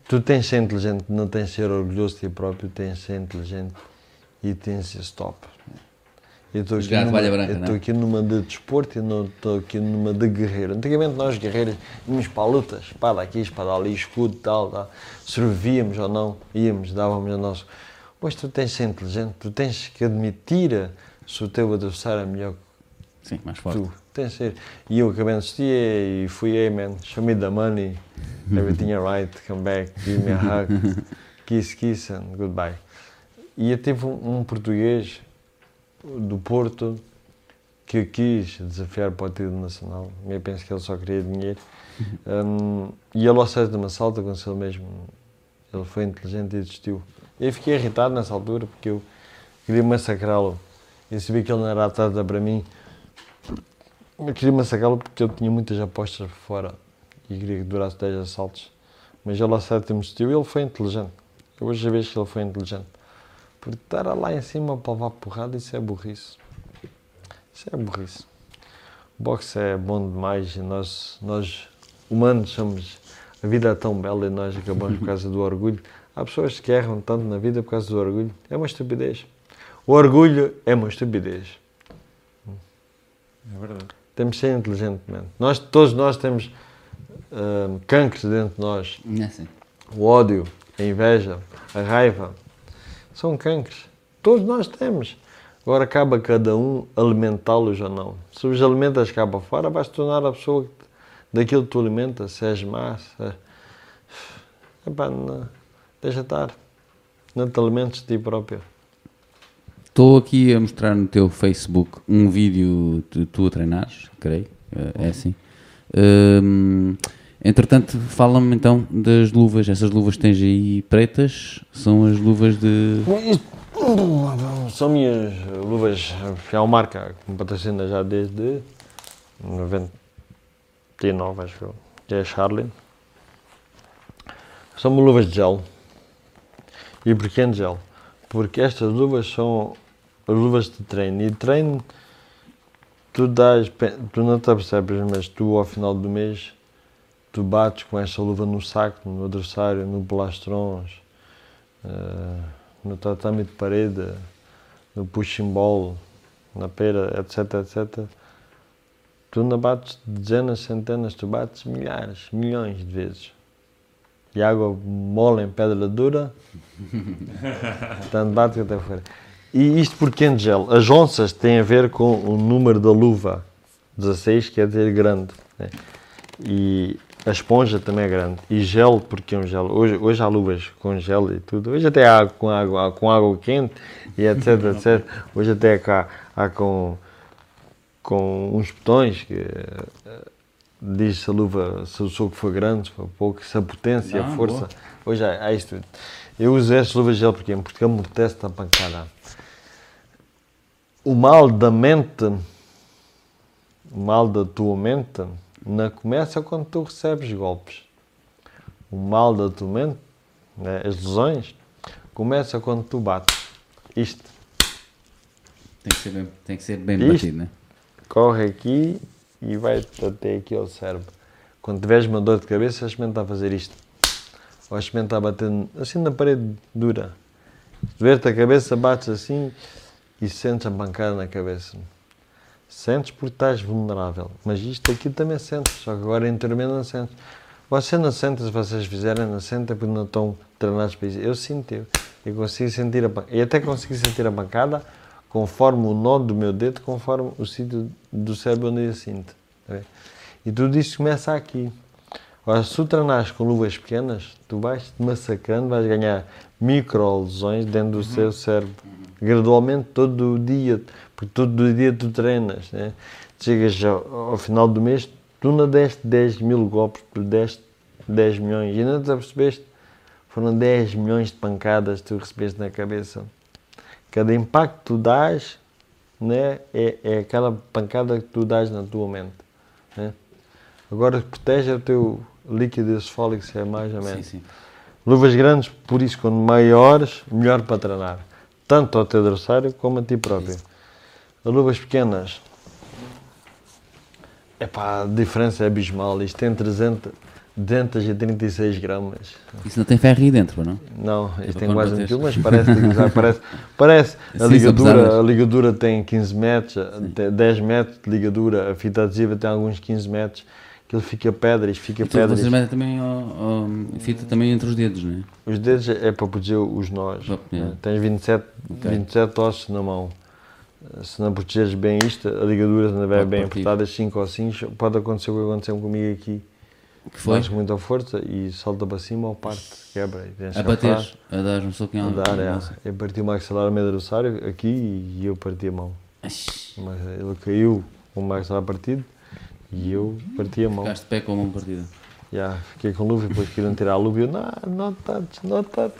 tu tens de ser inteligente, não tens de ser orgulhoso de ti próprio, tens de ser inteligente e tens de ser stop. Eu estou aqui, numa, toalha branca, eu não estou aqui numa de desporto e não estou aqui numa de guerreiro. Antigamente nós guerreiros íamos para lutas, espada aqui, espada ali, escudo, tal, tal. Sobrevivíamos ou não, íamos, dávamos o nosso. Pois tu tens de ser inteligente, tu tens que admitir se o teu adversário é melhor que Sim, mais forte. Tu, tem de ser. E eu acabei de assistir e fui, hey man, show me the money, everything alright, come back, give me a hug, kiss, kiss and goodbye. E eu tive um, um português do Porto que quis desafiar para o título nacional. Eu penso que ele só queria dinheiro. Um, e ele ao certo de uma salta ele mesmo. Ele foi inteligente e desistiu. Eu fiquei irritado nessa altura porque eu queria massacrá-lo. Eu sabia que ele não era atleta para mim. Eu queria massacrá-lo porque eu tinha muitas apostas fora e queria que durasse 10 assaltos. Mas ele ao sétimo desistiu e ele foi inteligente. Eu hoje vejo que ele foi inteligente. Porque estar lá em cima para levar porrada, isso é burrice. Isso é burrice. O boxe é bom demais e nós, nós humanos somos. A vida é tão bela e nós acabamos por causa do orgulho. Há pessoas que erram tanto na vida por causa do orgulho. É uma estupidez. O orgulho é uma estupidez. É verdade. Temos de ser inteligentemente. Nós, todos nós temos cancros dentro de nós. É? O ódio, a inveja, a raiva. São cancros. Todos nós temos. Agora cabe a cada um alimentá-los ou não. Se os alimentas cá para fora, vais tornar a pessoa que- daquilo que tu alimentas, se és má, se és... Epá, não, deixa estar. Não te alimentes de ti próprio. Estou aqui a mostrar no teu Facebook um vídeo de tu a treinares, creio, eh, é assim. Hum, entretanto, fala-me então das luvas. Essas luvas que tens aí pretas são as luvas de. São minhas luvas, é uma marca que me patrocina já desde 99, acho eu, que é Charlie. São luvas de gel. E porquê de gel? Porque estas luvas são as luvas de treino. E treino, tu dás, tu não te apercebes, mas tu ao final do mês, tu bates com esta luva no saco, no adversário, no plastrons, eh, no tatame de parede, no pushing ball, na pera, etc, etc. Tu não bates dezenas, centenas, tu bates milhares, milhões de vezes. E água mole em pedra dura, tanto bate que até fora. E isto porque em gel? As onças têm a ver com o número da luva. 16 quer dizer grande. né? E a esponja também é grande. E gel, porque é um gel. Hoje, hoje há luvas com gel e tudo. Hoje até há com água, com água quente e etc, etc. Hoje até há, há com, com uns botões que eh, diz se a luva, se o soco foi grande, se foi pouco, se a potência, Ah, a força. boa. Hoje há, há isto. Eu uso estas luvas de gel porque, porque me apetece a pancada. O mal da mente, o mal da tua mente, não começa quando tu recebes golpes. O mal da tua mente, né, as lesões, começa quando tu bates. Isto Tem que ser bem, tem que ser bem Isto? batido, né? corre aqui e vai até aqui ao cérebro. Quando tiveres uma dor de cabeça, experimenta a fazer isto. Ou experimenta a bater assim na parede dura. Doer-te a cabeça, bates assim e sentes a pancada na cabeça. Sentes porque estás vulnerável. Mas isto aqui também sentes, só que agora interiormente não sentes. Você não sente, se vocês fizerem, não sente é porque não estão treinados para isso. Eu sinto, eu, consigo sentir a pancada. E até consigo sentir a pancada conforme o nó do meu dedo, conforme o sítio do cérebro onde eu sinto. tá? E tudo isso começa aqui. Ora, se tu treinares com luvas pequenas, tu vais te massacrando, vais ganhar micro lesões dentro do seu cérebro. Gradualmente, todo o dia, porque todo o dia tu treinas. Né? Chegas ao, ao final do mês, tu não deste 10 mil golpes, tu deste 10 milhões. E não te apercebeste? Foram 10 milhões de pancadas que tu recebeste na cabeça. Cada impacto que tu dás né, é, é aquela pancada que tu dás na tua mente. Né? Agora protege o teu líquido encefálico, se é mais ou Sim, menos. sim. Luvas grandes, por isso, quando maiores, melhor para treinar. Tanto ao teu adversário como a ti próprio. As luvas pequenas, epá, a diferença é abismal. Isto tem 300, 236 gramas. Isso não tem ferro aí dentro, não? Não, isto tem quase um quilo, mas parece, parece, parece. A Sim, ligadura, a ligadura tem 15 metros, tem 10 metros de ligadura, a fita adesiva tem alguns 15 metros, aquilo fica pedra, isto fica Então, pedra. vocês metem também ó, ó, fita também entre os dedos, não é? Os dedos é para proteger os nós. Oh, yeah. né? Tens 27, Ok. 27 ossos na mão. Se não protegeres bem isto, a ligadura se não estiver bem apertada, 5 ossinhos, pode acontecer o que aconteceu comigo aqui. Que foi? Com muita força e salta para cima ou parte, quebra. E A bater, afar. a dar um soco em A alguém. dar, é. Eu parti o maxilar meio adversário aqui e eu parti a mão. Mas ele caiu com o maxilar partido e eu parti a mão. Ficaste de pé com a mão partida. Já, fiquei com luva e depois queriam tirar a luva e eu, não, não touch, não touch.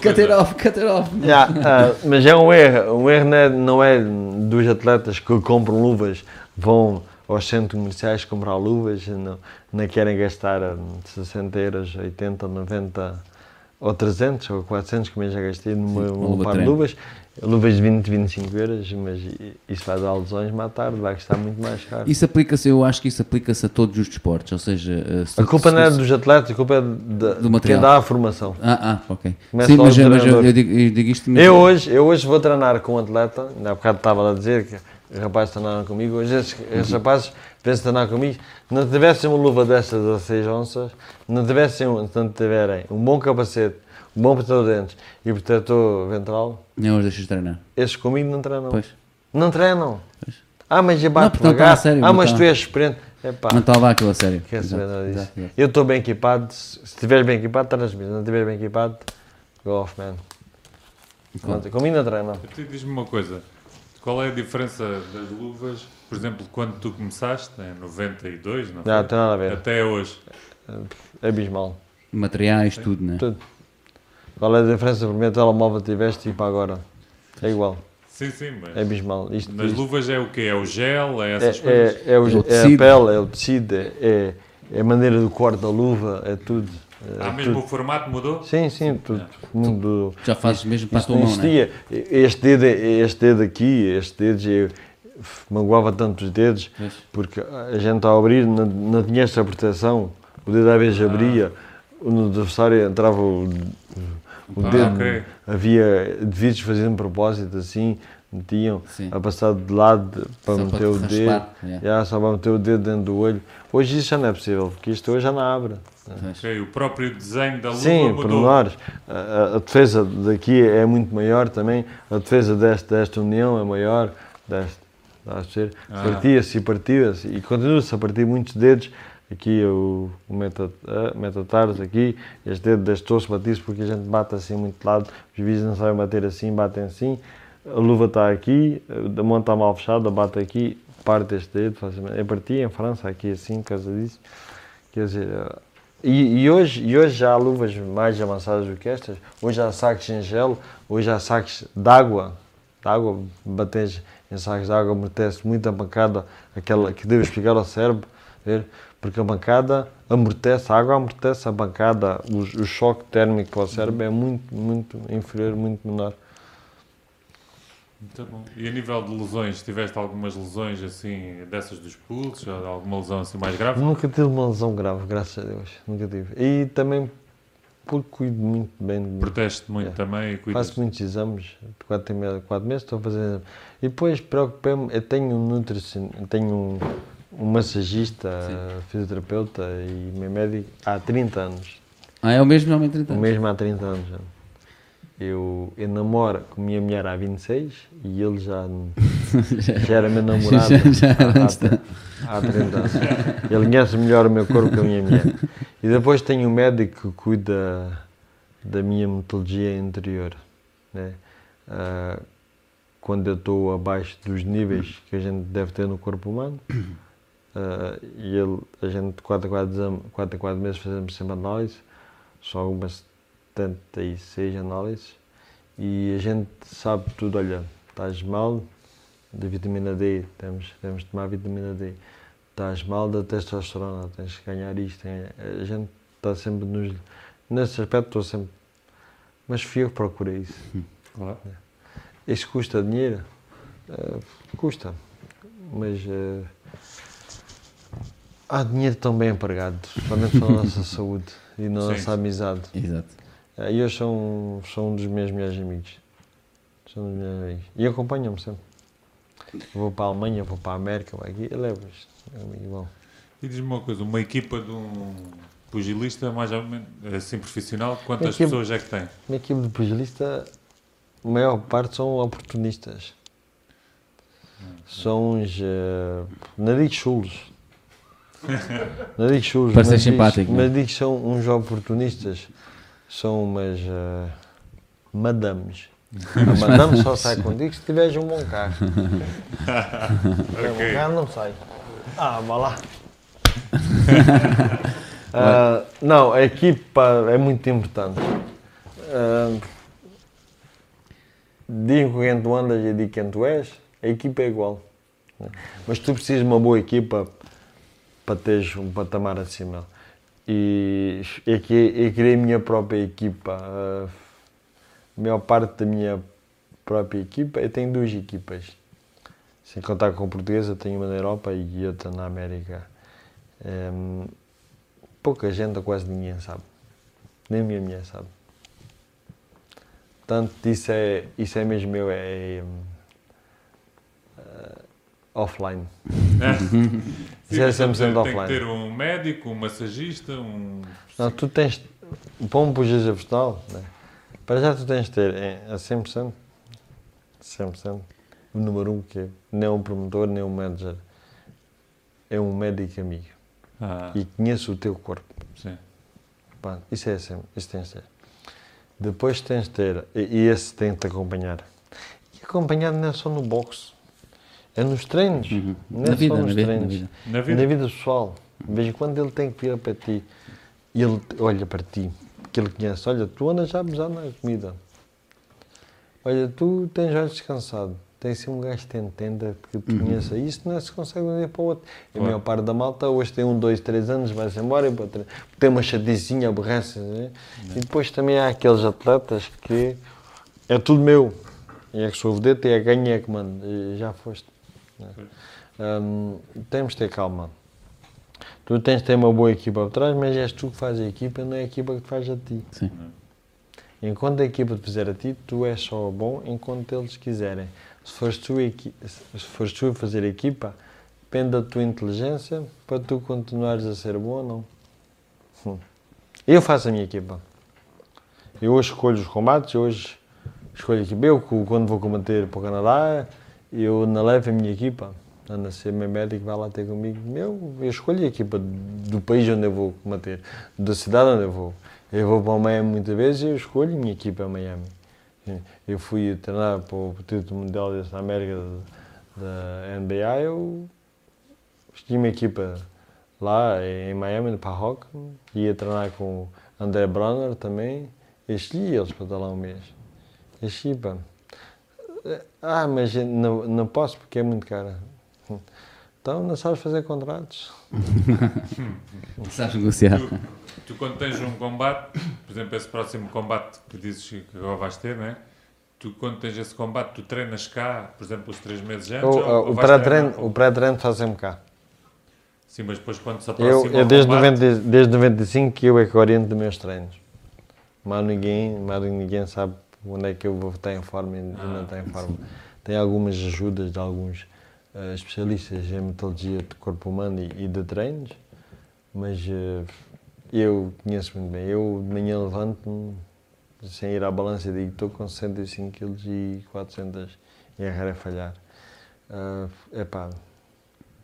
Cut it, off, cut it off. Já, ah, mas é um erro. Um erro não é, não é dos atletas que compram luvas, vão, aos centros comerciais comprar luvas, não, não querem gastar hum, 60 euros, 80, 90 ou 300 ou 400, como eu já gastei numa, Sim, uma num luva par de luvas. Luvas de 20, 25 euros, mas isso vai dar lesões mais tarde, vai custar muito mais caro. Isso aplica-se, eu acho que isso aplica-se a todos os desportos, ou seja... eh, se- A culpa se- não é dos atletas, a culpa é de, Do material. quem dá a formação. Ah, ah, ok. Começa Sim, mas, eu- mas eu, eu digo, eu digo isto... mas- Eu hoje, eu hoje vou treinar com um atleta, ainda há bocado estava a dizer que os rapazes treinaram comigo, hoje esses, esses rapazes vêm-se treinar comigo, não tivessem uma luva destas a 6 onças, não tivessem, se não tiverem um bom capacete, bom protetor de dentes e protetor ventral, Não os deixas treinar. esses comigo não treinam. Pois. Não treinam. Ah, mas já porque não devagar. sério, ah, mas está. tu és experiente. Epá, Não está a levar aquilo a sério. quer saber Exato, nada disso. exato, exato. Eu estou bem equipado, se estiveres bem equipado, estás bem. Se não estiveres bem equipado, go off, man. Claro. Não, Comigo não treinam. Diz-me uma coisa, qual é a diferença das luvas, por exemplo, quando tu começaste, em 92, não Não, tem nada a ver. Até hoje. É abismal. Materiais, tudo, né? Tudo. Qual é a diferença do primeiro telemóvel que tiveste e para agora? É igual. Sim, sim, mas É abismal. Isto, nas isto luvas é o quê? É o gel? É é, essas coisas? é, é, o- É o é a pele, é o tecido, é, é a maneira do corte da luva, é tudo. É Ah, mesmo tudo. o formato mudou? Sim, sim, tudo. Mundo, Já fazes mesmo para a tua não mão, né? existia. Este dedo, este dedo aqui, este dedo, eu magoava tanto os dedos, porque a gente ao abrir não, não tinha esta proteção. O dedo às vezes abria, no adversário entrava o, o Ah, dedo. ok. Havia indivíduos fazendo propósito assim, metiam Sim. a passar de lado para Só meter para o dedo. yeah. Já, só para meter o dedo dentro do olho. Hoje isso já não é possível, porque isto hoje já não abre. Pois. Ok, O próprio desenho da luva Sim, mudou. pormenores. A, a- a defesa daqui é muito maior também. A defesa desta, desta união é maior. Desta, a ser. Ah. Partia-se e partia-se. E continua-se a partir muitos dedos. Aqui é o, o meta, metatarso, aqui. Este dedo deste torso batia-se porque a gente bate assim muito de lado. Os vizinhos não sabem bater assim, batem assim. A luva está aqui, a mão está mal fechada, bate aqui, parte este dedo. facilmente. Eu parti em França, aqui assim, por causa disso. Quer dizer, e, e hoje, e hoje já há luvas mais avançadas do que estas. Hoje há sacos em gelo, hoje há sacos de água. De água, bates em sacos de água, amortece muito a bancada, aquela que devo explicar ao cérebro, ver? Porque a bancada amortece, a água amortece a bancada, o, o choque térmico para o cérebro é muito, muito inferior, muito menor. Muito bom. E a nível de lesões, tiveste algumas lesões assim, dessas dos pulsos, alguma lesão assim mais grave? Nunca tive uma lesão grave, graças a Deus, nunca tive. E também porque cuido muito bem. Proteste muito É. também cuidas. Faço muitos exames, de 4 em meio- quatro meses estou a fazer exames. E depois preocupei-me, eu tenho um nutricionista, tenho um, um massagista, fisioterapeuta e meu médico há 30 anos. Ah, é o mesmo homem 30 O anos? mesmo há 30 anos já. Eu, eu namoro com a minha mulher há 26 e ele já, já era meu namorado Já- já há, da- há 30 anos. Ele conhece melhor o meu corpo que a minha mulher. E depois tenho um médico que cuida da minha metodologia interior. Né? Ah, quando eu estou abaixo dos níveis que a gente deve ter no corpo humano, ah, e ele, a gente, 4 a 4, exame, 4 a 4 meses, fazemos sempre análise, são algumas 76 análises, e a gente sabe tudo, olha, estás mal da vitamina D, temos, temos de tomar vitamina D, estás mal da testosterona, tens que ganhar isto, a gente está sempre nos, nesse aspecto estou sempre, mas fui eu que procurei isso. Claro. Isso custa dinheiro? Eh, custa. Mas eh, há dinheiro tão bem empregado, principalmente para a nossa saúde e na Sim. nossa amizade. Exato. Eh, E eu sou, sou um dos meus melhores amigos. Um dos meus amigos. E acompanham-me sempre. Vou para a Alemanha, vou para a América, vou aqui, eu levo-os. É amigo bom. E diz-me uma coisa, uma equipa de um pugilista mais ou menos assim profissional, quantas Equipa- pessoas é que tem? Uma equipe de pugilista, a maior parte são oportunistas. São uns. Uh, chulos. Não digo chulos. Para ser mas digo- simpático, Mas não digo que são uns oportunistas. São umas. Uh, madames. A madame só sai contigo se tiveres um bom carro. Se tiver um bom carro, não sai. Ah, vá lá. Ah, não, a equipa é muito importante. Uh, digo quem tu andas e digo quem tu és, a equipa é igual. Mas tu precisas de uma boa equipa para teres um patamar acima. E é que eu criei a minha própria equipa. A maior parte da minha própria equipa, eu tenho duas equipas. Sem contar com a portuguesa, tenho uma na Europa e outra na América. Hum, pouca gente, ou quase ninguém sabe. Nem a minha mulher sabe. Portanto, isso é, isso é mesmo meu, é, uh, offline. Isso é Sim, 100% tem offline. que ter um médico, um massagista, um. Não, tu tens, para um pujas vegetal, né? para já tu tens de ter é, a 100%, 100%, o número um que é, nem um promotor, nem um manager, é um médico amigo Ah, e conhece o teu corpo. sim. Isso é assim, isso tens de ter. Depois tens de ter, e e esse tem de te acompanhar. E acompanhar não é só no boxe, é nos treinos. Uhum. Não é Na vida, só na nos vida, na treinos. vida. Na Na vida. pessoal. De vez em quando ele tem que vir para ti e ele olha para ti, que ele conhece. Olha, tu andas já a abusar na comida. Olha, tu tens olhos descansados. Tem assim um gajo que te entenda, que te conheça. Isso não é se consegue de um dia para o outro. A Claro. maior parte da malta hoje tem um, dois, três anos, vai-se embora, e tem uma chaticinha, aborrece. Né? E depois também há aqueles atletas que é tudo meu. E é que sou vedeta, e é ganho, e é que mando. E já foste. Né? Hum, temos de ter calma. Tu tens de ter uma boa equipa por trás, mas és tu que fazes a equipa, não é a equipa que faz a ti. Sim. Enquanto a equipa te fizer a ti, tu és só bom enquanto eles quiserem. Se fores tu, se fores tu a fazer a equipa, depende da tua inteligência para tu continuares a ser bom ou não. Hum. Eu faço a minha equipa. Eu hoje escolho os combates, eu hoje escolho a equipa. Eu, quando vou combater para o Canadá, eu na levo a minha equipa. A ser meu médico, vai lá ter comigo. Eu, eu escolho a equipa do país onde eu vou combater, da cidade onde eu vou. Eu vou para o Miami muitas vezes e eu escolho a minha equipa a Miami. Eu fui treinar para o título mundial da América da, NBA, eu escolhi uma equipa lá em Miami, no Parrock, ia treinar com o André Bronner também, escolhi eles para estar lá um mês. Escolhi. Ah, mas eu não, não posso porque é muito caro. Então não sabes fazer contratos. Sabes negociar. Tu, tu quando tens um combate, por exemplo, esse próximo combate que dizes que agora vais ter, não é? Tu quando tens esse combate, tu treinas cá, por exemplo, os três meses antes? O, ou- ou o pré-treino treinar- o pré-treino fazem-me cá. Sim, mas depois quando se Eu, aproxima eu o desde, combate, 90, desde 95 que eu é que oriento os meus treinos. Mas ninguém, mas ninguém sabe onde é que eu vou estar em forma e Ah, não estar em forma. Tem algumas ajudas de alguns eh, especialistas em metodologia de corpo humano e, e de treinos, mas eh, eu conheço muito bem. Eu de manhã levanto-me sem ir à balança e digo estou com 65 kg e 400 e é raro a falhar. É epá,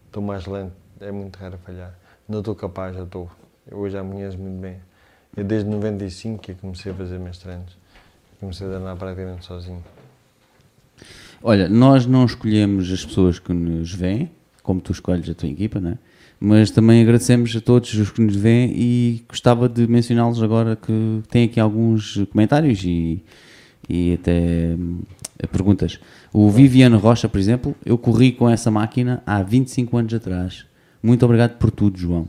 estou mais lento, é muito raro a falhar. Não estou capaz, já estou. Hoje já me conheço muito bem. Eu desde 95 que comecei a fazer meus treinos. Comecei a treinar praticamente sozinho. Olha, nós não escolhemos as pessoas que nos veem, como tu escolhes a tua equipa, não é? Mas também agradecemos a todos os que nos veem e gostava de mencioná-los agora que tem aqui alguns comentários e, e até hum, perguntas. O Viviane Rocha, por exemplo, eu corri com essa máquina há 25 anos atrás. Muito obrigado por tudo, João.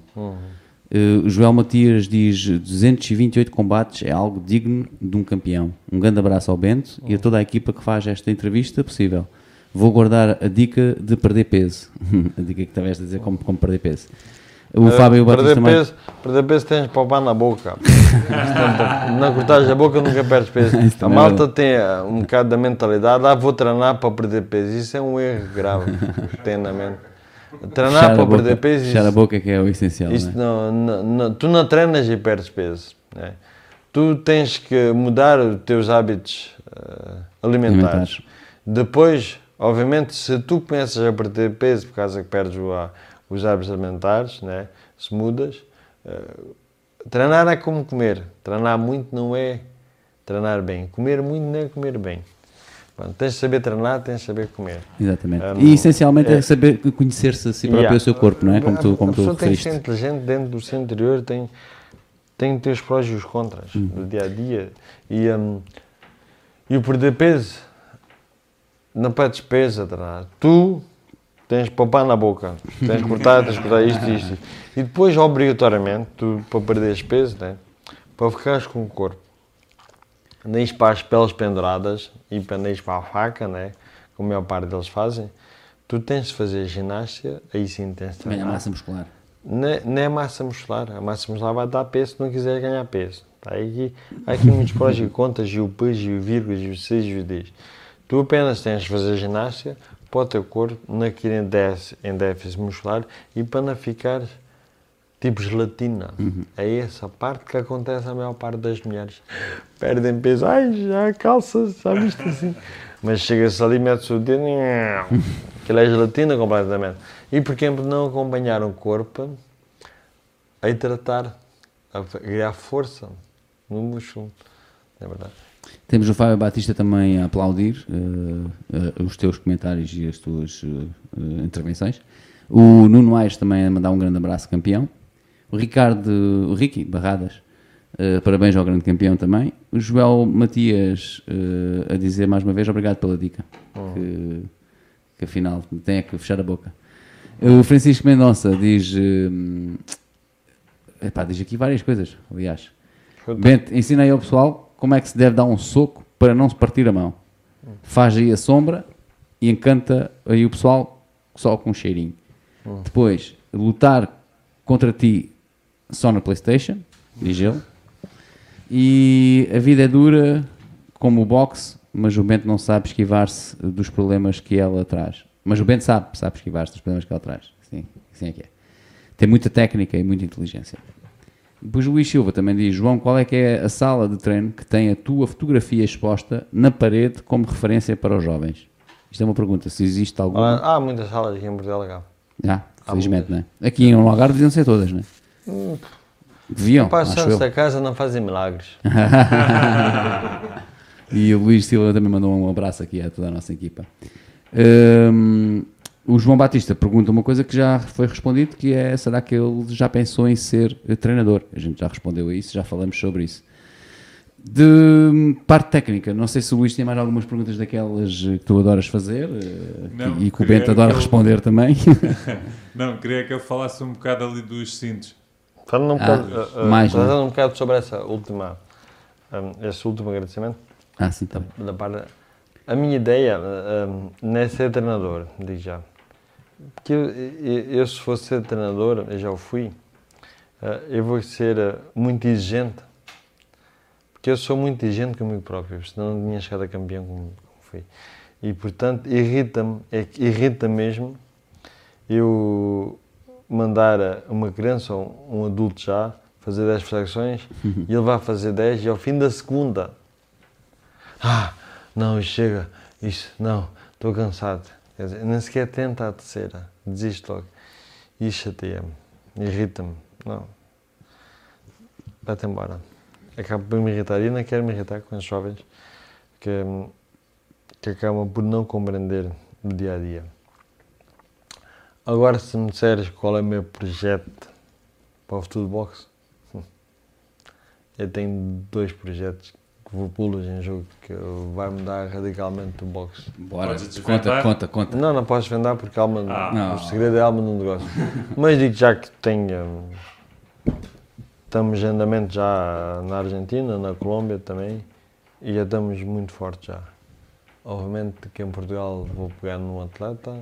Uh, o Joel Matias diz 228 combates é algo digno de um campeão. Um grande abraço ao Bento e a toda a equipa que faz esta entrevista possível. Vou guardar a dica de perder peso. a dica que estavas a dizer como, como perder peso. O Fábio Eh, Batista perder também. peso, perder peso tens de poupar na boca. Portanto, não cortares a boca nunca perdes peso. A é malta tem eh, um bocado da mentalidade, ah, vou treinar para perder peso. Isso é um erro grave que tem na mente. Treinar Fechar para perder peso, Fechar a boca que é o essencial. Isto não é? não, não- tu não treinas e perdes peso. né? Tu tens que mudar os teus hábitos eh, alimentares. Alimentares. Depois, obviamente, se tu começas a perder peso por causa que perdes o, os hábitos alimentares, né? se mudas, eh, treinar é como comer. Treinar muito não é treinar bem. Comer muito não é comer bem. Tens de saber treinar, tens de saber comer. Exatamente. Um, e essencialmente é, é- saber conhecer-se a si próprio Yeah. o seu corpo, não é? Como tu, como a tu pessoa tem que ser inteligente dentro do seu interior, tem, tem ter os prós e os contras Uhum. do dia a dia. E, hum, e o perder peso, não perdes peso a treinar. Tu tens papá na boca, tens que cortar, tens que cortar isto e isto. E depois, obrigatoriamente, tu, para perderes peso, né? para ficares com o corpo, nem para as peles penduradas e para nem para a faca, né? como a maior parte deles fazem, tu tens de fazer ginástica, aí sim tens de Ganha treinar. massa muscular. Não é, não é massa muscular. A massa muscular vai dar peso se não quiser ganhar peso. Tá? Aqui, há aqui muitos prós e contas, e o P's, e o vírgulas, e o C's, e o D's. Tu apenas tens de fazer ginástica para o teu corpo não adquirir em déficit, em déficit muscular e para não ficar tipo gelatina. É essa parte que acontece à maior parte das mulheres. Perdem peso. Ai, já calças, já viste assim. Mas chega-se ali, mete-se o dedo, aquilo é gelatina completamente. E por que não acompanhar o corpo a tratar, a criar força no músculo? É verdade. Temos o Fábio Batista também a aplaudir eh, eh, os teus comentários e as tuas eh, intervenções. O Nuno Aires também a mandar um grande abraço, campeão. O Ricardo, o Ricky Barradas, eh, parabéns ao grande campeão também. O Joel Matias eh, a dizer mais uma vez obrigado pela dica. Que, que afinal tem é que fechar a boca. O Francisco Mendonça diz. eh, epá, diz aqui várias coisas, aliás. Bento, ensina aí ao pessoal como é que se deve dar um soco para não se partir a mão. Faz aí a sombra e encanta aí o pessoal só com um cheirinho. Depois, lutar contra ti só na Playstation, diz ele. E a vida é dura como o boxe, mas o Bento não sabe esquivar-se dos problemas que ela traz. Mas o Bento sabe, sabe esquivar-se dos problemas que ela traz. Sim, assim é que é. Tem muita técnica e muita inteligência. Depois o Luís Silva também diz: João, qual é que é a sala de treino que tem a tua fotografia exposta na parede como referência para os jovens? Isto é uma pergunta, se existe alguma. Há, há muitas salas aqui em Portugal, cá. Ah, felizmente, não é? Aqui em Algarve deviam ser todas, não é? Acho eu. esta casa não fazem milagres. E o Luís Silva também mandou um abraço aqui a toda a nossa equipa. Hum, o João Batista pergunta uma coisa que já foi respondido, que é, será que ele já pensou em ser treinador? A gente já respondeu a isso, já falamos sobre isso. De hum, parte técnica, não sei se o Luís tem mais algumas perguntas daquelas que tu adoras fazer eh, Não, e que o Bento adora responder também. Não, queria que eu falasse um bocado ali dos cintos. Falando um, Ah, bocado, uh, uh, mais, falando não é? um bocado sobre essa última, um, esse último agradecimento, ah, sim, tá bem. da parte, a minha ideia um, não é ser treinador, digo já. Porque eu, eu, se fosse ser treinador, eu já o fui, uh, eu vou ser uh, muito exigente, porque eu sou muito exigente comigo próprio, senão não tinha chegado a campeão como, como fui. E, portanto, irrita-me, é irrita mesmo eu mandar uma criança ou um adulto já fazer 10 flexões e ele vai fazer 10 e ao fim da segunda, ah, não, chega, isto, não, estou cansado. Quer dizer, nem sequer tenta a terceira, desisto logo. E chateia-me, irrita-me, não. Vai-te embora. Acaba por me irritar e não quero me irritar com os jovens que, que acabam por não compreender o dia a dia. Agora, se me disseres qual é o meu projeto para o futuro boxe, eu tenho dois projetos que vou pô-los em jogo que vai mudar radicalmente o boxe. Bora, conta, conta, conta. Não, não podes vender porque alma, Ah. Não. o segredo é a alma num negócio. Mas digo já que tenho. hum, Estamos em andamento já na Argentina, na Colômbia também, e já estamos muito fortes já. Obviamente que em Portugal vou pegar num atleta,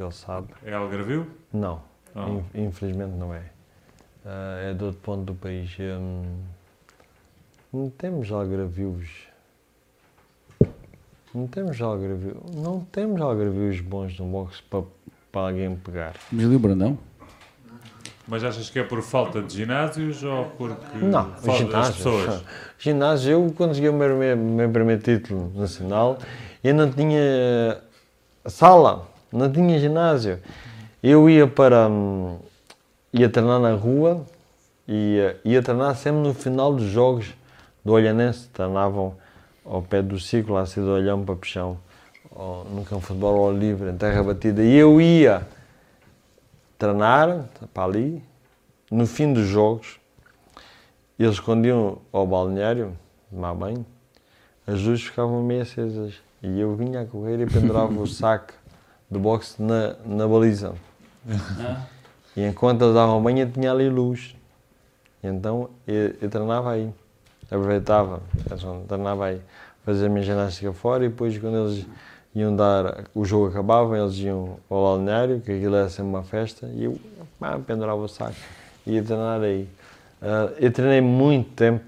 que ele sabe. É Algarvio? Não, in- infelizmente não é. Ah, é de outro ponto do país. Hum, não temos algarvios. Não temos algarvios. Não temos algarvios bons no boxe para, para alguém pegar. Mas o Brandão? Mas achas que é por falta de ginásios ou porque Não, falta das ginásio. pessoas? Ginásio, eu consegui o meu, meu, meu primeiro título nacional, eu não tinha sala, não tinha ginásio. Eu ia para. hum, ia treinar na rua e ia, ia treinar sempre no final dos jogos do Olhanense. Treinavam ao pé do ciclo, lá assim do Olhão para ou, no campo de futebol ao livre, em terra batida. E eu ia treinar para ali, no fim dos jogos, eles quando iam ao balneário, tomar banho, as luzes ficavam meio acesas. E eu vinha a correr e pendurava o saco de boxe na, na baliza. Ah, E enquanto eles davam banho, tinha ali luz. E então eu, eu treinava aí. Aproveitava, treinava aí. Fazia a minha ginástica fora e depois quando eles iam dar, o jogo acabava, eles iam ao balneário, que aquilo era sempre uma festa, e eu pendurava o saco e ia treinar aí. Ah, eu treinei muito tempo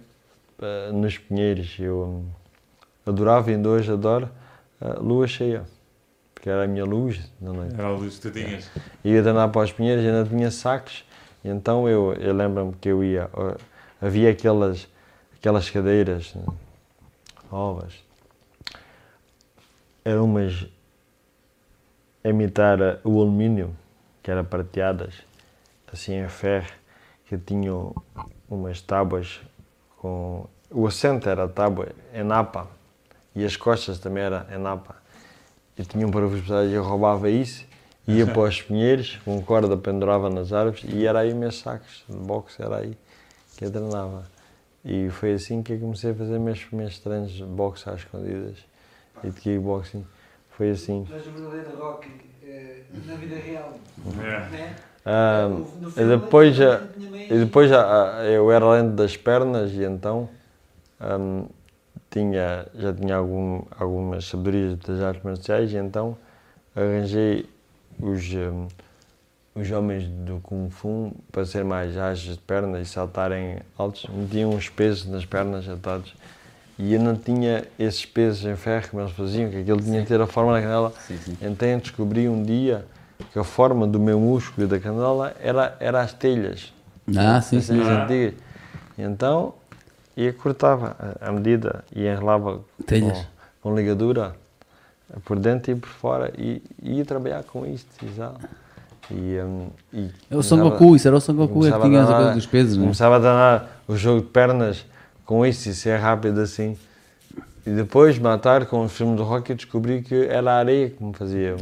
ah, nos Pinheiros. Eu hum, adorava, ainda hoje adoro, a lua cheia. Porque era a minha luz na noite. Era a luz que tu tinhas. ia treinar para os Pinheiros, ainda tinha sacos, e então eu, eu lembro-me que eu ia, havia aquelas, aquelas cadeiras né, novas, eram umas a imitar o alumínio, que era prateadas, assim em ferro, que tinham umas tábuas com. O assento era tábua em napa e as costas também era em napa. E tinha um parafuso pesado e eu roubava isso, ia para os pinheiros, com corda pendurava nas árvores e era aí meus sacos de boxe, era aí que eu treinava. E foi assim que eu comecei a fazer meus primeiros treinos de boxe às escondidas e de kickboxing. Foi assim. Tu és verdadeiro Rocky eh, na vida real. É. Né? Ah, No- no e depois meio- E depois já, ah, eu era lento das pernas e então hum, tinha, já tinha algum, algumas sabedorias das artes marciais e então arranjei os, hum, os homens do Kung Fu para ser mais ágeis de pernas e saltarem altos. Metiam uns pesos nas pernas atados e eu não tinha esses pesos em ferro como eles faziam, que aquilo tinha que ter a forma da canela. sim, sim. Então descobri um dia que a forma do meu músculo e da canela era, era as telhas. Ah, sim, as telhas Ah. antigas. Então eu cortava a- medida e enrolava com, com ligadura por dentro e por fora e, e ia trabalhar com isto, exato. E, hum, e É o Son começava- Goku, isso era o Son Goku, é que tinha essa danar- coisa dos pesos, não é? Começava a danar o jogo de pernas com isso e ser rápido assim. E depois, matar com os filmes do rock, eu descobri que era a areia que me fazia.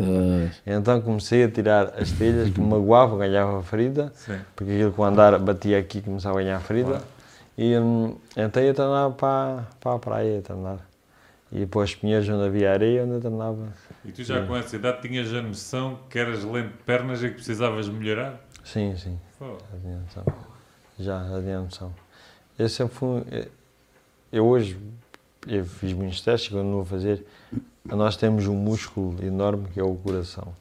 Então comecei a tirar as telhas que me magoavam, ganhava ferida, Sim. porque aquilo com andar batia aqui começava a ganhar ferida. Claro. E hum, então ia treinar para, para a praia, treinar. E depois pinheiros onde havia areia, onde eu treinava. E tu já com essa idade tinhas a noção que eras lento de pernas e que precisavas melhorar? Sim, sim, já tinha noção. Já, tinha noção. Eu sempre fui. eu- Eu hoje eu fiz muitos testes, continuo a fazer. Nós temos um músculo enorme que é o coração.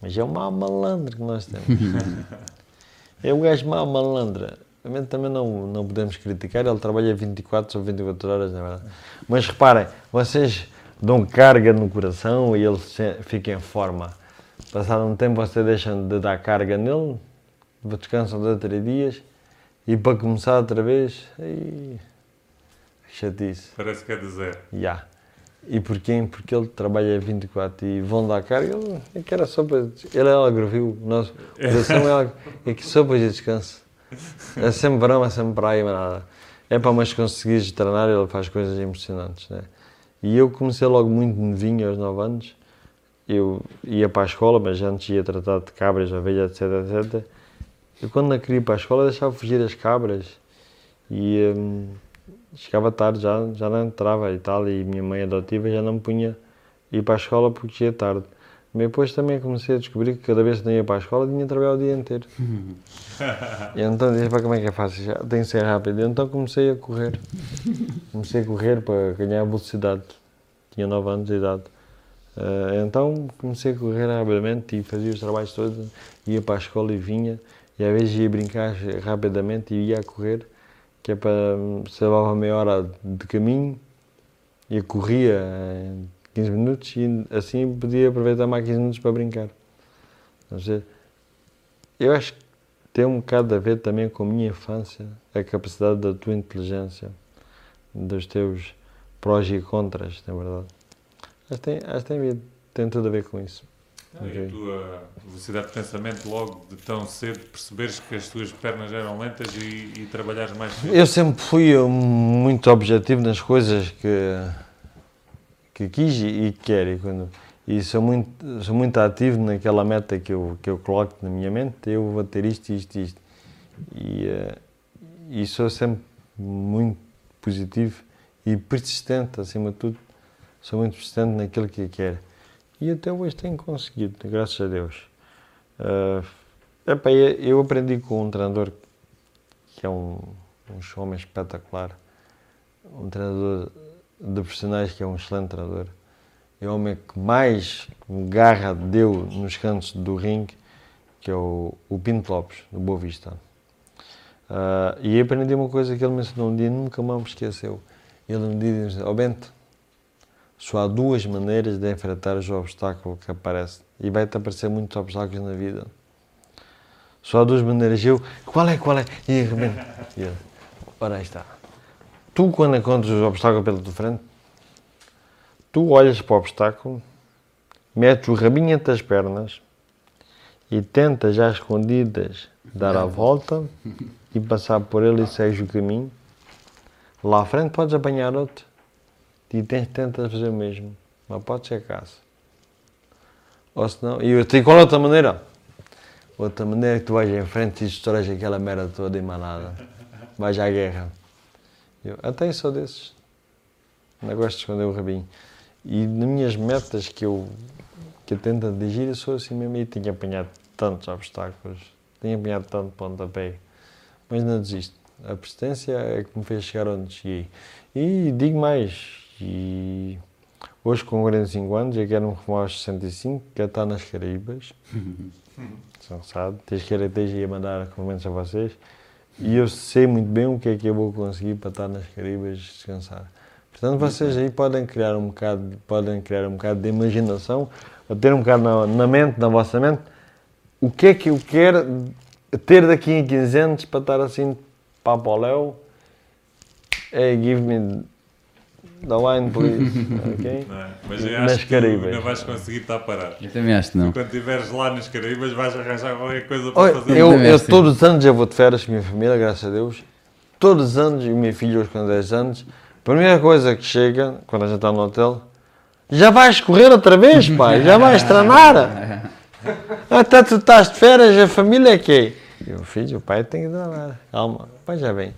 Mas é um mau malandro que nós temos. é um gajo mau malandro. Também, também não, não podemos criticar, ele trabalha 24 ou 24 horas, na verdade. Mas reparem, vocês dão carga no coração e ele fica em forma. Passado um tempo, vocês deixam de dar carga nele, descansam dois ou três dias e para começar outra vez, aí, chatice. parece que é de zero. Já. E porquê? Porque ele trabalha 24 e vão dar carga. Ele, é que era só para. Ele é algarvio. O nosso coração é, é que só para descanso. É sempre verão, é sempre praia, mas nada. É para mas conseguires treinar, ele faz coisas impressionantes. Né? E eu comecei logo muito novinho, aos 9 anos. Eu ia para a escola, mas antes ia tratar de cabras, ovelhas, etc, etc. E quando não queria ir para a escola, deixava fugir as cabras. E hum, chegava tarde, já, já não entrava e tal, e minha mãe adotiva já não me punha ir para a escola porque ia tarde. Mas depois também comecei a descobrir que cada vez que não ia para a escola tinha de trabalhar o dia inteiro. e então disse, para como é que é fácil? Já tem que ser rápido. E então comecei a correr. Comecei a correr para ganhar velocidade. Tinha 9 anos de idade. Eh, então comecei a correr rapidamente e fazia os trabalhos todos. Ia para a escola e vinha. E às vezes ia brincar rapidamente e ia a correr que é para se levava meia hora de caminho e corria em 15 minutos e assim podia aproveitar mais 15 minutos para brincar. Ou seja, eu acho que tem um bocado a ver também com a minha infância, a capacidade da tua inteligência, dos teus prós e contras, na verdade. Acho que tem, acho que tem, tem tudo a ver com isso. E Ok. a tua velocidade de pensamento logo de tão cedo perceberes que as tuas pernas eram lentas e, e trabalhares mais cedo? Eu sempre fui muito objetivo nas coisas que, que quis e quero. E, quando, e sou, muito, sou muito ativo naquela meta que eu, que eu coloco na minha mente. Eu vou ter isto, isto, isto. E, uh, e sou sempre muito positivo e persistente, acima de tudo. Sou muito persistente naquilo que quero. E até hoje tenho conseguido, graças a Deus. Uh, eu aprendi com um treinador que é um, um homem espetacular, um treinador de profissionais que é um excelente treinador. É o homem que mais garra deu nos cantos do ringue, que é o, o Pinto Lopes, do Boa Vista. Uh, e aprendi uma coisa que ele me ensinou um dia, nunca mais me esqueceu. Ele me disse, ó oh Bento, só há duas maneiras de enfrentar os obstáculos que aparecem. E vai-te aparecer muitos obstáculos na vida. Só há duas maneiras. Eu, qual é, qual é? E de ele, ora aí está. Tu, quando encontras os obstáculos pela tua frente, tu olhas para o obstáculo, metes o rabinho entre as pernas e tentas, já escondidas, dar a volta e passar por ele e segues o caminho. Lá à frente podes apanhar outro e tens, tentas fazer o mesmo, mas pode ser caso. Ou senão, e eu tenho qual outra maneira? Outra maneira é que tu vais em frente e estouras aquela merda toda e manada. Vais à guerra. Eu até sou desses. Não gosto de esconder o rabinho. E nas minhas metas que eu, que eu tento atingir, eu sou assim mesmo e tenho apanhado tantos obstáculos, tenho apanhado tanto pontapé, mas não desisto. A persistência é que me fez chegar onde cheguei. E digo mais, e hoje com 45 anos, eu quero me reformar aos 65, quero estar nas Caraíbas. São sabe, tens que ir a mandar comentários a vocês. E eu sei muito bem o que é que eu vou conseguir para estar nas Caraíbas descansar. Portanto, vocês aí podem criar um bocado, podem criar um bocado de imaginação, ou ter um bocado na, na mente, na vossa mente, o que é que eu quero ter daqui a 15 anos para estar assim papo ao léu. É give me the wine, please. ok? Não é? Mas eu Nas acho que tu Caraíbas. não vais conseguir estar parado. Eu também acho que não. Quando estiveres lá nas Caraíbas vais arranjar qualquer coisa para Olha, fazer. eu, eu que todos os anos eu vou de férias com a minha família, graças a Deus. Todos os anos, e o meu filho hoje com 10 anos, a primeira coisa que chega, quando a gente está no hotel, já vais correr outra vez, pai, já vais treinar. Até tu estás de férias, a família é quê? E o filho, o pai tem que treinar. Calma, o pai já vem.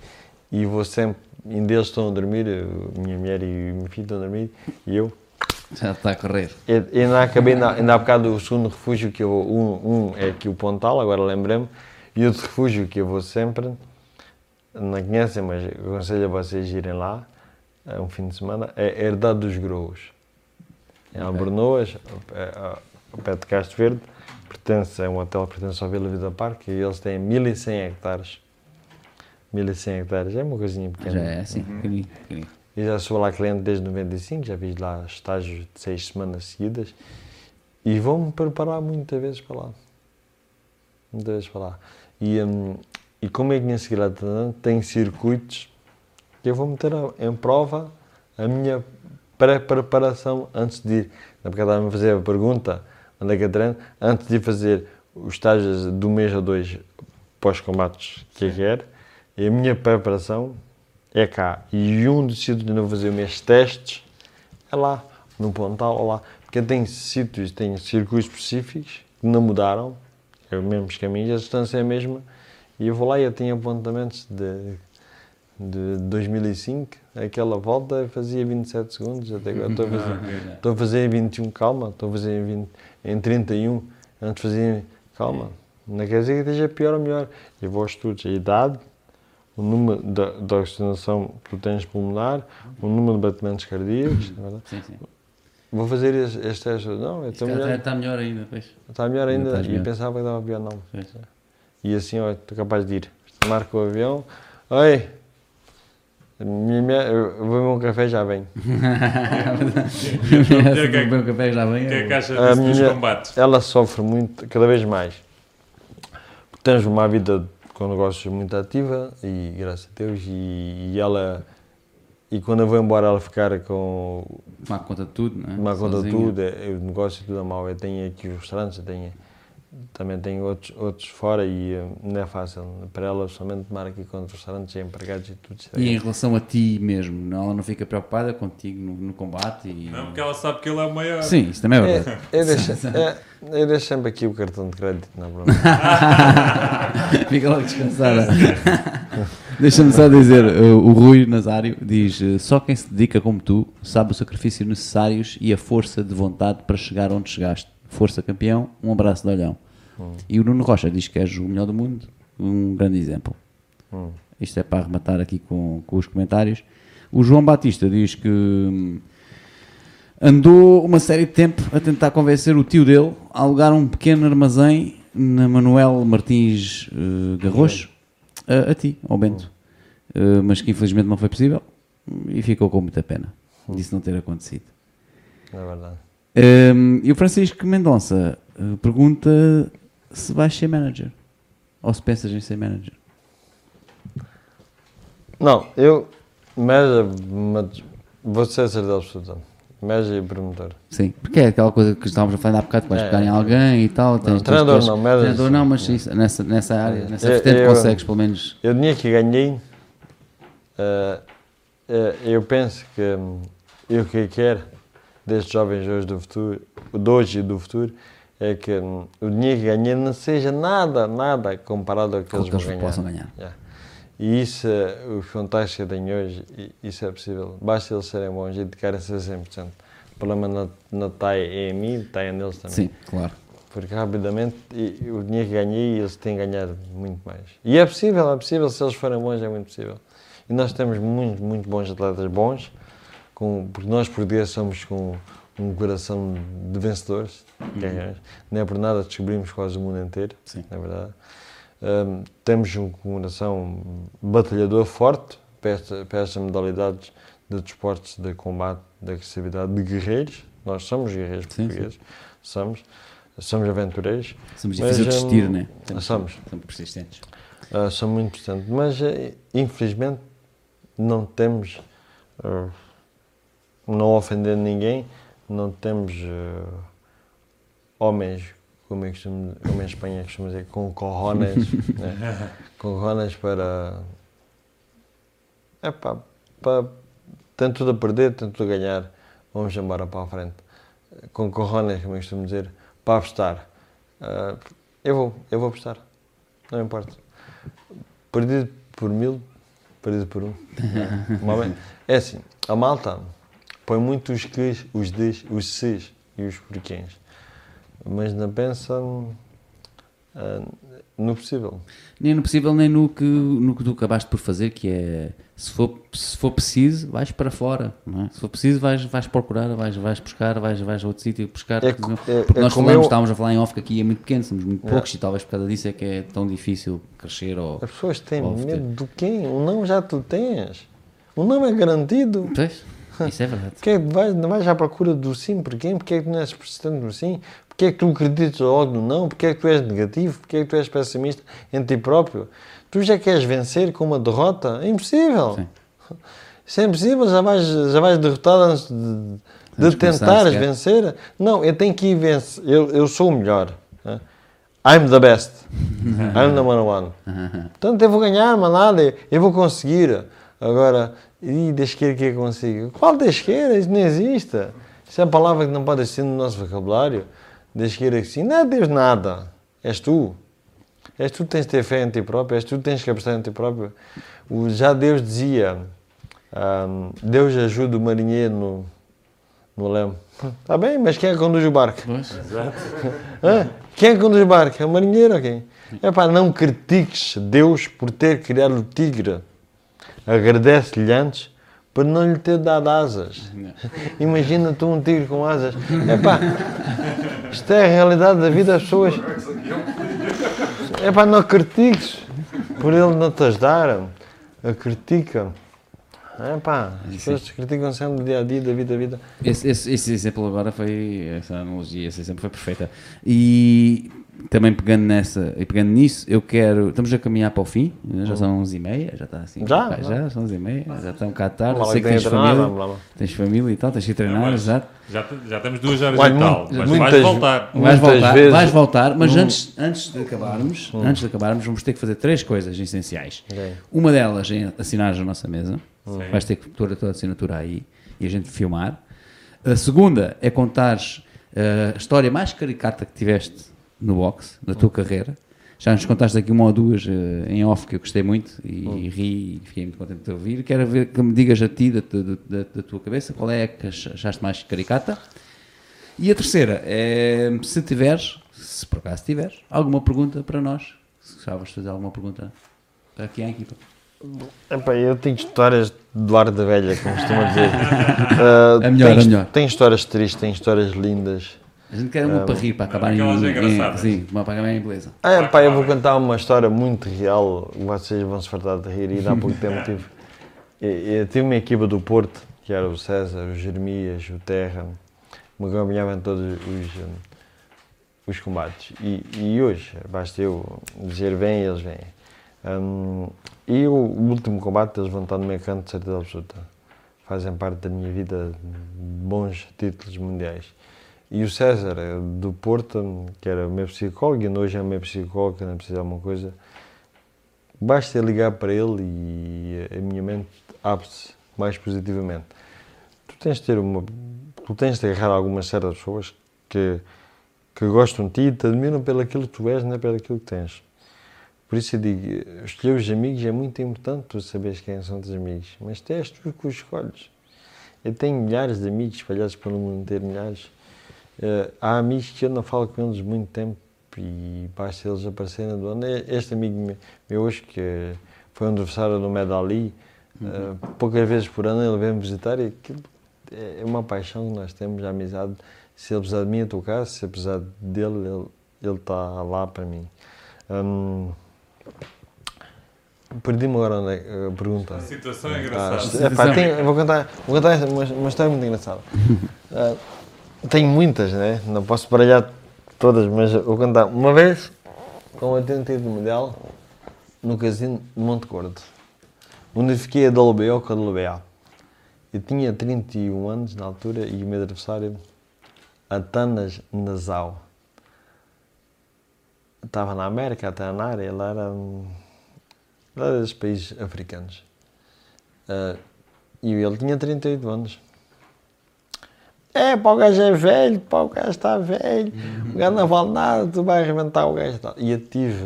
E vou sempre, ainda eles estão a dormir, eu- minha mulher e o meu filho estão a dormir, e eu Já está a correr. eu eu ainda acabei, ainda, ainda há bocado o segundo refúgio que eu vou, um, um é aqui o Pontal, agora lembrei-me, e outro refúgio que eu vou sempre, não conhecem, mas aconselho a vocês irem lá, é um fim de semana, é Herdade dos Groos. É em Albornoas, ao- ao pé de Castro Verde, pertence, é um hotel que pertence ao Vila Vida Parque e eles têm 1100 hectares. 1100 hectares, é uma coisinha pequena. Já é assim, pequenino, pequenino. Eu já sou lá cliente desde 95, já fiz lá estágios de seis semanas seguidas e vou-me preparar muitas vezes para lá. Muitas vezes para lá. E, hum, e como é que minha seguir treinando, tem circuitos que eu vou meter em prova a minha pré-preparação antes de ir. Na porque estava a fazer a pergunta, onde é que eu treino, antes de fazer os estágios do mês a dois pós-combates que eu quero, e a minha preparação é cá. E um onde eu vou fazer os meus testes é lá, no Pontal, ou lá. Porque tem sítios, tem circuitos específicos que não mudaram, é os mesmos caminhos, a distância é a mesma. E eu vou lá e eu tenho apontamentos de, de 2005, aquela volta fazia 27 segundos, até agora estou a fazer, estou a fazer em 21, calma, estou a fazer em, 20, em 31, antes fazia, calma, não quer dizer que esteja pior ou melhor. Eu vou aos estudos, a idade, o número da, da oxigenação que tu tens pulmonar, o número de batimentos cardíacos, não é? Sim, sim. vou fazer este, este teste, não, Está, melhor, está melhor ainda, pois. está melhor ainda, Estás e melhor. pensava que estava pior, não. Pois. E assim, olha, estou capaz de ir. Marco o avião. Oi! Minha, minha, eu vou beber um café já venho. Beber o café já vem. que é que A minha- combates? Ela sofre muito, cada vez mais. Tens uma vida com negócios muito ativa e graças a Deus e, e ela e quando eu vou embora ela ficar com Tomar conta de tudo, não é? uma conta de tudo, é, o negócio tudo é mau. Eu tenho aqui os restaurantes, eu tenho, também tenho outros, outros fora e eh, não é fácil para ela somente tomar aqui conta dos restaurantes e empregados e tudo. E em relação a ti mesmo, não- ela não fica preocupada contigo no, no combate? E... Não, porque ela sabe que ele é o maior. Sim, isso também é verdade. É, eu, deixo, é, eu deixo sempre aqui o cartão de crédito, não é problema. Fica logo descansada. Deixa-me só dizer, uh, o Rui Nazário diz: uh, só quem se dedica como tu sabe o sacrifício necessários e a força de vontade para chegar onde chegaste. Força campeão, um abraço de olhão. E o Nuno Rocha diz que és o melhor do mundo, um grande exemplo. Isto é para arrematar aqui com, com os comentários. O João Batista diz que hum, andou uma série de tempo a tentar convencer o tio dele a alugar um pequeno armazém na Manuel Martins uh, Garrocho a, a ti, ao Bento. Uh, mas que infelizmente não foi possível e ficou com muita pena disso não ter acontecido. É verdade. Um, e o Francisco Mendonça uh, pergunta se vais ser manager ou se pensas em ser manager. Não, eu, média, mas vou ser certeza. Média e promotor. Sim, porque é aquela coisa que estávamos a falar há bocado, que vais É, pegar em é. alguém e tal. tens- treinador tens- não, Treinador não, mas isso, nessa, nessa área, nessa Eu- vertente eu- consegues pelo menos. Eu, dinheiro que ganhei, eh, eh, eu penso que hum, eu que quero destes jovens hoje do futuro, de hoje e do futuro, é que hum, o dinheiro que ganhei não seja nada, nada comparado ao que eles eles possam ganhar. Yeah. E isso, os contactos que tenho hoje, isso é possível. Basta eles serem bons e dedicarem-se a 100%. O problema não, não está em mim, está neles também. Sim, claro. Porque rapidamente o dinheiro que ganhei, eles têm ganhado muito mais. E é possível, é possível, se eles forem bons, é muito possível. E nós temos muito, muito bons atletas bons, com, porque nós portugueses somos com um coração de vencedores. ganhadores. Não é por nada descobrimos quase o mundo inteiro, Sim. na verdade. Hum, temos um coração batalhador forte para, esta, para estas modalidades de desportos de combate, de agressividade, de guerreiros. Nós somos guerreiros Sim, sim. portugueses, somos, somos aventureiros. Somos difíceis de desistir, né? somos. Somos persistentes. Ah, são muito importantes, mas eh, infelizmente não temos, ah, não ofendendo ninguém, não temos ah, homens, como, é que costumo, como em Espanha costuma dizer, com corrones, né? com corrones para. É pá, para. Tem tudo a perder, tem tudo a ganhar, vamos embora para a frente. Com corrones, como eu costumo dizer, para apostar. Ah, eu vou, eu vou apostar, não importa. Perdido por mil, perdido por um. Vez. É assim, a malta põe muito os quês, os des, os ses e os porquês. Mas não pensa ah, no possível. Nem no possível, nem no que, no que tu acabaste por fazer, que é se for, se for preciso, vais para fora. É? Se for preciso, vais, vais procurar, vais, vais buscar, vais, vais a outro sítio buscar. É porque é- porque é nós como falamos, eu- estávamos a falar em off que aqui é muito pequeno, somos muito Yeah. poucos e talvez por causa disso é que é tão difícil crescer. Ou... As pessoas têm medo do quê? O não já tu tens. O não é garantido. Pois, isso é verdade. Porquê é que vais, não vais à procura do sim? Porquê? Porquê é que tu não és persistente no sim? Porquê é que tu acreditas logo no não? Porquê é que tu és negativo? Porquê é que tu és pessimista em ti próprio? Tu já queres vencer com uma derrota? É impossível. Sim. Isso é impossível, já vais, já vais derrotado antes de, de tentares vencer. Não, eu tenho que ir vencer. Eu, eu sou o melhor. né? I'm the best. I'm number one. Portanto, eu vou ganhar, manada, eu vou conseguir. Agora, e da esquerda que eu consigo? Qual da esquerda? Isso não existe. Isso é uma palavra que não pode existir no nosso vocabulário. Da esquerda que sim. Não é Deus nada. És tu. És tu que tens de ter fé em ti próprio. És tu que tens que apostar em ti próprio. O, já Deus dizia, ahm, Deus ajuda o marinheiro no, no leme. Está bem, mas quem é que conduz o barco? Hã? Quem é que conduz o barco? É o marinheiro ou quem? É pá, não critiques Deus por ter criado o tigre. Agradece-lhe antes por não lhe ter dado asas. Imagina tu um tigre com asas. É pá, isto é a realidade da vida das pessoas. É pá, não critiques por ele não te ajudar. Critica. É pá, as pessoas criticam sempre dia a dia da vida a vida. Esse, esse, esse exemplo agora foi, essa analogia, esse exemplo foi perfeita. E também pegando nessa e pegando nisso, eu quero. Estamos a caminhar para o fim, né? já são 11 e meia, já está assim. Já? pá, já são 11 e meia, já está um bocado tarde. Lá Sei que tens família, lá. tens família e tal, tens que treinar, mas- exato. Já, já temos duas horas e tal, mas muitas- vais voltar. Vais voltar, vezes- vais voltar, mas Hum. antes, antes de acabarmos, antes de acabarmos, vamos ter que fazer três coisas essenciais. Ok. Uma delas é assinares a nossa mesa. Sim. Vais ter que pôr a tua assinatura aí e a gente filmar. A segunda é contares uh, a história mais caricata que tiveste no boxe, da tua carreira. Já nos contaste aqui uma ou duas eh, em off que eu gostei muito e, ri e fiquei muito contente de te ouvir. Quero ver que me digas a ti, da, da- da tua cabeça, qual é a que ach- achaste mais caricata. E a terceira é se tiveres, se por acaso tiveres, alguma pergunta para nós. Se gostavas de fazer alguma pergunta aqui à equipa. Epá, eu tenho histórias do ar da velha, como costuma dizer. É melhor, é melhor. Tem histórias tristes, tem histórias lindas. A gente quer uma para rir, para acabar em, aquelas em, engraçadas. sim, uma para acabar em beleza. Ah, epá, eu vou contar uma história muito real, vocês vão se fartar de rir, e há pouco tempo tive. Eu, eu tive uma equipa do Porto, que era o César, o Jeremias, o Terra, me acompanhavam em todos os, os combates. E, e hoje, basta eu dizer vem, eles vêm. Hum, e o, o último combate eles vão estar no meu canto de certeza absoluta. Fazem parte da minha vida de bons títulos mundiais. E o César, eh, do Porto, que era meu psicólogo, e hoje é meu psicólogo, que não precisa de alguma coisa, basta ligar para ele e a minha mente abre-se mais positivamente. Tu tens de ter uma. Tu tens de agarrar algumas certas pessoas que, que gostam de ti e te admiram pelo aquilo que tu és, não é pelo aquilo que tens. Por isso eu digo, escolher os amigos é muito importante tu saberes quem são os teus amigos, mas tu és tu que os escolhes. Eu tenho milhares de amigos espalhados pelo mundo inteiro, milhares. Eh, há amigos que eu não falo com eles muito tempo e basta eles aparecerem do ano. Este amigo me- meu hoje, que foi um adversário do Medali, eh, poucas vezes por ano ele vem-me visitar e aquilo é uma paixão que nós temos, a amizade. Se ele precisar de mim, eu estou cá, se eu precisar dele, ele- está lá para mim. Hum, Perdi-me agora é- a pergunta. A situação é Ah, engraçada. epá, tem- eu vou contar, vou contar uma, uma história muito engraçada. Ah, tenho muitas, né? não posso baralhar todas, mas vou contar. Uma vez, com o 80 do Mundial, no casino de Monte Gordo, fiquei a WBO com a WBA. Eu tinha 31 anos na altura e o meu adversário, Atanas Nazau. Estava na América, até na área, ele era. hum, Lá dos países africanos. Ah, e ele tinha 38 anos. É, pá, o gajo é velho, pá, o gajo está velho, o gajo não vale nada, tu vais arrebentar o gajo. e eu tive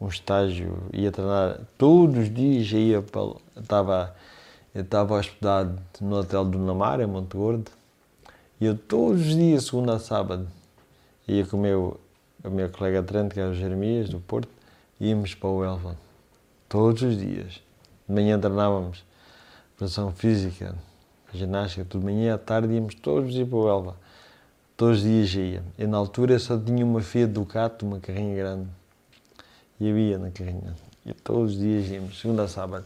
um estágio, ia treinar todos os dias, ia para. Estava, eu estava hospedado no hotel do Namar, em Monte Gordo, e eu todos os dias, segunda a sábado, ia com o meu, o meu colega de treino, que era o Jeremias, do Porto, íamos para o Elva todos os dias. De manhã treinávamos preparação física, ginástica, tudo de manhã, à tarde íamos todos os dias para o Elva. Todos os dias ia. E na altura eu só tinha uma Fiat Ducato, uma carrinha grande. E eu ia na carrinha. E todos os dias íamos, segunda a sábado.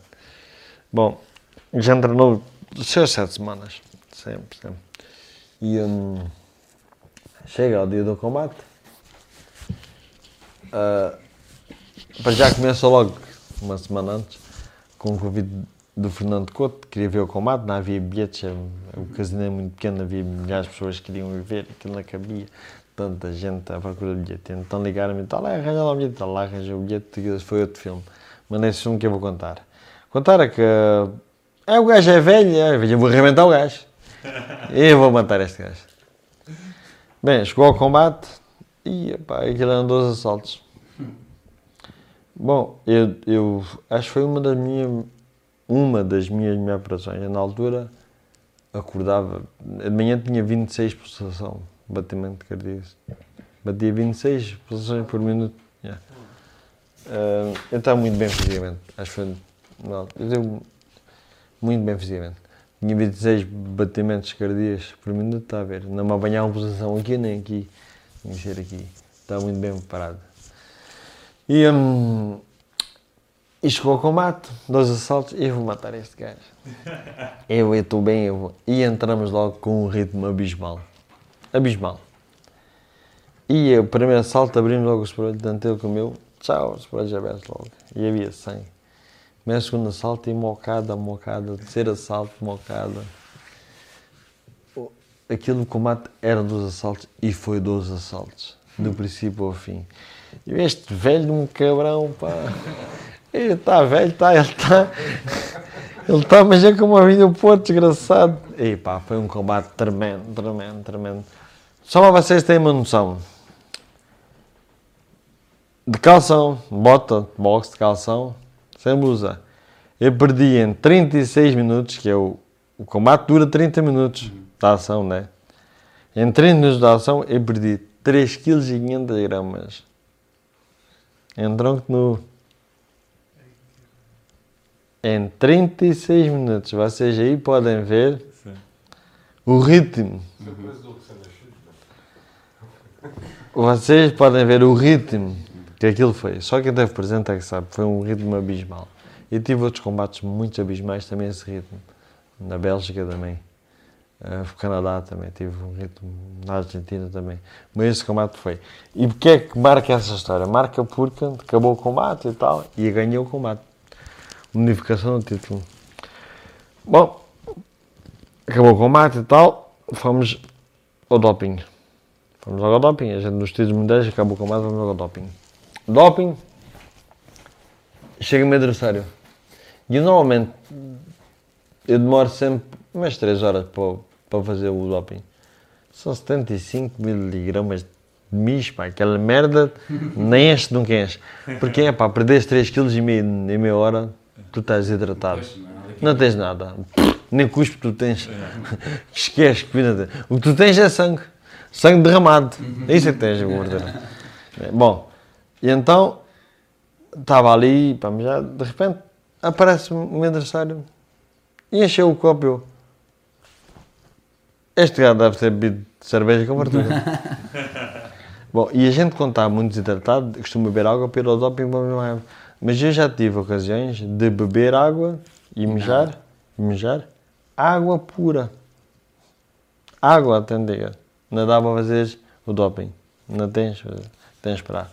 Bom, já treinou seis, sete semanas. Sempre, sempre. E hum, chega ao dia do combate. ah, para já começa logo uma semana antes com o convite do Fernando Couto, queria ver o combate, não havia bilhetes, o casino é muito pequeno, havia milhares de pessoas que queriam ver, aquilo não cabia, tanta gente à procura de bilhete. Então ligaram-me, está lá, arranja lá o bilhete, está lá, arranja o bilhete, e foi outro filme. Mas nesse filme que eu vou contar. Contar é que é, o gajo é velho, é velho, eu vou arrebentar o gajo. Eu vou matar este gajo. Bem, chegou ao combate e epá, aquilo eram 12 assaltos. Bom, eu, eu acho que foi uma das minhas, uma das minhas operações. Na altura acordava, de manhã tinha 26 pulsação, batimento cardíaco. Batia 26 pulsações por minuto. Yeah. Ah, eu estava muito bem fisicamente. Acho que foi. Eu muito bem fisicamente. Tinha 26 batimentos cardíacos por minuto, está a ver. Não me apanhava pulsação aqui nem aqui. Tinha que ser aqui. Estava muito bem preparado. E, hum, e chegou ao combate, dois assaltos, eu vou matar este gajo. Eu estou bem, eu vou. E entramos logo com um ritmo abismal. Abismal. E o primeiro assalto abrimos logo o espelho, tanto ele como eu, tchau, os espelhos abertos logo. E havia 100. Primeiro, segundo assalto e mocada, mocada, terceiro assalto, mocada. O- Aquilo do combate era dos assaltos e foi dos assaltos, do princípio ao fim. E este velho, um cabrão, pá. Ele está velho, está, ele está. Ele está, mas é como a vinha o Porto, desgraçado. E pá, foi um combate tremendo, tremendo, tremendo. Só para vocês terem uma noção. de calção, bota, box de calção, sem blusa. Eu perdi em 36 minutos, que é o, o combate dura 30 minutos da ação, né? Em 30 minutos da ação eu perdi 3 kg 500 gramas. Em tronco nu. Em 36 minutos. Vocês aí podem ver Sim. o ritmo. Vocês podem ver o ritmo que aquilo foi. Só quem teve presente é que sabe. Foi um ritmo abismal. E tive outros combates muito abismais também esse ritmo. Na Bélgica também. Uh, no Canadá também. Tive um ritmo na Argentina também. Mas esse combate foi. E porquê é que marca essa história? Marca porque acabou o combate e tal. E ganhou o combate. Unificação do título. Bom, acabou o combate e tal. Fomos ao doping. Fomos ao doping. A gente nos títulos mundiais acabou o combate. Vamos ao doping. Doping. Chega-me adversário. E eu normalmente eu demoro sempre umas 3 horas para, para fazer o doping. São 75 miligramas de misto, pá, aquela merda nem enche, nunca enche. Porque é pá, perdes 3 kg em meia hora, tu estás hidratado. Não tens nada. Nem cuspe tu tens. Esquece que vida. O que tu tens é sangue. Sangue derramado. É isso é que tens, gordura. Bom, e então estava ali, pá, já de repente aparece o meu adversário e encheu o copo. Eu, Este gajo deve ter bebido cerveja com fartura. Bom, e a gente quando está muito desidratado costuma beber água ao doping para beber mais água. Mas eu já tive ocasiões de beber água e mijar, e mijar água pura. Água autêntica. Não dá para fazer o doping. Não tens, tens de esperar.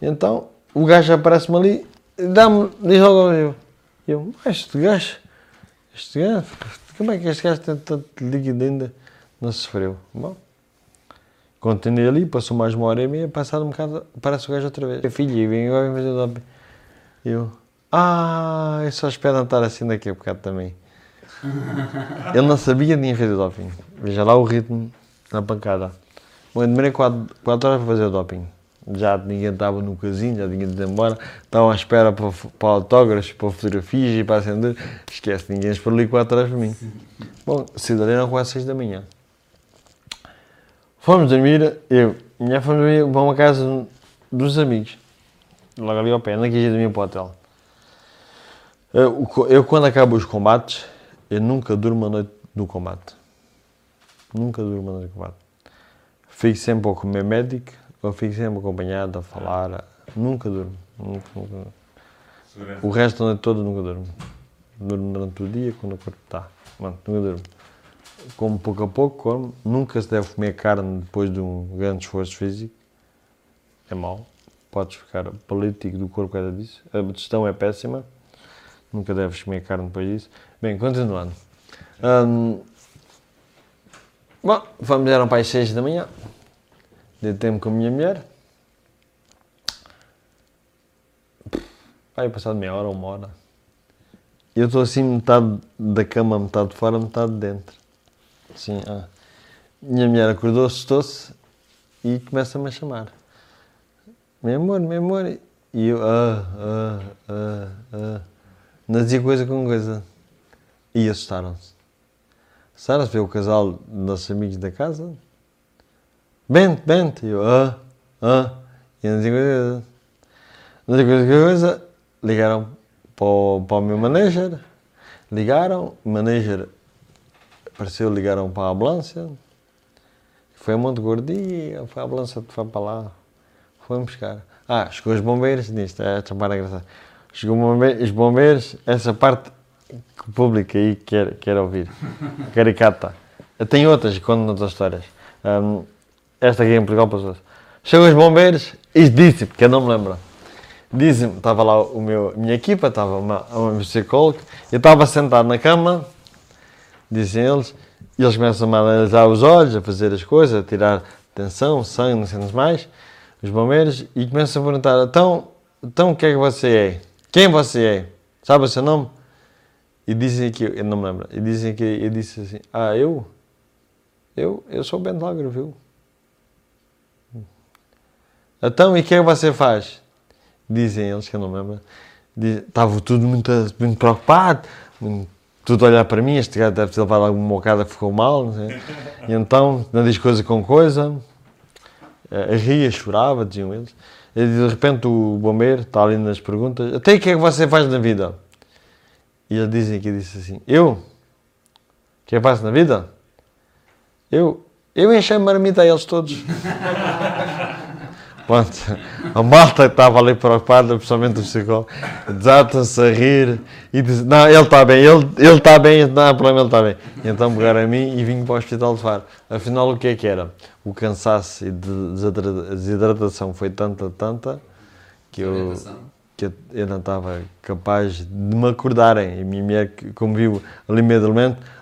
Então, o gajo aparece-me ali, dá-me, diz logo eu. Eu, "Mas este gajo, este gajo, como é que este gajo tem tanto líquido ainda? Não sofreu. Bom, continuei ali, passou mais uma hora e meia, passado um bocado, aparece o gajo outra vez. E vem agora vem fazer doping. Eu, ah, eu só espero não estar assim daqui a bocado também. Ele não sabia nem fazer doping. Veja lá o ritmo na pancada. Bom, eu demorei 4, horas para fazer o doping. Já ninguém estava no casinho, já tinha ido embora. Estavam à espera para, para autógrafos, para fotografias e para acender. Esquece, ninguém esperou ali 4 horas para mim. Bom, dali eram quase 6 da manhã. Fomos dormir, eu e minha fomos dormir para uma casa dos amigos. Logo ali ao pé, não quis ir dormir para o hotel. Eu, eu, quando acabo os combates, eu nunca durmo a noite no combate. Nunca durmo a noite no combate. Fico sempre ou com o meu médico, ou fico sempre acompanhado a falar. Nunca durmo. Nunca, nunca. O resto da noite toda nunca durmo. Durmo durante o dia quando o corpo está. Mano, nunca durmo. Como pouco a pouco, como. Nunca se deve comer carne depois de um grande esforço físico. É mau. Podes ficar paralítico do corpo por disso. A digestão é péssima. Nunca deves comer carne depois disso. Bem, continuando. Hum, bom, vamos, eram para as 6 da manhã. Dei tempo com a minha mulher. Aí passado meia hora, uma hora. Eu estou assim, metade da cama, metade de fora, metade de dentro. Assim, ah. Minha mulher acordou, assustou-se e começa-me a chamar. Meu amor, meu amor. E eu, ah, ah, ah, ah. Não dizia coisa com coisa. E assustaram-se. Assustaram-se, veio o casal de nossos amigos da casa. Bente, bente. E eu, ah, ah. E não dizia coisa. Não dizia coisa com coisa. Ligaram para o, para o meu manager. Ligaram, o manager apareceu, ligaram para a ambulância. Foi a Monte Gordia, foi a ambulância que foi para lá. Foi-me buscar. Ah, chegou os bombeiros, nisto, é esta parte é engraçada. Chegou os bombeiros, os bombeiros, essa parte que o público aí quer, quer ouvir. Caricata. Tenho outras, conto outras histórias. Hum, esta aqui em Portugal passou Chegou os bombeiros e disse que eu não me lembro. Dizem, estava lá o meu, a minha equipa, estava uma, uma psicóloga, eu estava sentado na cama, dizem eles, e eles começam a analisar os olhos, a fazer as coisas, a tirar tensão, sangue, não sei mais, os bombeiros, e começam a perguntar, então, então o que é que você é? Quem você é? Sabe o seu nome? E dizem que, eu não me lembro, e dizem que eu disse assim, ah, eu? Eu, eu sou o Bento Lagro, viu? Então, e o que é que você faz? dizem eles, que eu não me lembro, estava tudo muito, muito preocupado, muito- tudo a olhar para mim, este gajo deve ter levado alguma mocada que ficou mal, não sei. E então, não diz coisa com coisa, ria, chorava, diziam eles. E de repente o bombeiro está ali nas perguntas, até o que é que você faz na vida? E eles dizem aqui, disse assim, eu? O que é que faço na vida? Eu, eu enchei marmita a eles todos. Pronto, a malta que estava ali preocupada, principalmente o psicólogo, desata-se a rir e diz: Não, ele está bem, ele ele está bem, não há problema, ele está bem. E então pegaram a mim e vim para o hospital de Faro. Afinal, o que é que era? O cansaço e de- desidra- desidratação foi tanta, tanta que eu, que eu, eu não estava capaz de me acordarem. E a minha mulher, como viu ali meio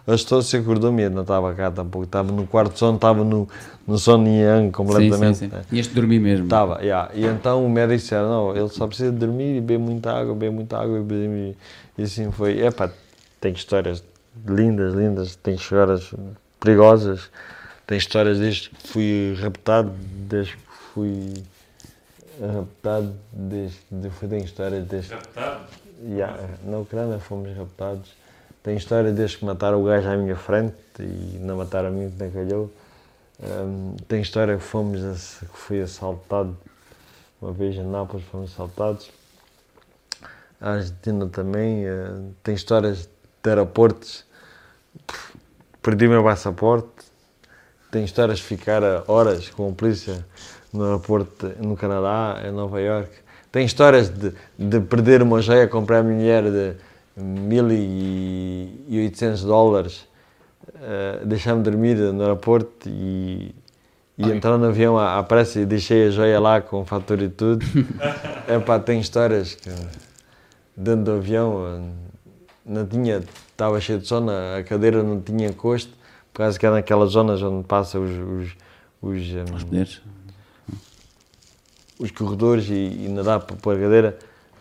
dormente, assustou-se e acordou-me. Eu não estava cá tampouco, estava no quarto de sono, estava no, no sono yang Sim, sim, completamente. sim. Ias dormir mesmo. Estava, yeah. E então o médico disse, não, ele só precisa de dormir e beber muita água, beber muita água e beber... E assim foi. Epá, tem histórias lindas, lindas, tem histórias perigosas, tem histórias desde que fui raptado, desde que fui raptado, desde, de, foi- tem histórias desde Raptado? Yeah, na Ucrânia fomos raptados. Tem história desde que mataram o gajo à minha frente e não mataram a mim que nem calhou. Hum, tem história que fomos que fui assaltado uma vez em Nápoles fomos assaltados. A Argentina também. eh, tem histórias de aeroportos. Perdi o meu passaporte. Tem histórias de ficar horas com a polícia no aeroporto no Canadá, em Nova York. Tem histórias de, de perder uma joia, comprar a mulher de 1.800 dólares, eh, deixar-me dormir no aeroporto e, e entrar no avião à, à pressa e deixei a joia lá com fatura e tudo. Epá, tem histórias que dentro do avião eh, não tinha, estava cheio de sono, a cadeira não tinha encosto, por causa que é naquelas zonas onde passam os, os, os, eh, Os poderes. os corredores e, e nadar para a cadeira.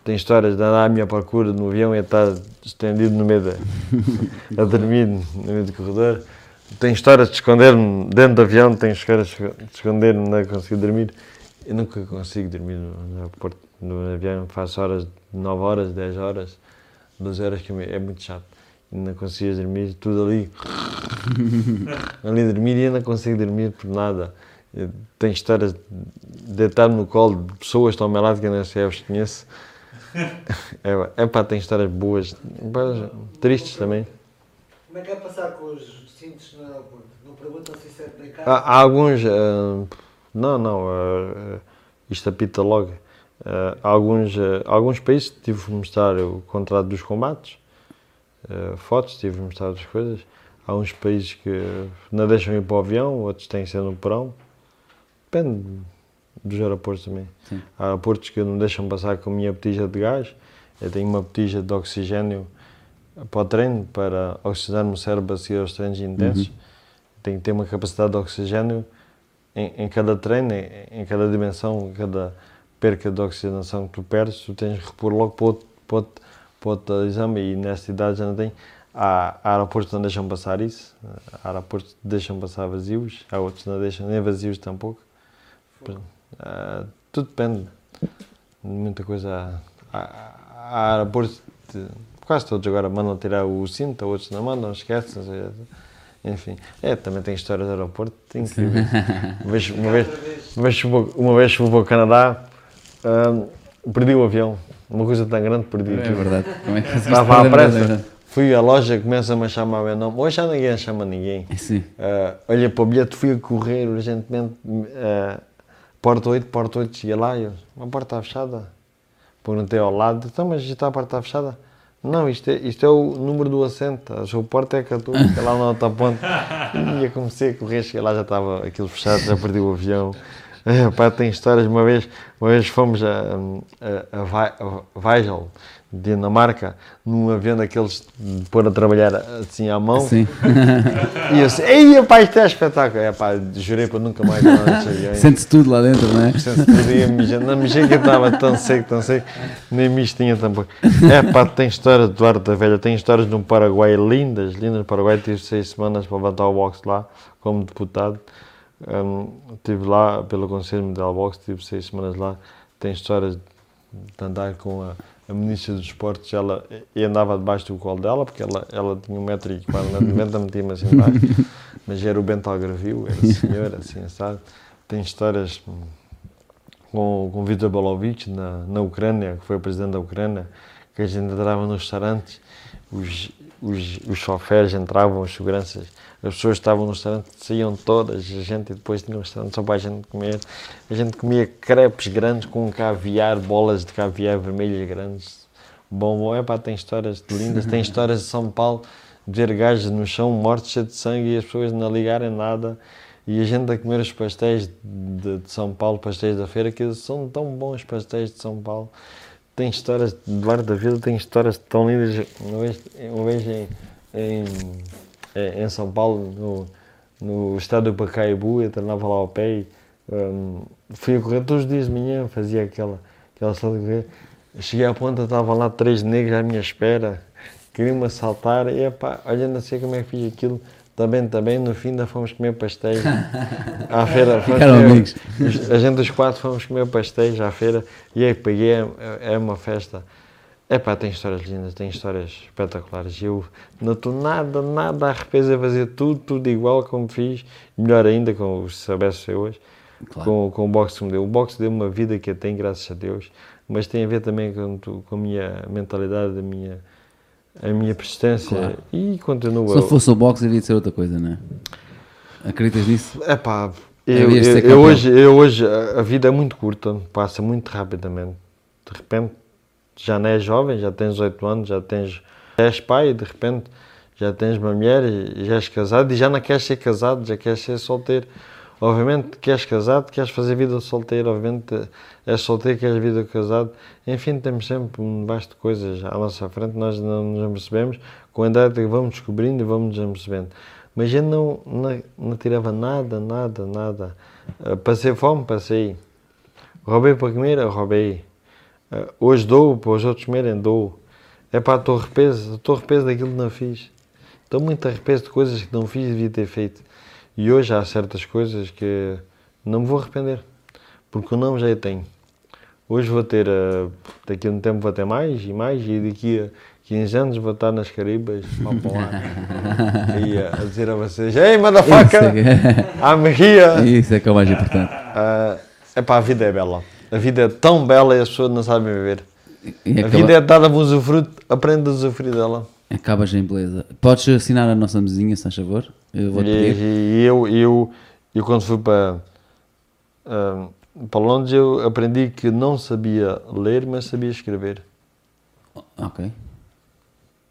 Tem histórias de andar à minha procura no avião e estar estendido no meio da, a dormir no meio do corredor. Tem histórias de esconder-me dentro do avião, tem histórias de esconder-me, não consigo dormir. Eu nunca consigo dormir no, aeroporto, no avião, faço horas, 9 horas, 10 horas, 12 horas, que é muito chato. Não consigo dormir, tudo ali. ali dormir e não consigo dormir por nada. Tenho histórias de deitar-me no colo de pessoas meu lado que eu não sei, eu os conheço. É, é pá, tem histórias boas, mas tristes também. Como é que é passar com os cintos no aeroporto? Não perguntam se isso é de cá? Há, há alguns. ah, não, não. ah, isto apita logo. Há alguns, ah, alguns países tive de mostrar o contrato dos combates, ah, fotos, tive de mostrar outras coisas. Há uns países que não deixam ir para o avião, outros têm que ser no porão. Depende dos aeroportos também. Sim. Há aeroportos que não deixam passar com a minha botija de gás. Eu tenho uma botija de oxigênio para o treino, para oxigenar o cérebro a seguir aos treinos intensos. Tem que ter uma capacidade de oxigênio em, em cada treino, em, em cada dimensão, cada perca de oxigenação que tu perdes, tu tens que repor logo para outro, para outro, para outro exame e nesta idade já não tem. Há, há aeroportos que não deixam passar isso, há aeroportos que deixam passar vazios, há outros que não deixam nem vazios tampouco. Ah, tudo depende de muita coisa. Há, há, aeroportos, de, quase todos agora mandam tirar o cinto, outros não mandam, esquecem. Enfim, é, também tem histórias de aeroporto incríveis. Uma vez, uma vez, uma vez, vou- uma vez fui para o Canadá, ah, perdi o avião. Uma coisa tão grande, perdi É verdade. Como é que Estava à pressa, fui à loja, começa-me a chamar o meu nome. Hoje já ninguém chama ninguém. Sim. Uh, olhei para o bilhete, fui a correr urgentemente, uh, porta 8, porta 8, cheguei lá e eu, a porta está fechada. Perguntei ao lado, então, mas está a porta fechada? Não, isto é, isto é o número do assento, a sua porta é 14, que é lá na outra ponta. E eu comecei a correr, cheguei lá, já estava aquilo fechado, já perdi o avião. Pá, tem histórias, uma vez, uma vez fomos a, a, a, a Weigel, Dinamarca, num avião daqueles de pôr a trabalhar assim à mão. Sim. E eu disse, ei, pá, isto é espetáculo. É, pá, jurei para nunca mais. Sente-se tudo lá dentro, não é? Sente-se tudo e a. Não, mijei que eu estava tão seco, tão seco, nem misto tinha tampouco. É, pá, tem histórias de Eduardo da Velha, tem histórias no Paraguai lindas, lindas. No Paraguai tive seis semanas para levantar o boxe lá, como deputado. Hum, estive lá pelo Conselho Mundial Boxe, tive seis semanas lá. Tem histórias de andar com a, a Ministra dos Esportes, ela e andava debaixo do colo dela, porque ela, ela tinha um metro e quase 90, metia-me assim embaixo, mas era o Bento Algarvio, era senhor, assim, sabe? Tem histórias com, com Viktor Bolovic na, na Ucrânia, que foi o presidente da Ucrânia, que a gente entrava nos restaurantes, os, os, os entravam, os seguranças, as pessoas estavam no restaurante, saíam todas, a gente depois tinha um restaurante só para a gente comer. A gente comia crepes grandes com caviar, bolas de caviar vermelhas grandes. Bom, é pá, tem histórias lindas, tem histórias de São Paulo, de ver gajos no chão mortos, cheios de sangue e as pessoas não ligarem nada. E a gente a comer os pastéis de, de São Paulo, pastéis da feira, que são tão bons pastéis de São Paulo. Tem histórias, Eduardo da Vila tem histórias tão lindas. Uma vez, uma vez em, em em São Paulo, no, no estádio Pacaembu, eu treinava lá ao pé e um, fui a correr todos os dias de manhã, fazia aquela, aquela salta de correr. Cheguei à ponta, estavam lá três negros à minha espera, queriam-me assaltar, e epá, olha, não sei como é que fiz aquilo, também, também, no fim ainda fomos comer pastéis à feira. Ficaram amigos. A gente os quatro fomos comer pastéis à feira e aí peguei, é, é uma festa. É pá, tem histórias lindas, tem histórias espetaculares. Eu não estou nada, nada a arrepender a fazer tudo, tudo igual como fiz. Melhor ainda com os sabessos hoje, claro. com, com o boxe que me deu. O boxe deu uma vida que eu tenho, graças a Deus, mas tem a ver também com, com a minha mentalidade, a minha, a minha persistência claro. e continua. Se não fosse o boxe, devia ser outra coisa, não é? Acreditas nisso? É pá, eu, eu, eu, hoje, eu hoje, a vida é muito curta, passa muito rapidamente. De repente já não és jovem, já tens 18 anos, já tens, já és pai, de repente já tens uma mulher e já és casado e já não queres ser casado, já queres ser solteiro. Obviamente queres casado, queres fazer vida solteiro, obviamente és solteiro, queres vida casado. Enfim, temos sempre um vasto de coisas à nossa frente, nós não nos percebemos, com a idade vamos descobrindo e vamos nos percebendo. Mas eu não, não, não tirava nada, nada, nada. Uh, passei fome, passei. Roubei para comer, roubei. Uh, hoje dou, para os outros comerem, dou. É pá, estou arrepeso, estou arrepeso daquilo que não fiz. Estou muito arrepeso de coisas que não fiz e devia ter feito. E hoje há certas coisas que não me vou arrepender, porque o não já tenho. Hoje vou ter, uh, daqui a um tempo vou ter mais e mais, e daqui a 15 anos vou estar nas Caribas, lá para lá, e uh, a dizer a vocês: Ei, motherfucker! A merria! Isso é que é o mais importante. Uh, é pá, a vida é bela. A vida é tão bela e as pessoas não sabem viver. E a acaba... vida é dada a usufruto, aprende a usufruir dela. Acabas em beleza. Podes assinar a nossa mesinha, se faz favor? Eu vou e, e, eu, eu, eu, quando fui para, uh, para Londres, eu aprendi que não sabia ler, mas sabia escrever. Ok.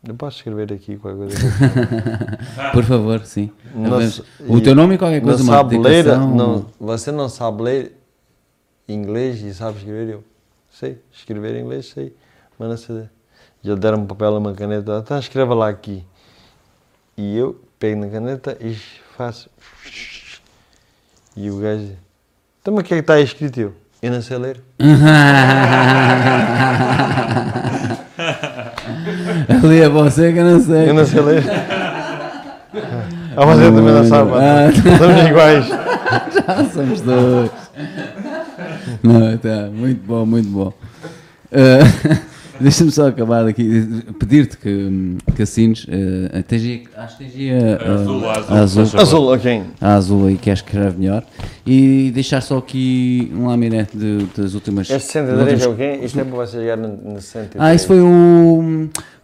Eu posso escrever aqui qualquer coisa. Por favor, sim. Não, o teu nome e qualquer coisa, não sabe ler, não, Você não sabe ler, inglês e sabe escrever? Eu sei, escrever inglês sei, mas sei. Já deram um papel e uma caneta, então escreva lá aqui. E eu pego na caneta e faço. E o gajo diz: Então, mas o que é que está escrito? Eu, eu não sei ler. Ali é você que eu não sei. Eu não sei ler. A você também não sabe, ah, somos iguais. Já somos dois. Não, tá, muito bom, muito bom. Uh, Deixa-me só acabar aqui, pedir-te que, que assines. Uh, tens, acho que tens a, azul, a, azul, azul, azul, ok. A azul aí que que escreve melhor. E deixar só aqui um laminete de, das últimas. Este 63 é o quê? Isto é para vocês chegar no, no 63. Ah, isso foi o,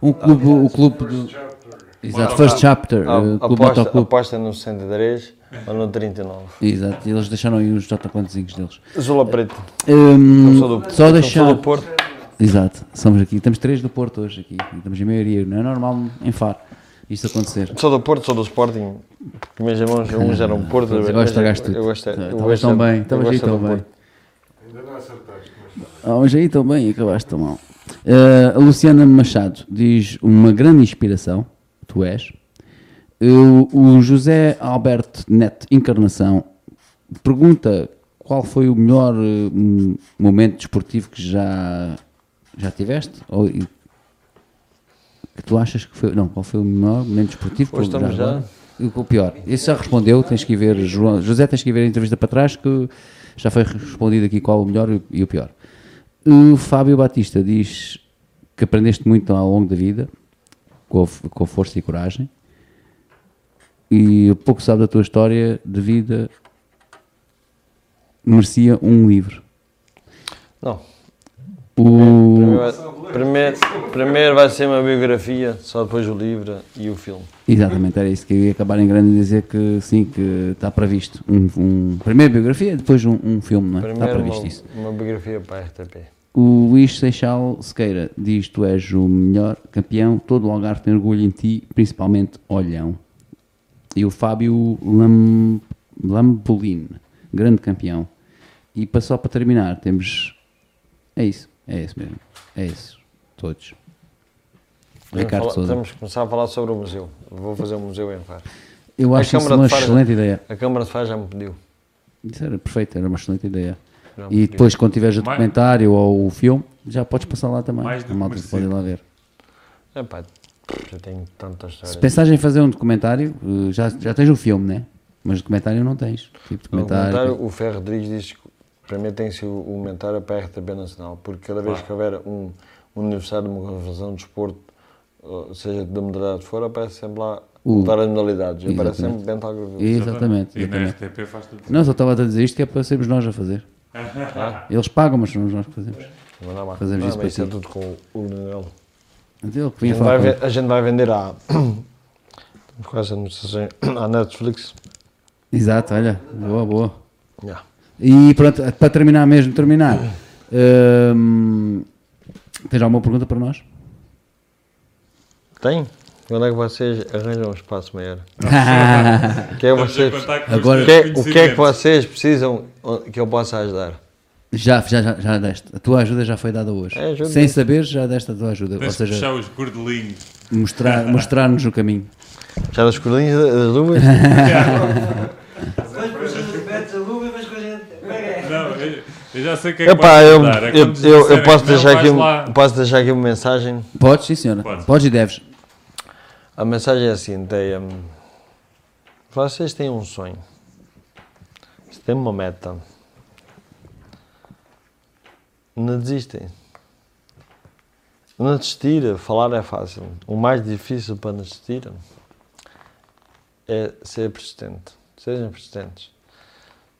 um clube, o clube do. Exato, First Chapter. A, uh, aposta, aposta no 63 ou no 39. Exato, eles deixaram aí os J-Quantozinhos deles. Azul ou preto? Um, do, só deixar. do Porto. Exato, somos aqui. Temos três do Porto hoje aqui. Estamos em maioria, não é normal em Faro isto acontecer. Sou do Porto, sou do Sporting. Porque meus irmãos, uns eram Porto. Agora estragaste tudo. Eu gostei. Estavas tão bem, estavas aí tão bem. Ainda não acertaste. Ah, hoje aí tão bem e acabaste tão mal. Uh, a Luciana Machado diz uma grande inspiração, tu és. O José Alberto Net Encarnação pergunta qual foi o melhor uh, momento desportivo que já, já tiveste? Ou que tu achas que foi. Não, qual foi o melhor momento desportivo? Hoje estamos já. O pior. Esse já respondeu, tens que ir ver, João, José, tens que ir ver a entrevista para trás que já foi respondido aqui qual o melhor e o pior. O Fábio Batista diz que aprendeste muito ao longo da vida, com a, com a força e coragem, e o pouco sabe da tua história de vida merecia um livro. Não. O... Primeiro, vai- primeiro, primeiro vai ser uma biografia, só depois o livro e o filme. Exatamente, era isso que eu ia acabar em grande dizer que sim, que está previsto. Um, um, primeiro biografia, depois um, um filme, não é? Está Primeiro previsto uma, isso. uma biografia para a RTP. O Luís Seixal Sequeira diz: Tu és o melhor campeão, todo o Algarve tem orgulho em ti, principalmente Olhão. E o Fábio Lam, Lambolin, grande campeão. E para- só para terminar, temos. É isso, é isso mesmo. É isso. Todos. Ricardo Souza. que começar a falar sobre o museu. Vou fazer um museu em Faro. Eu acho isso Câmara uma excelente ideia. A Câmara de Faro já me pediu. Isso era perfeito, era uma excelente ideia. Me E depois, quando tiveres o Mais- documentário ou o filme, já podes passar lá também. Mais A que malta pode ir lá ver. Epá, já tenho tantas Se pensares em fazer um documentário, eh, já, já tens o filme, né? Mas documentário não tens. Tipo documentário. comentário, o Ferro Rodrigues diz que para mim tem que ser o o comentário para a RTP Nacional, porque cada vez Claro. que houver um, um aniversário de uma convenção de desporto, seja da modalidade for, aparece sempre lá O- várias modalidades. Aparece Exatamente. sempre Bento Algarvio. Exatamente. E na exatamente. RTP faz tudo. Não, só estava a dizer isto que é para sermos nós a fazer. Eles pagam, mas somos nós que fazemos. Não, Fazemos não, isso para é ti. tudo com o. Mas ele que A vinha gente, falar vai a gente vai vender à, com essa administração à Netflix. Exato, olha. Boa, boa. Yeah. E pronto, para terminar mesmo, terminar. hum, tens alguma pergunta para nós? Tem? Quando é que vocês arranjam um espaço maior? O que é vocês, Agora- os que é, o que, é que vocês precisam que eu possa ajudar? já, já, já, já deste. A tua ajuda já foi dada hoje. É, ajuda. Sem saber, já deste a tua ajuda. Ou Tens que seja, puxar os gordelinhos. mostrar- mostrar-nos o caminho. Já das cordinhas das luvas? Eu, já sei o que é que Epá, podes eu. É eu, eu, eu posso, deixar aqui, um- posso deixar aqui uma mensagem. Podes, sim senhora. Pode. Podes e deves. A mensagem é assim: hum, vocês têm um sonho, têm uma meta, não desistem. Não desistir, falar é fácil. O mais difícil para não desistir é ser persistente. Sejam persistentes.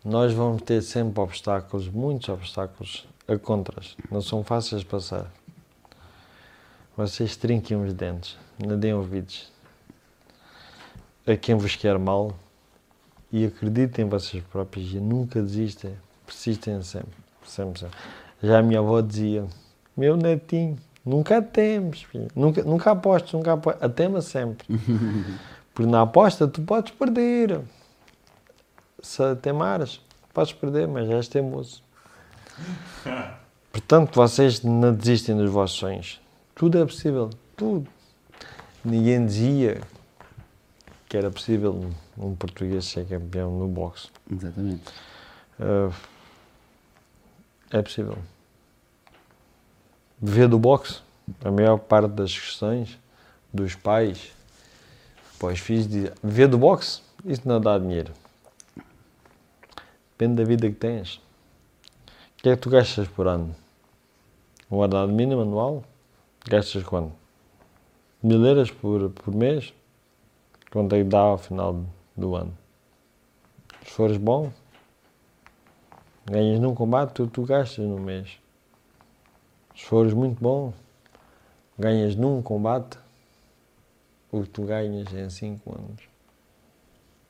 Nós vamos ter sempre obstáculos, muitos obstáculos a contras. Não são fáceis de passar. Vocês trinquem os dentes, não deem ouvidos a quem vos quer mal e acreditem em vocês próprios e nunca desistem, persistem sempre, sempre, sempre. Já a minha avó dizia, meu netinho, nunca temes, filho. Nunca, nunca apostes, nunca apostes, atema sempre. Porque na aposta tu podes perder. Se temares, podes perder, mas és teimoso. Portanto, vocês não desistem dos vossos sonhos. Tudo é possível, tudo. Ninguém dizia que era possível um português ser campeão no boxe. Exatamente. Uh, é possível. Viver do boxe, a maior parte das questões dos pais para os filhos dizem, viver do boxe, isso não dá dinheiro. Depende da vida que tens. O que é que tu gastas por ano? Um ordenado mínimo anual? Gastas quanto? Mil euros por, por mês? Quanto é que dá ao final do ano? Se fores bom, ganhas num combate, tu, tu gastas no mês. Se fores muito bom, ganhas num combate o que tu ganhas em 5 anos.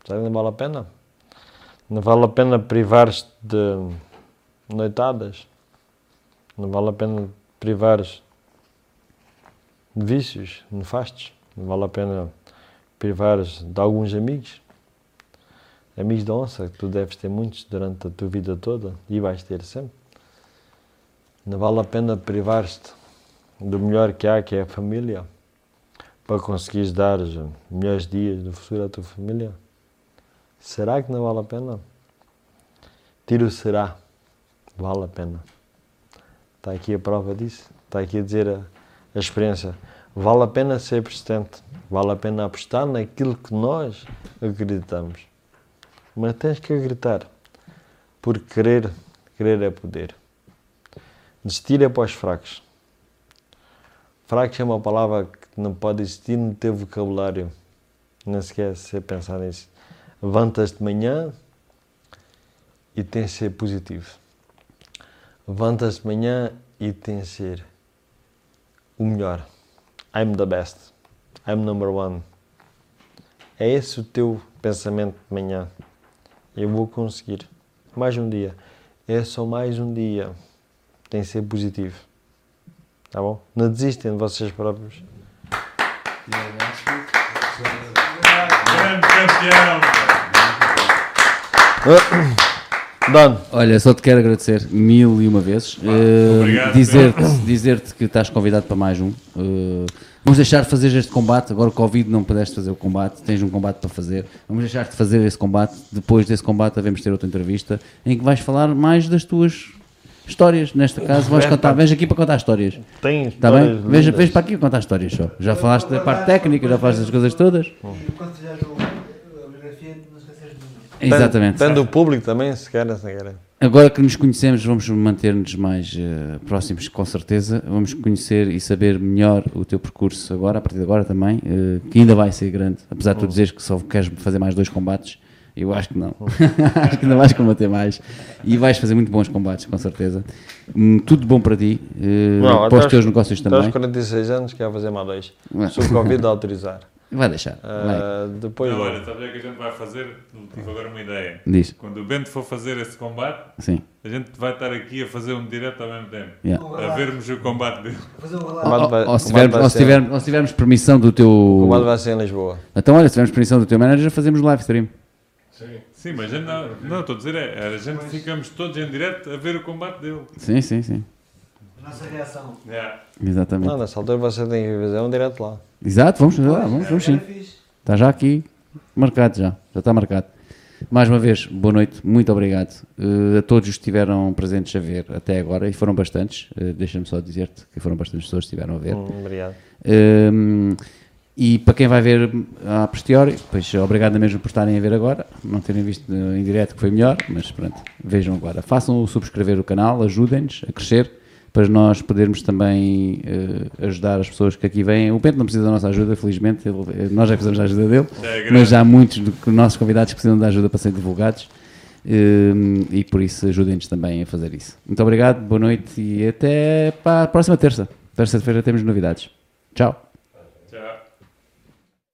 Não vale a pena? Não vale a pena privar-te de noitadas? Não vale a pena privares de vícios nefastos? Não vale a pena privares de alguns amigos? Amigos da onça, que tu deves ter muitos durante a tua vida toda e vais ter sempre. Não vale a pena privar-te do melhor que há, que é a família, para conseguires dar os melhores dias do futuro à tua família? Será que não vale a pena? Tira o será. Vale a pena. Está aqui a prova disso. Está aqui a dizer a, a experiência. Vale a pena ser persistente. Vale a pena apostar naquilo que nós acreditamos. Mas tens que acreditar. Porque querer, querer é poder. Desistir é para os fracos. Fracos é uma palavra que não pode existir no teu vocabulário. Não sequer se pensar nisso. Levantas de manhã e tens de ser positivo. Levantas de manhã e tens de ser o melhor. I'm the best. I'm number one. É esse o teu pensamento de manhã. Eu vou conseguir. Mais um dia. É só mais um dia. Tem que ser positivo. Tá bom? Não desistem de vocês próprios. Grande campeão! Olha, só te quero agradecer mil e uma vezes. Obrigado, Dizer-te dizer que estás convidado para mais um. Eh, vamos deixar de fazer este combate. Agora o Covid não pudeste fazer o combate, tens um combate para fazer. Vamos deixar de fazer esse combate. Depois desse combate, devemos ter outra entrevista em que vais falar mais das tuas histórias. Neste caso, vais contar. Vens aqui para contar histórias. Tem Está bem? lindas. vens para aqui contar histórias só. Já falaste da parte técnica, já falaste das coisas todas. E quando fizeres o- a biografia, não esqueces de mim. Exatamente. Tendo o público também, se querem, se querem. Agora que nos conhecemos, vamos manter-nos mais eh, próximos, com certeza. Vamos conhecer e saber melhor o teu percurso agora, a partir de agora também, eh, que ainda vai ser grande. Apesar de tu dizeres que só queres fazer mais dois combates, eu acho que não. acho que ainda vais combater mais. E vais fazer muito bons combates, com certeza. Hum, tudo bom para ti, eh, Não, para os teus negócios Até aos também. 46 anos quer fazer mais dois. Se o Covid autorizar. Vai deixar. Vai. Ah, depois. Não, olha, sabe o que é a gente vai fazer? Tive agora uma ideia. Diz. Quando o Bento for fazer esse combate, Sim. a gente vai estar aqui a fazer um direto ao mesmo tempo. Yeah. A vermos o combate dele. Fazer um relato. Ou, ou se tivermos, vai ou, se ser- tivermos, ou se tivermos permissão do teu. O combate vai ser em Lisboa. Então, olha, se tivermos permissão do teu manager, fazemos live stream. Sim, mas a gente não, não, estou a dizer, é, a gente ficamos todos em direto a ver o combate dele. Sim, sim, sim. A nossa reação. Yeah. Exatamente. Não, nessa altura você tem que fazer um direto lá. Exato, vamos lá, vamos, vamos sim. Era fixe. Está já aqui, marcado já, já está marcado. Mais uma vez, boa noite, muito obrigado eh, a todos os que estiveram presentes a ver até agora, e foram bastantes, eh, deixa-me só dizer-te que foram bastantes pessoas que estiveram a ver. Hum, obrigado. Um, e para quem vai ver a posteriori, pois obrigado mesmo por estarem a ver agora, não terem visto em direto que foi melhor, mas pronto, vejam agora. Façam o subscrever o canal, ajudem-nos a crescer, para nós podermos também eh, ajudar as pessoas que aqui vêm. O Bento não precisa da nossa ajuda, felizmente, ele- nós já fizemos a ajuda dele, é mas há muitos do que nossos convidados que precisam de ajuda para serem divulgados. um, e por isso ajudem-nos também a fazer isso. Muito obrigado, boa noite e até para a próxima terça. Terça-feira temos novidades. Tchau.